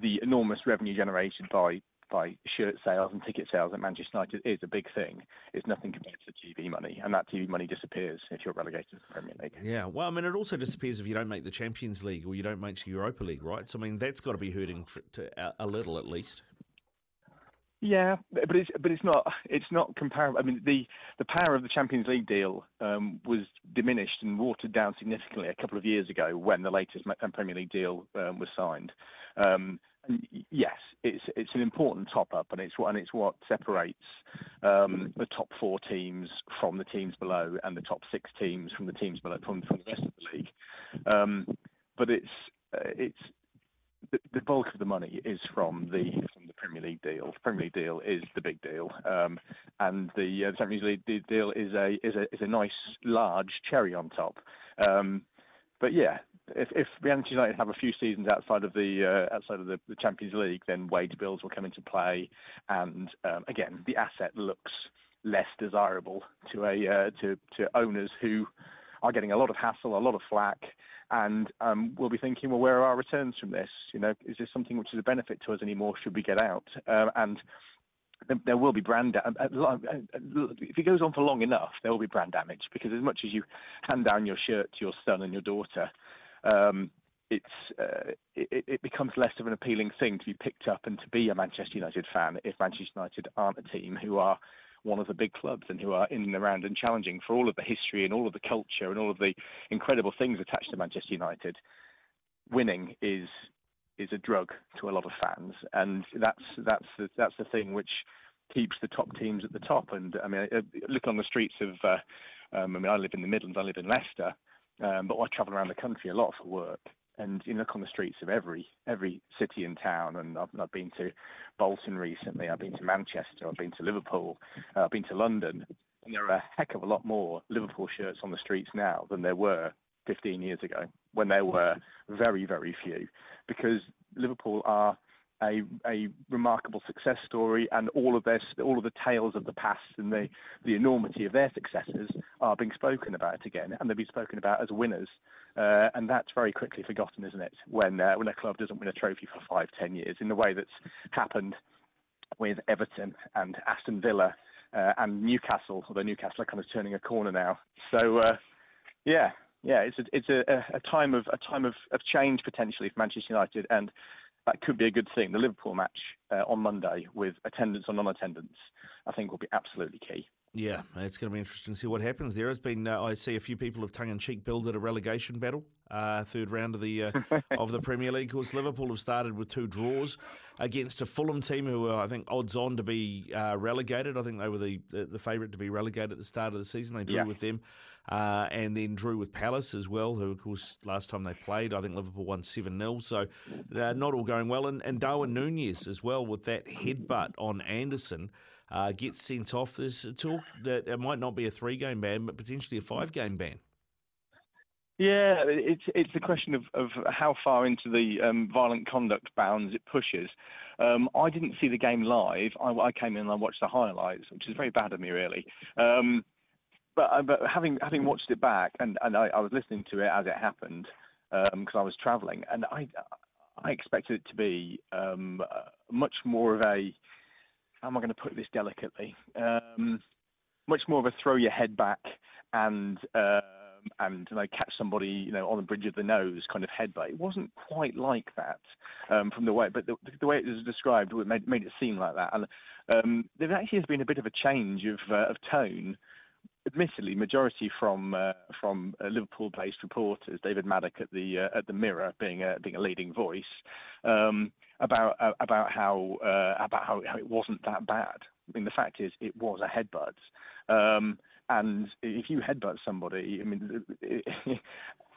Speaker 9: the enormous revenue generated by by shirt sales and ticket sales at Manchester United is a big thing. It's nothing compared to the TV money, and that TV money disappears if you're relegated to the Premier League.
Speaker 3: Yeah, well, I mean, it also disappears if you don't make the Champions League or you don't make the Europa League, right? So, I mean, that's got to be hurting to, a little at least.
Speaker 9: Yeah, but it's but it's not it's not comparable. I mean, the the power of the Champions League deal um, was diminished and watered down significantly a couple of years ago when the latest Premier League deal um, was signed. Um, yes, it's it's an important top up, and it's what and it's what separates um, the top four teams from the teams below, and the top six teams from the teams below from, from the rest of the league. Um, but it's uh, it's the, bulk of the money is from the Premier League deal. The Premier League deal is the big deal, um, and the, uh, Champions League deal is a nice large cherry on top. Um, but yeah, if, Manchester United have a few seasons outside of the uh, outside of the, Champions League, then wage bills will come into play, and um, again, the asset looks less desirable to a uh, to owners who are getting a lot of hassle, a lot of flack, and um, we'll be thinking, well, where are our returns from this? You know, is this something which is a benefit to us anymore? Should we get out? Um, and there will be brand damage. Uh, uh, uh, if it goes on for long enough, there will be brand damage because as much as you hand down your shirt to your son and your daughter, um, it's uh, it, it, becomes less of an appealing thing to be picked up and to be a Manchester United fan if Manchester United aren't a team who are one of the big clubs and who are in and around and challenging for all of the history and all of the culture and all of the incredible things attached to Manchester United. Winning is is a drug to a lot of fans, and that's that's the, that's the thing which keeps the top teams at the top. And I mean, look on the streets of. Uh, um, I mean, I live in the Midlands. I live in Leicester, um, but I travel around the country a lot for work. And you look on the streets of every every city and town, and I've, I've been to Bolton recently. I've been to Manchester. I've been to Liverpool. Uh, I've been to London, and there are a heck of a lot more Liverpool shirts on the streets now than there were 15 years ago, when there were very very few, because Liverpool are a, a remarkable success story, and all of their all of the tales of the past and the the enormity of their successes are being spoken about again, and they're being spoken about as winners. Uh, and that's very quickly forgotten, isn't it? When uh, when a club doesn't win a trophy for five, ten years, in the way that's happened with Everton and Aston Villa uh, and Newcastle, although Newcastle are kind of turning a corner now. So, uh, yeah, yeah, it's a it's a, a time of a time of, of change potentially for Manchester United, and that could be a good thing. The Liverpool match uh, on Monday with attendance or non-attendance, I think, will be absolutely key.
Speaker 3: Yeah, it's going to be interesting to see what happens there. It's been uh, I see a few people have tongue-in-cheek billed it a relegation battle, uh, third round of the uh, of the Premier League. Of course, Liverpool have started with two draws against a Fulham team who are I think odds on to be uh, relegated. I think they were the the, the favourite to be relegated at the start of the season. They drew yeah. with them uh, and then drew with Palace as well, who, of course, last time they played, I think Liverpool won 7 0. So uh, not all going well. And, and Darwin Núñez as well with that headbutt on Anderson. Uh, gets sent off. There's talk that it might not be a three game ban, but potentially a five game ban.
Speaker 9: Yeah, it's it's a question of, of how far into the um, violent conduct bounds it pushes. Um, I didn't see the game live. I, I, came in and I watched the highlights, which is very bad of me, really. Um, but uh, but having having watched it back and and I, I was listening to it as it happened because um, I was travelling and I I expected it to be um, uh, much more of a how am I going to put this delicately um, much more of a throw your head back and um, and you know, catch somebody you know on the bridge of the nose kind of headbutt. It wasn't quite like that um, from the way, but the, the, way it was described it made, made it seem like that. And um, there actually has been a bit of a change of uh, of tone admittedly, majority from uh, from uh, Liverpool-based reporters, David Maddock at the uh, at the Mirror, being a being a leading voice, um, about uh, about how uh, about how, how, it wasn't that bad. I mean, the fact is, it was a headbutt. Um, and if you headbutt somebody, I mean, it, it,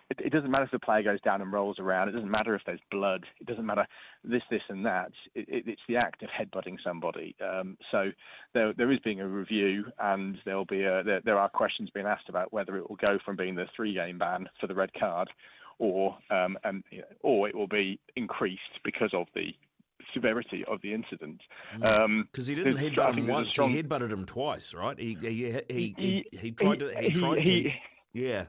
Speaker 9: it, doesn't matter if the player goes down and rolls around. It doesn't matter if there's blood. It doesn't matter this, this, and that. It, it's the act of headbutting somebody. Um, so there, there is being a review, and there'll be a, there, there are questions being asked about whether it will go from being the three-game ban for the red card, or um, and, or it will be increased because of the severity of the incident.
Speaker 3: Because mm. um, he didn't headbutt him once, strong... he headbutted him twice, right? He he he, he, he, he tried to he, tried to yeah.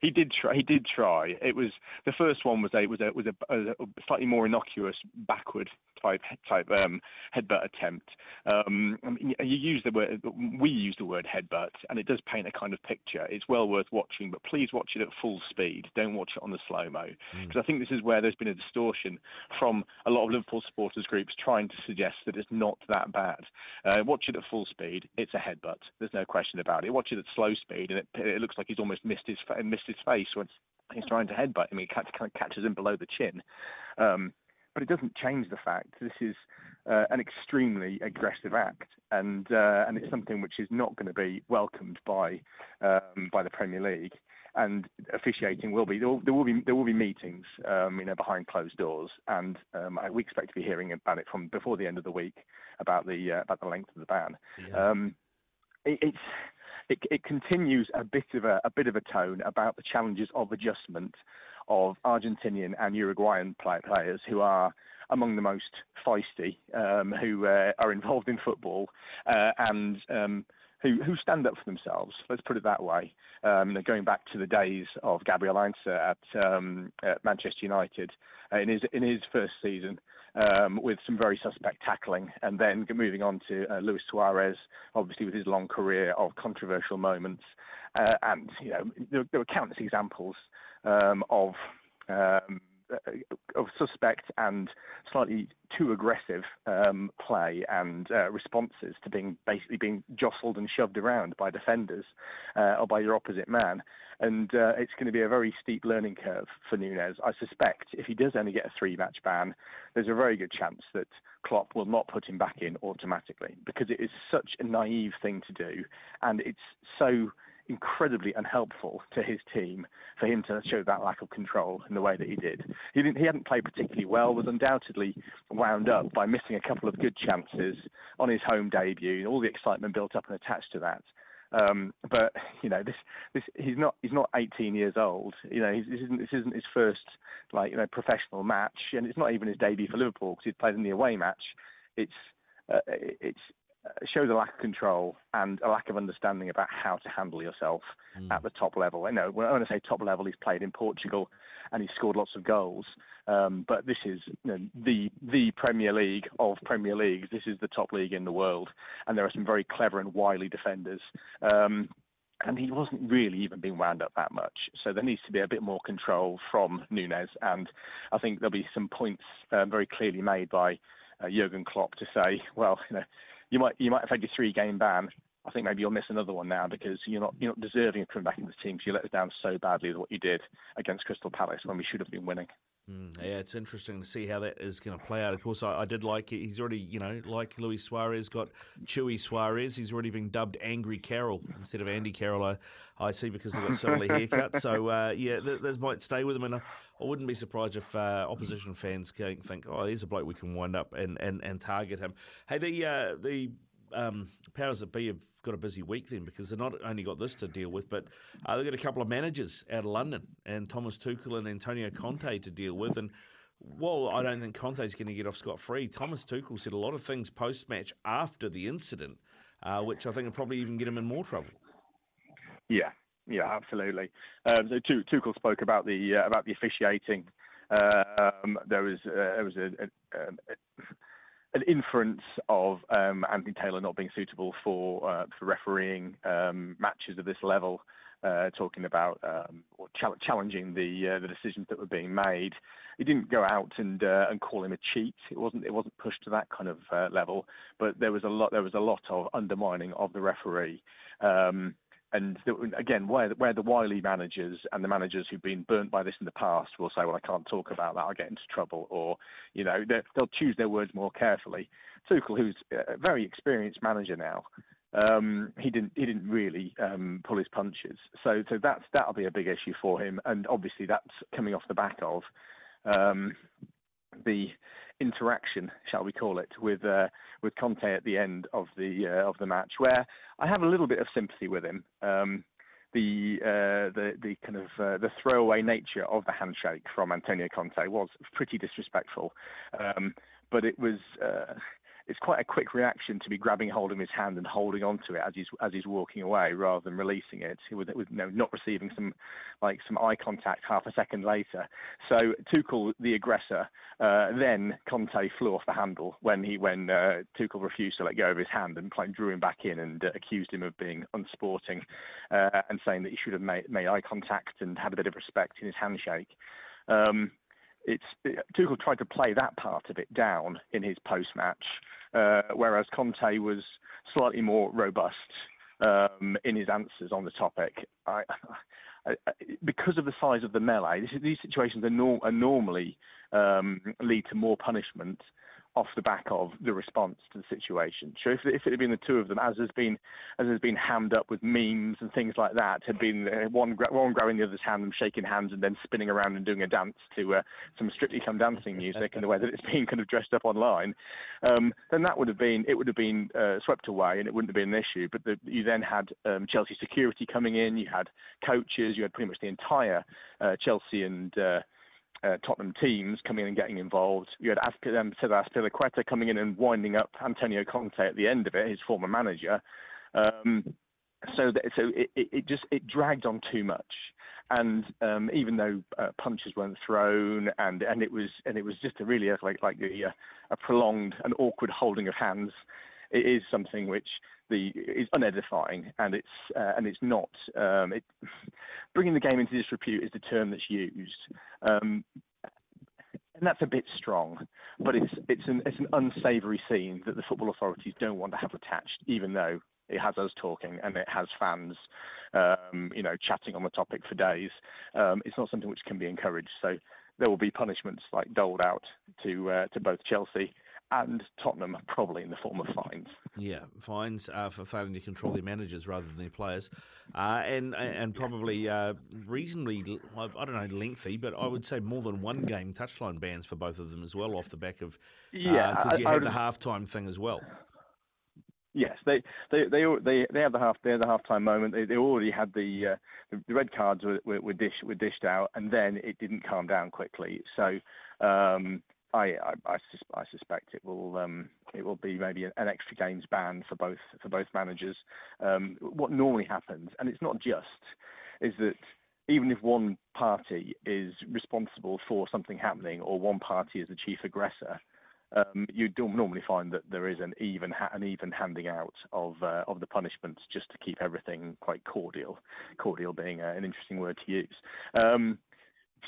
Speaker 9: He did try. He did try. It was the first one was a was a was a, a slightly more innocuous backward type type um, headbutt attempt. Um, I mean, you use the word we use the word headbutt, and it does paint a kind of picture. It's well worth watching, but please watch it at full speed. Don't watch it on the slow mo because mm. I think this is where there's been a distortion from a lot of Liverpool supporters groups trying to suggest that it's not that bad. Uh, watch it at full speed. It's a headbutt. There's no question about it. Watch it at slow speed, and it, it looks like he's almost missed his missed his face when he's trying to headbutt him. He kind of catches him below the chin. Um, but it doesn't change the fact this is uh, an extremely aggressive act, and uh, and it's something which is not going to be welcomed by um, by the Premier League. And officiating will be there will, there will be there will be meetings, um, you know, behind closed doors, and um, we expect to be hearing about it from before the end of the week about the uh, about the length of the ban. Yeah. Um, it, it's it, it, continues a bit of a, a bit of a tone about the challenges of adjustment of Argentinian and Uruguayan play- players who are among the most feisty, um, who uh, are involved in football, uh, and um, who, who stand up for themselves. Let's put it that way. Um, going back to the days of Gabriel Heinze at, um, at Manchester United uh, in his in his first season. Um, with some very suspect tackling, and then moving on to uh, Luis Suarez, obviously with his long career of controversial moments, uh, and you know there, there, were countless examples of um, of suspect and slightly too aggressive um, play and uh, responses to being basically being jostled and shoved around by defenders uh, or by your opposite man. And uh, it's going to be a very steep learning curve for Núñez. I suspect if he does only get a three match ban, there's a very good chance that Klopp will not put him back in automatically because it is such a naive thing to do and it's so incredibly unhelpful to his team for him to show that lack of control in the way that he did. He didn't. He hadn't played particularly well. Was undoubtedly wound up by missing a couple of good chances on his home debut. All the excitement built up and attached to that. Um, but you know, this, this he's not he's not 18 years old. You know, this isn't this isn't his first like you know professional match, and it's not even his debut for Liverpool because he's played in the away match. It's uh, it's shows a lack of control and a lack of understanding about how to handle yourself mm. at the top level. I know when I say top level, he's played in Portugal and he's scored lots of goals. Um, but this is you know, the the Premier League of Premier Leagues. This is the top league in the world, and there are some very clever and wily defenders. Um, and he wasn't really even being wound up that much. So there needs to be a bit more control from Núñez, and I think there'll be some points um, very clearly made by uh, Jurgen Klopp to say, well, you know, you might you might have had your three game ban. I think maybe you'll miss another one now because you're not you're not deserving of coming back into the team. So you let us down so badly with what you did against Crystal Palace when we should have been winning.
Speaker 3: Mm, yeah, it's interesting to see how that is going to play out. Of course, I, I, did like it. He's already, you know, like Luis Suarez got Chewy Suarez. He's already been dubbed Angry Carroll instead of Andy Carroll. I, I see because they've got similar haircuts. So uh, yeah, this might stay with him, and I, I wouldn't be surprised if uh, opposition fans think, "Oh, here's a bloke we can wind up and, and, and target him." Hey, the uh, the um, powers that be have got a busy week then because they've not only got this to deal with, but uh, they've got a couple of managers out of London and Thomas Tuchel and Antonio Conte to deal with. And while I don't think Conte's going to get off scot free, Thomas Tuchel said a lot of things post match after the incident, uh, which I think will probably even get him in more trouble.
Speaker 9: Yeah, yeah, absolutely. Um, so Tuchel spoke about the uh, about the officiating. Um, there was uh, there was a, a, a an inference of um, Anthony Taylor not being suitable for uh, for refereeing um, matches of this level. uh, talking about um, or challenging the uh, the decisions that were being made. He didn't go out and uh, and call him a cheat. It wasn't it wasn't pushed to that kind of uh, level. But there was a lot there was a lot of undermining of the referee. Um, and again, where where the wily managers and the managers who've been burnt by this in the past will say, "Well, I can't talk about that. I'll get into trouble," or you know, they'll choose their words more carefully. Tuchel, who's a very experienced manager now, um, he didn't he didn't really um, pull his punches. So so that's that'll be a big issue for him, and obviously that's coming off the back of um, the interaction, shall we call it, with uh, with Conte at the end of the uh, of the match, where I have a little bit of sympathy with him. Um, the uh, the the kind of uh, the throwaway nature of the handshake from Antonio Conte was pretty disrespectful, um, but it was uh, it's quite a quick reaction to be grabbing hold of his hand and holding on to it as he's as he's walking away rather than releasing it with, with you know, not receiving some like some eye contact half a second later. So Tuchel, the aggressor, uh, then Conte flew off the handle when he when uh, Tuchel refused to let go of his hand and drew him back in and uh, accused him of being unsporting uh, and saying that he should have made, made eye contact and had a bit of respect in his handshake. Um, it's Tuchel tried to play that part of it down in his post-match, uh, whereas Conte was slightly more robust um, in his answers on the topic. I, I, because of the size of the melee, this, these situations are, nor- are normally um, lead to more punishment off the back of the response to the situation. So if, if it had been the two of them, as has been as has been hammed up with memes and things like that, had been uh, one one grabbing the other's hand and shaking hands and then spinning around and doing a dance to uh, some Strictly Come Dancing music in the way that it's being kind of dressed up online, um, then that would have been it would have been uh, swept away and it wouldn't have been an issue. But the, you then had um, Chelsea security coming in, you had coaches, you had pretty much the entire uh, Chelsea and uh, Tottenham teams coming in and getting involved. You had um, Cesar Azpilicueta coming in and winding up Antonio Conte at the end of it, his former manager. Um, so that, so it, it, just it dragged on too much. And um, even though uh, punches weren't thrown, and, and it was and it was just a really like like a prolonged and awkward holding of hands, it is something which the is unedifying and it's uh, and it's not um, it, bringing the game into disrepute is the term that's used. Um, and that's a bit strong, but it's it's an it's an unsavoury scene that the football authorities don't want to have attached, even though it has us talking and it has fans, um, you know, chatting on the topic for days. Um, it's not something which can be encouraged. So there will be punishments like doled out to uh, to both Chelsea and Tottenham are probably in the form of fines.
Speaker 3: Yeah, fines uh, for failing to control their managers rather than their players, uh, and and probably uh, reasonably I don't know lengthy, but I would say more than one game touchline bans for both of them as well off the back of uh, yeah because you had the halftime thing as well.
Speaker 9: Yes, they they they they they have the half they have the halftime moment. They, they already had the, uh, the, the red cards were were, were, dish, were dished out, and then it didn't calm down quickly. So um, I, I, I, sus- I, suspect it will um, it will be maybe an extra games ban for both for both managers. Um, what normally happens, and it's not just, is that even if one party is responsible for something happening, or one party is the chief aggressor, um, you normally find that there is an even ha- an even handing out of uh, of the punishments just to keep everything quite cordial. Cordial being uh, an interesting word to use.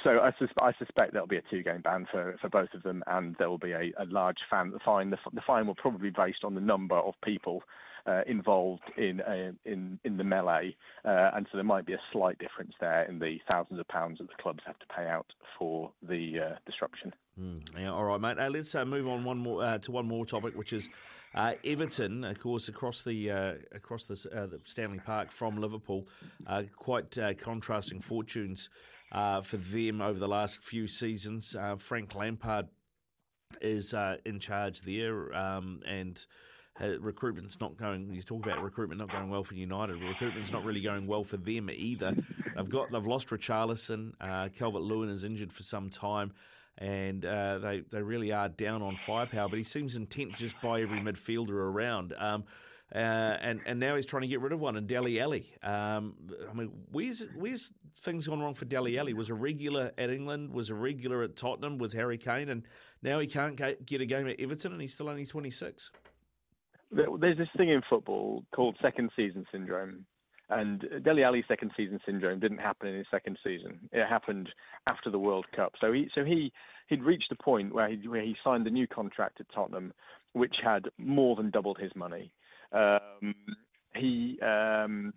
Speaker 9: So I, sus- I, suspect there'll be a two-game ban for, for both of them, and there will be a, a large fan fine. The, the, fine will probably be based on the number of people uh, involved in uh, in in the melee, uh, and so there might be a slight difference there in the thousands of pounds that the clubs have to pay out for the uh, disruption.
Speaker 3: Mm, yeah, all right, mate. Uh, let's uh, move on one more to one more topic, which is Everton, of course, across the across the, Stanley Park from Liverpool, quite contrasting fortunes uh, for them over the last few seasons. Uh, Frank Lampard is uh, in charge there, um, and recruitment's not going. You talk about recruitment not going well for United. Recruitment's not really going well for them either. They've got they've lost Richarlison. Uh, Calvert Lewin is injured for some time. And uh, they they really are down on firepower, but he seems intent just buy every midfielder around. Um, uh, and and now he's trying to get rid of one in Dele Alli. Um, I mean, where's where's things gone wrong for Dele Alli? Was a regular at England, was a regular at Tottenham with Harry Kane, and now he can't get a game at Everton, and he's still only twenty six.
Speaker 9: There's this thing in football called second season syndrome, And Dele Alli's second season syndrome didn't happen in his second season. It happened after the World Cup. So he so he he'd reached a point where he where he signed a new contract at Tottenham, which had more than doubled his money. Um, he um,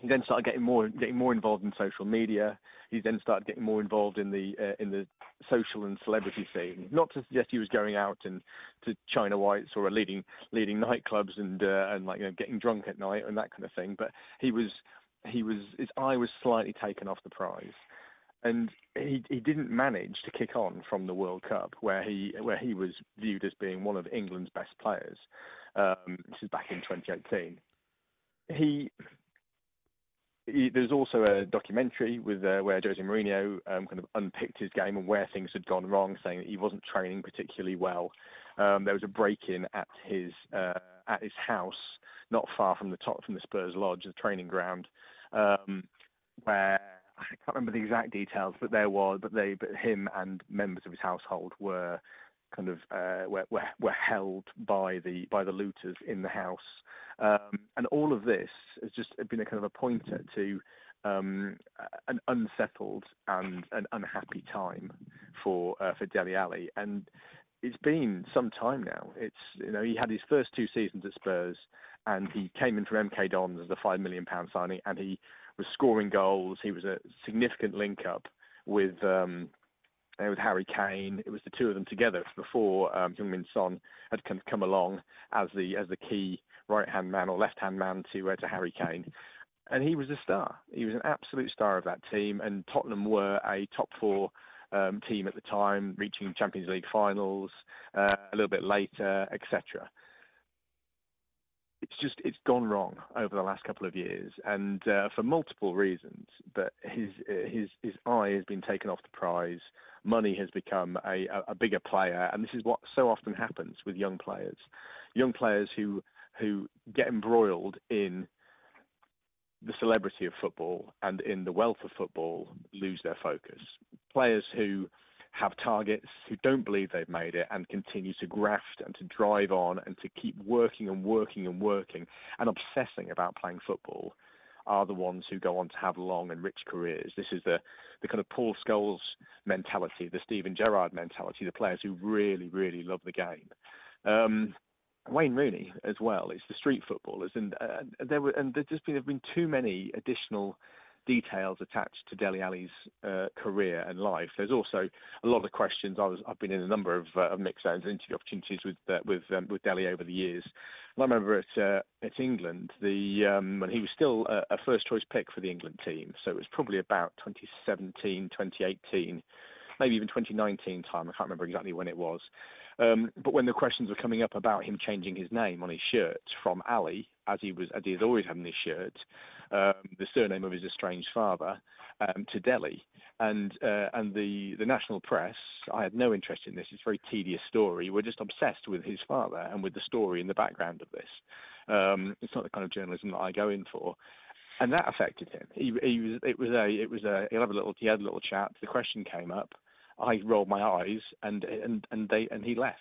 Speaker 9: he then started getting more getting more involved in social media. He then started getting more involved in the uh, in the social and celebrity scene. Not to suggest he was going out and to China Whites or leading leading nightclubs and uh, and like you know getting drunk at night and that kind of thing. But he was he was his eye was slightly taken off the prize, and he he didn't manage to kick on from the World Cup where he where he was viewed as being one of England's best players. Um, this is back in 2018. He there's also a documentary with uh, where Jose Mourinho um, kind of unpicked his game and where things had gone wrong, saying that he wasn't training particularly well. Um, there was a break-in at his uh, at his house, not far from the top from the Spurs lodge, the training ground, um, where I can't remember the exact details, but there was, but they, but him and members of his household were kind of uh, were, were were held by the by the looters in the house. Um, and all of this has just been a kind of a pointer to um, an unsettled and an unhappy time for uh, for Dele Alli, and it's been some time now. It's you know he had his first two seasons at Spurs, and he came in from MK Dons as a five million pound signing, and he was scoring goals. He was a significant link up with. Um, with Harry Kane, it was the two of them together before um, Heung-min Son had kind of come along as the as the key right hand man or left hand man to uh, to Harry Kane. And he was a star. He was an absolute star of that team. And Tottenham were a top four um, team at the time, reaching Champions League finals uh, a little bit later, etc. It's just it's gone wrong over the last couple of years, and uh, for multiple reasons. But his his his eye has been taken off the prize. Money has become a, a bigger player, and this is what so often happens with young players. Young players who who get embroiled in the celebrity of football and in the wealth of football lose their focus. Players who have targets, who don't believe they've made it, and continue to graft and to drive on and to keep working and working and working and obsessing about playing football are the ones who go on to have long and rich careers. This is the, the kind of Paul Scholes mentality, the Steven Gerrard mentality, the players who really, really love the game. Um, Wayne Rooney as well. It's the street footballers, and uh, there were and there's just been there've been too many additional details attached to Dele Alli's uh, career and life. There's also a lot of questions. I was I've been in a number of, uh, of mixed zones interview opportunities with uh, with um, with Dele over the years. And I remember at uh, at England the um, when he was still a, a, first choice pick for the England team. So it was probably about 2017, 2018, maybe even 2019 time. I can't remember exactly when it was. Um, but when the questions were coming up about him changing his name on his shirt from Ali, as he was as he had always had on his shirt, um, the surname of his estranged father, um, to Dele. and uh, and the the national press, I had no interest in this. It's a very tedious story. We're just obsessed with his father and with the story in the background of this. Um, it's not the kind of journalism that I go in for and that affected him. He, he was it was a it was a he had a little he had a little chat. The question came up, I rolled my eyes and and and they and he left.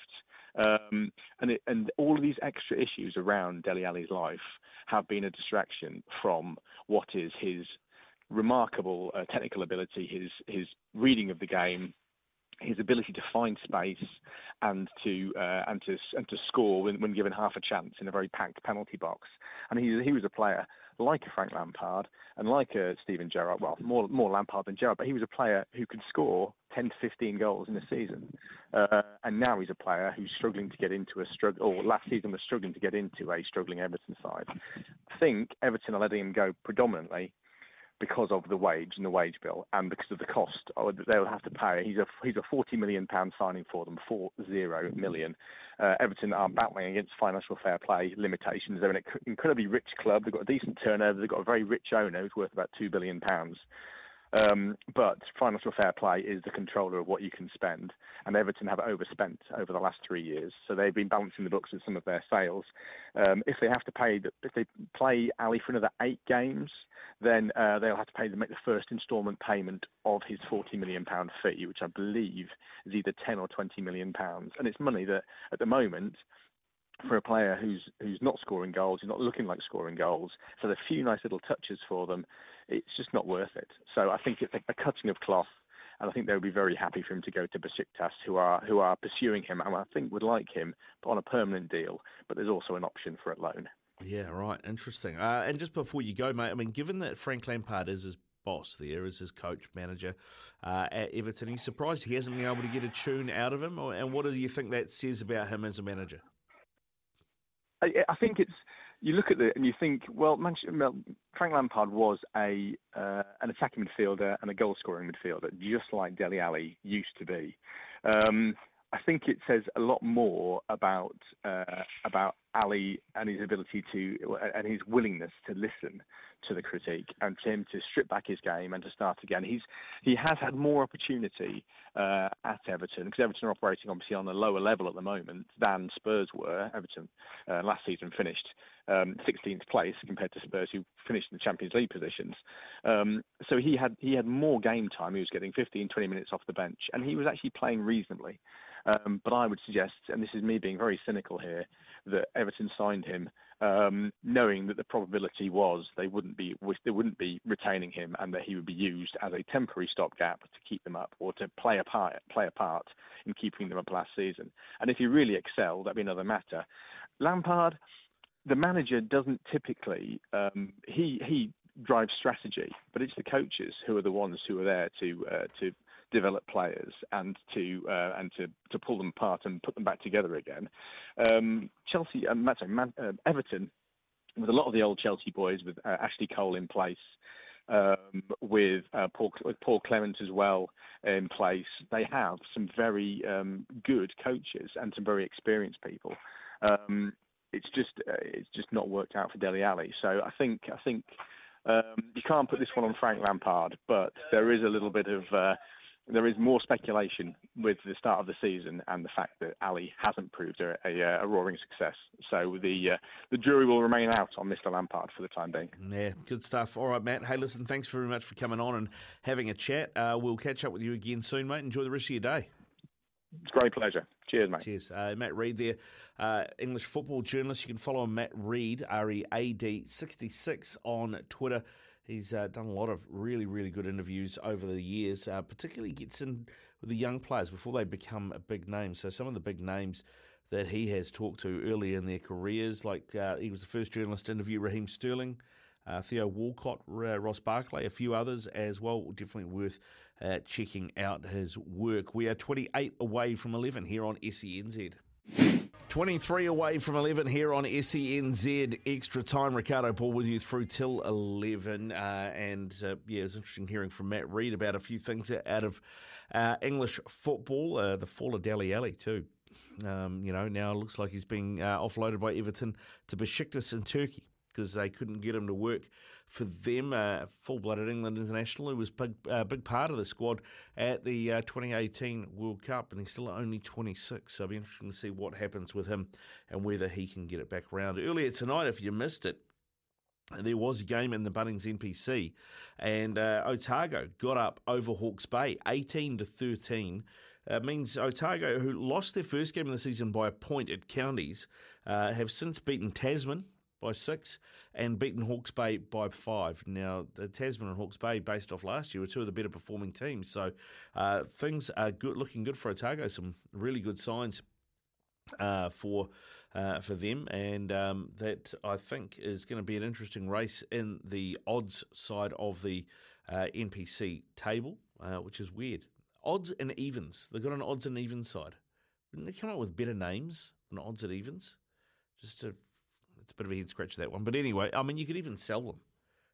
Speaker 9: Um, and it, and all of these extra issues around Dele Alli's life have been a distraction from what is his remarkable uh, technical ability, his his reading of the game, his ability to find space and to uh, and to and to score when, when given half a chance in a very packed penalty box. And he he was a player like a Frank Lampard and like a Steven Gerrard. Well, more more Lampard than Gerrard, but he was a player who could score 10 to 15 goals in a season. Uh, and now he's a player who's struggling to get into a struggle, or last season was struggling to get into a struggling Everton side. I think Everton are letting him go predominantly because of the wage and the wage bill and because of the cost they'll have to pay. He's a he's a 40 million pound signing for them, four zero million. Uh, Everton are battling against financial fair play limitations. They're an incredibly rich club. They've got a decent turnover. They've got a very rich owner who's worth about two billion pounds. Um, but financial fair play is the controller of what you can spend, and Everton have overspent over the last three years. So they've been balancing the books with some of their sales. Um, if they have to pay, if they play Alli for another eight games, then uh, they'll have to pay to make the first instalment payment of his 40 million pound fee, which I believe is either 10 or 20 million pounds, and it's money that at the moment for a player who's who's not scoring goals, who's not looking like scoring goals, so the few nice little touches for them, it's just not worth it. So I think it's a, cutting of cloth, and I think they would be very happy for him to go to Besiktas, who are who are pursuing him, and I think would like him, but on a permanent deal. But there's also an option for a loan.
Speaker 3: Yeah, right. Interesting. Uh, and just before you go, mate, I mean, given that Frank Lampard is his boss there, is his coach, manager uh, at Everton, are you surprised he hasn't been able to get a tune out of him? Or, and what do you think that says about him as a manager?
Speaker 9: I, I think it's you look at it and you think, well, Frank Lampard was a uh, an attacking midfielder and a goal scoring midfielder, just like Dele Alli used to be. Um, I think it says a lot more about uh, about Alli and his ability to and his willingness to listen to the critique and for him to strip back his game and to start again. He's he has had more opportunity uh, at Everton because Everton are operating obviously on a lower level at the moment than Spurs were. Everton uh, last season finished um, 16th place compared to Spurs who finished in the Champions League positions. Um, so he had he had more game time. He was getting 15, 20 minutes off the bench and he was actually playing reasonably. Um, but I would suggest, and this is me being very cynical here, that Everton signed him um, knowing that the probability was they wouldn't be they wouldn't be retaining him and that he would be used as a temporary stopgap to keep them up or to play a part play a part in keeping them up last season. And if he really excelled, that'd be another matter. Lampard, the manager doesn't typically um, he he drives strategy, but it's the coaches who are the ones who are there to uh, to develop players and to uh, and to, to pull them apart and put them back together again. Um, Chelsea, uh, sorry, Man, uh, Everton, with a lot of the old Chelsea boys, with uh, Ashley Cole in place, um, with uh, Paul with Paul Clement as well in place, they have some very um, good coaches and some very experienced people. Um, it's just uh, it's just not worked out for Dele Alli. So I think I think. Um, you can't put this one on Frank Lampard, but there is a little bit of uh, there is more speculation with the start of the season and the fact that Alli hasn't proved a, a, a roaring success. So the uh, the jury will remain out on Mr. Lampard for the time being.
Speaker 3: Yeah, good stuff. All right, Matt. Hey, listen, thanks very much for coming on and having a chat. Uh, we'll catch up with you again soon, mate. Enjoy the rest of your day.
Speaker 9: It's a great pleasure. Cheers, mate.
Speaker 3: Cheers. Uh, Matt Read there, uh, English football journalist. You can follow Matt Read, R E A D 66 on Twitter. He's uh, done a lot of really, really good interviews over the years, uh, particularly gets in with the young players before they become a big name. So some of the big names that he has talked to early in their careers, like uh, he was the first journalist to interview Raheem Sterling, uh, Theo Walcott, Ross Barkley, a few others as well. Definitely worth uh, checking out his work. We are 28 away from 11 here on SENZ. 23 away from 11 here on SENZ Extra Time. Ricardo Paul with you through till 11. Uh, and uh, yeah, it's interesting hearing from Matt Read about a few things out of uh, English football. Uh, the fall of Dele Alli, too. Um, you know, now it looks like he's being uh, offloaded by Everton to Besiktas in Turkey because they couldn't get him to work for them. Uh, full-blooded England international, who was a big, uh, big part of the squad at the uh, 2018 World Cup, and he's still only 26. So it'll be interesting to see what happens with him and whether he can get it back around. Earlier tonight, if you missed it, there was a game in the Bunnings NPC, and uh, Otago got up over Hawke's Bay, 18 to 13. Uh, means Otago, who lost their first game of the season by a point at Counties, uh, have since beaten Tasman by six and beaten Hawke's Bay by five. Now, the Tasman and Hawke's Bay, based off last year, were two of the better performing teams. So uh, things are good, looking good for Otago. Some really good signs uh, for uh, for them, and um, that I think is going to be an interesting race in the odds side of the uh, NPC table, uh, which is weird. Odds and evens. They've got an odds and evens side. Didn't they come up with better names than odds and evens? Just to it's a bit of a head scratcher that one. But anyway, I mean, you could even sell them,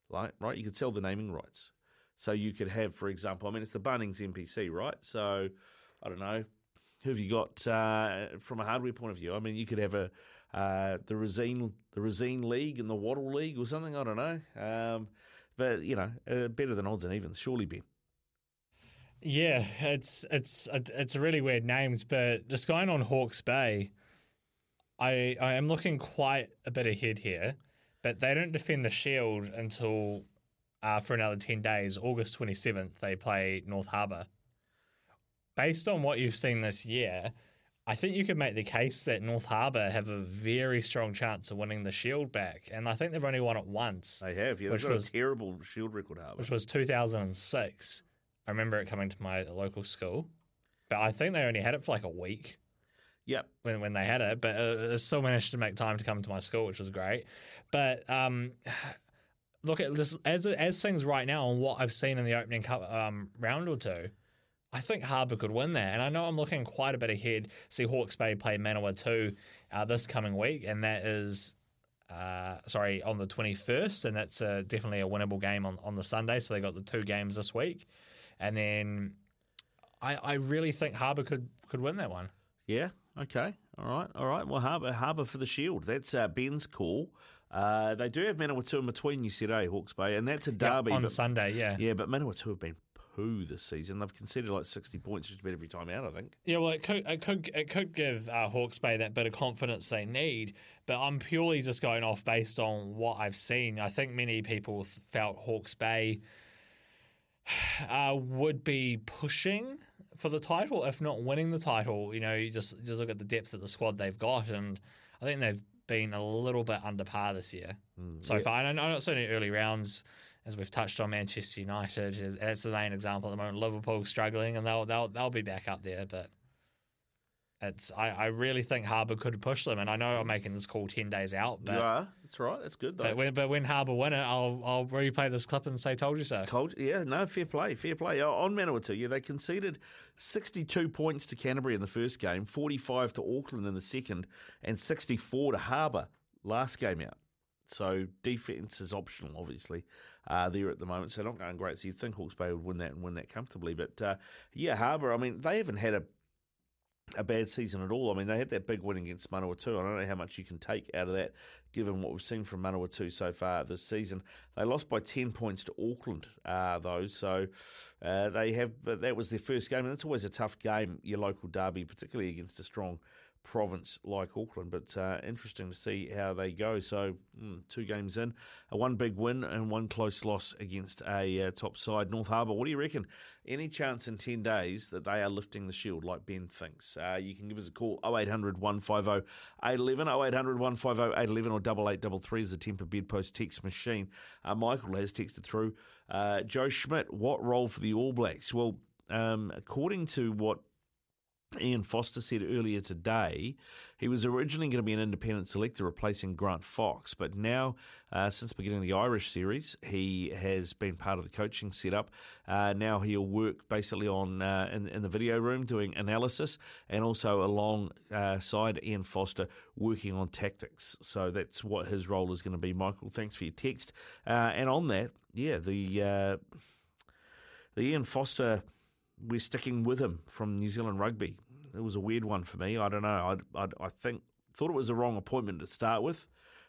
Speaker 3: like right? You could sell the naming rights. So you could have, for example, I mean, it's the Bunnings NPC, right? So I don't know, who have you got uh, from a hardware point of view? I mean, you could have a uh, the Resene the Resene League and the Waddle League or something. I don't know, um, but you know, uh, better than odds and evens, surely, Ben.
Speaker 10: Yeah, it's it's it's a really weird names, but just going on Hawke's Bay, I, I am looking quite a bit ahead here, but they don't defend the Shield until uh, for another 10 days. August 27th, they play North Harbour. Based on what you've seen this year, I think you could make the case that North Harbour have a very strong chance of winning the Shield back, and I think they've only won it once.
Speaker 3: They have, yeah.
Speaker 10: which was
Speaker 3: a terrible Shield record, Harbour.
Speaker 10: which was 2006. I remember it coming to my local school, but I think they only had it for like a week.
Speaker 3: Yep.
Speaker 10: When when they had it, but uh, it still managed to make time to come to my school, which was great. But um, look at this as as things right now and what I've seen in the opening cup, um, round or two. I think Harbour could win there, and I know I'm looking quite a bit ahead. See Hawke's Bay play Manawatu uh, this coming week, and that is uh, sorry on the 21st, and that's uh, definitely a winnable game on, on the Sunday. So they got the two games this week, and then I, I really think Harbour could could win that one.
Speaker 3: Yeah. Okay. All right. All right. Well, Harbour, Harbour for the Shield. That's uh, Ben's call. Uh, they do have Manawatu in between, you said, eh, Hawke's Bay, and that's a derby.
Speaker 10: on
Speaker 3: but-
Speaker 10: Sunday, yeah.
Speaker 3: Yeah, but Manawatu have been poo this season. They've conceded like 60 points just about every time out, I think.
Speaker 10: Yeah, well, it could it could it could give uh, Hawke's Bay that bit of confidence they need, but I'm purely just going off based on what I've seen. I think many people felt Hawke's Bay uh, would be pushing for the title, if not winning the title. You know, you just just look at the depth of the squad they've got, and I think they've been a little bit under par this year mm. so
Speaker 3: yeah.
Speaker 10: far. And I know certainly early rounds. As we've touched on, Manchester United is that's the main example at the moment. Liverpool struggling, and they'll they'll they'll be back up there. But it's I, I really think Harbour could push them, and I know I'm making this call ten days out, but
Speaker 3: you are. That's right. That's good, though.
Speaker 10: but when but when Harbour win it, I'll I'll replay this clip and say told you so.
Speaker 3: Told yeah, no, fair play, fair play. Oh, On Manawatu, yeah, they conceded 62 points to Canterbury in the first game, 45 to Auckland in the second, and 64 to Harbour last game out. So defence is optional, obviously, uh, there at the moment. So not going great. So you'd think Hawke's Bay would win that and win that comfortably. But uh, yeah, Harbour, I mean, they haven't had a a bad season at all. I mean, they had that big win against Manawatu. I don't know how much you can take out of that, given what we've seen from Manawatu so far this season. They lost by 10 points to Auckland, uh, though, so uh, they have. But that was their first game, and it's always a tough game, your local derby, particularly against a strong province like Auckland. But uh, interesting to see how they go. So mm, two games in, a one big win and one close loss against a uh, top side, North Harbour. What do you reckon? Any chance in ten days that they are lifting the shield like Ben thinks? Uh, you can give us a call 0800 150 811, 0800 150 811 or 8833 is the Temper Bedpost text machine. Uh, Michael has texted through. Uh, Joe Schmidt, what role for the All Blacks? Well, um, according to what Ian Foster said earlier today, he was originally going to be an independent selector replacing Grant Fox, but now, uh, since beginning the Irish series, he has been part of the coaching setup. Uh, now he'll work basically on uh, in, in the video room doing analysis and also alongside Ian Foster working on tactics. So that's what his role is going to be. Michael, thanks for your text. Uh, and on that, yeah, the uh, the Ian Foster we're sticking with him from New Zealand Rugby. It was a weird one for me. I don't know. I, I, think thought it was the wrong appointment to start with.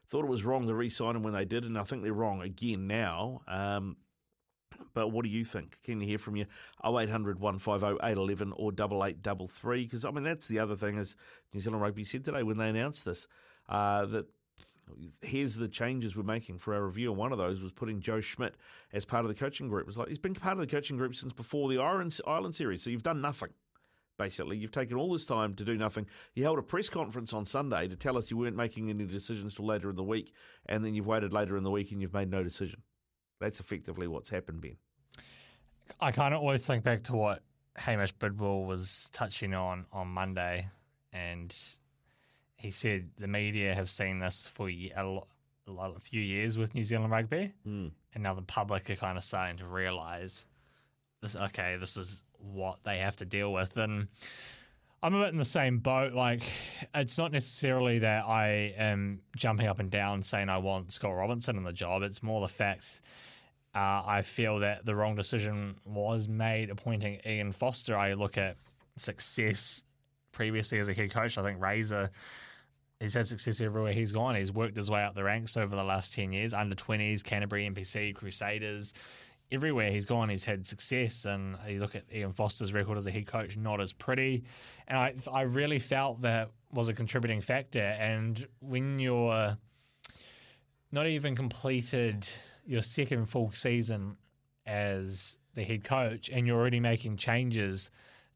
Speaker 3: Thought it was wrong to re-sign him when they did, and I think they're wrong again now. Um, but what do you think? Can you hear from you? 0800 150 811 or 8833? Because, I mean, that's the other thing is New Zealand Rugby said today when they announced this uh, that here's the changes we're making for our review. And one of those was putting Joe Schmidt as part of the coaching group. It was like he's been part of the coaching group since before the Ireland series. So you've done nothing. Basically, you've taken all this time to do nothing. You held a press conference on Sunday to tell us you weren't making any decisions till later in the week, and then you've waited later in the week and you've made no decision. That's effectively what's happened, Ben.
Speaker 10: I kind of always think back to what Hamish Bidwell was touching on on Monday, and he said the media have seen this for a, lo- a lo- a few years with New Zealand rugby,
Speaker 3: Mm.
Speaker 10: and now the public are kind of starting to realise this. Okay, this is what they have to deal with, and I'm a bit in the same boat. Like, it's not necessarily that I am jumping up and down saying I want Scott Robertson in the job. It's more the fact uh, I feel that the wrong decision was made appointing Ian Foster. I look at success previously as a head coach. I think Razor, he's had success everywhere he's gone. He's worked his way up the ranks over the last 10 years, under 20s, Canterbury, NPC, Crusaders. Everywhere he's gone, he's had success. And you look at Ian Foster's record as a head coach, not as pretty. And I, I really felt that was a contributing factor. And when you're not even completed your second full season as the head coach and you're already making changes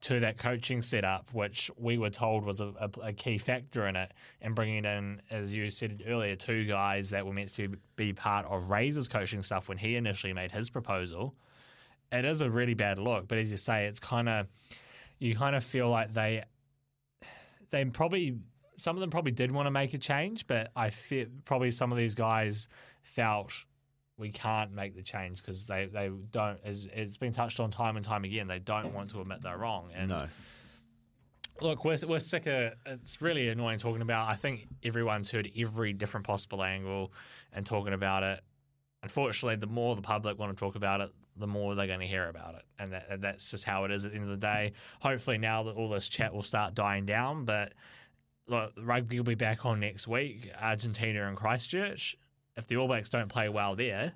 Speaker 10: to that coaching setup, which we were told was a, a, a, key factor in it, and bringing in, as you said earlier, two guys that were meant to be part of Razor's coaching stuff when he initially made his proposal. It is a really bad look, but as you say, it's kind of you kind of feel like they they probably some of them probably did want to make a change, but I feel probably some of these guys felt we can't make the change because they, they don't, as it's been touched on time and time again, they don't want to admit they're wrong. And
Speaker 3: no.
Speaker 10: Look, we're, we're sick of it's really annoying talking about. I think everyone's heard every different possible angle and talking about it. Unfortunately, the more the public want to talk about it, the more they're going to hear about it. And, that, and that's just how it is at the end of the day. Hopefully, now that all this chat will start dying down, but look, rugby will be back on next week, Argentina and Christchurch if the All Blacks don't play well there,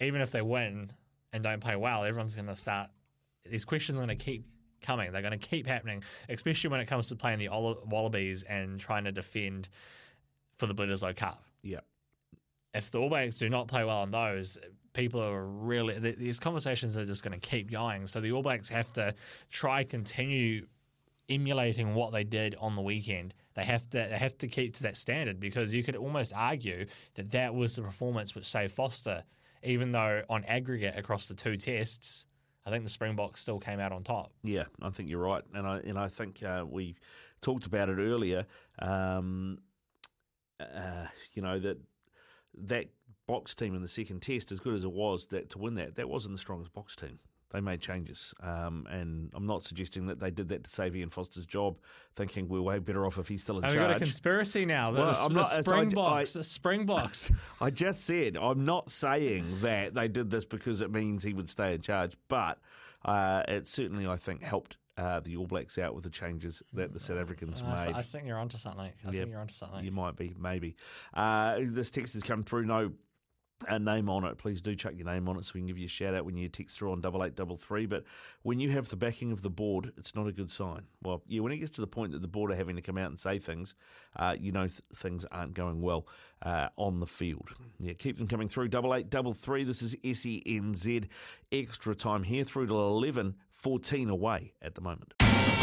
Speaker 10: even if they win and don't play well, everyone's going to start. These questions are going to keep coming. They're going to keep happening, especially when it comes to playing the Wallabies and trying to defend for the Bledisloe Cup.
Speaker 3: Yeah.
Speaker 10: If the All Blacks do not play well on those, people are really these conversations are just going to keep going. So the All Blacks have to try continue emulating what they did on the weekend. They have to they have to keep to that standard because you could almost argue that that was the performance which saved Foster, even though on aggregate across the two tests, I think the Springboks still came out on top.
Speaker 3: Yeah, I think you're right, and I and I think uh, we talked about it earlier. Um, uh, you know that that Boks team in the second test, as good as it was, that to win that, that wasn't the strongest Boks team they made changes. Um, and I'm not suggesting that they did that to save Ian Foster's job, thinking we're way better off if he's still in
Speaker 10: Have
Speaker 3: charge.
Speaker 10: We've got a conspiracy now. The, well, the, I'm not, Springboks. the Springboks.
Speaker 3: I just said I'm not saying that they did this because it means he would stay in charge, but uh, it certainly, I think, helped uh, the All Blacks out with the changes that the South Africans
Speaker 10: uh,
Speaker 3: made.
Speaker 10: I think you're onto something. I think you're onto something.
Speaker 3: You might be, maybe. Uh, this text has come through. No a name on it, please do chuck your name on it so we can give you a shout out when you text through on double eight double three. But when you have the backing of the board, it's not a good sign. Well, yeah, when it gets to the point that the board are having to come out and say things, uh, you know th- things aren't going well uh, on the field. Yeah, keep them coming through. Double eight double three. This is SENZ extra time here through to 11, 14 away at the moment.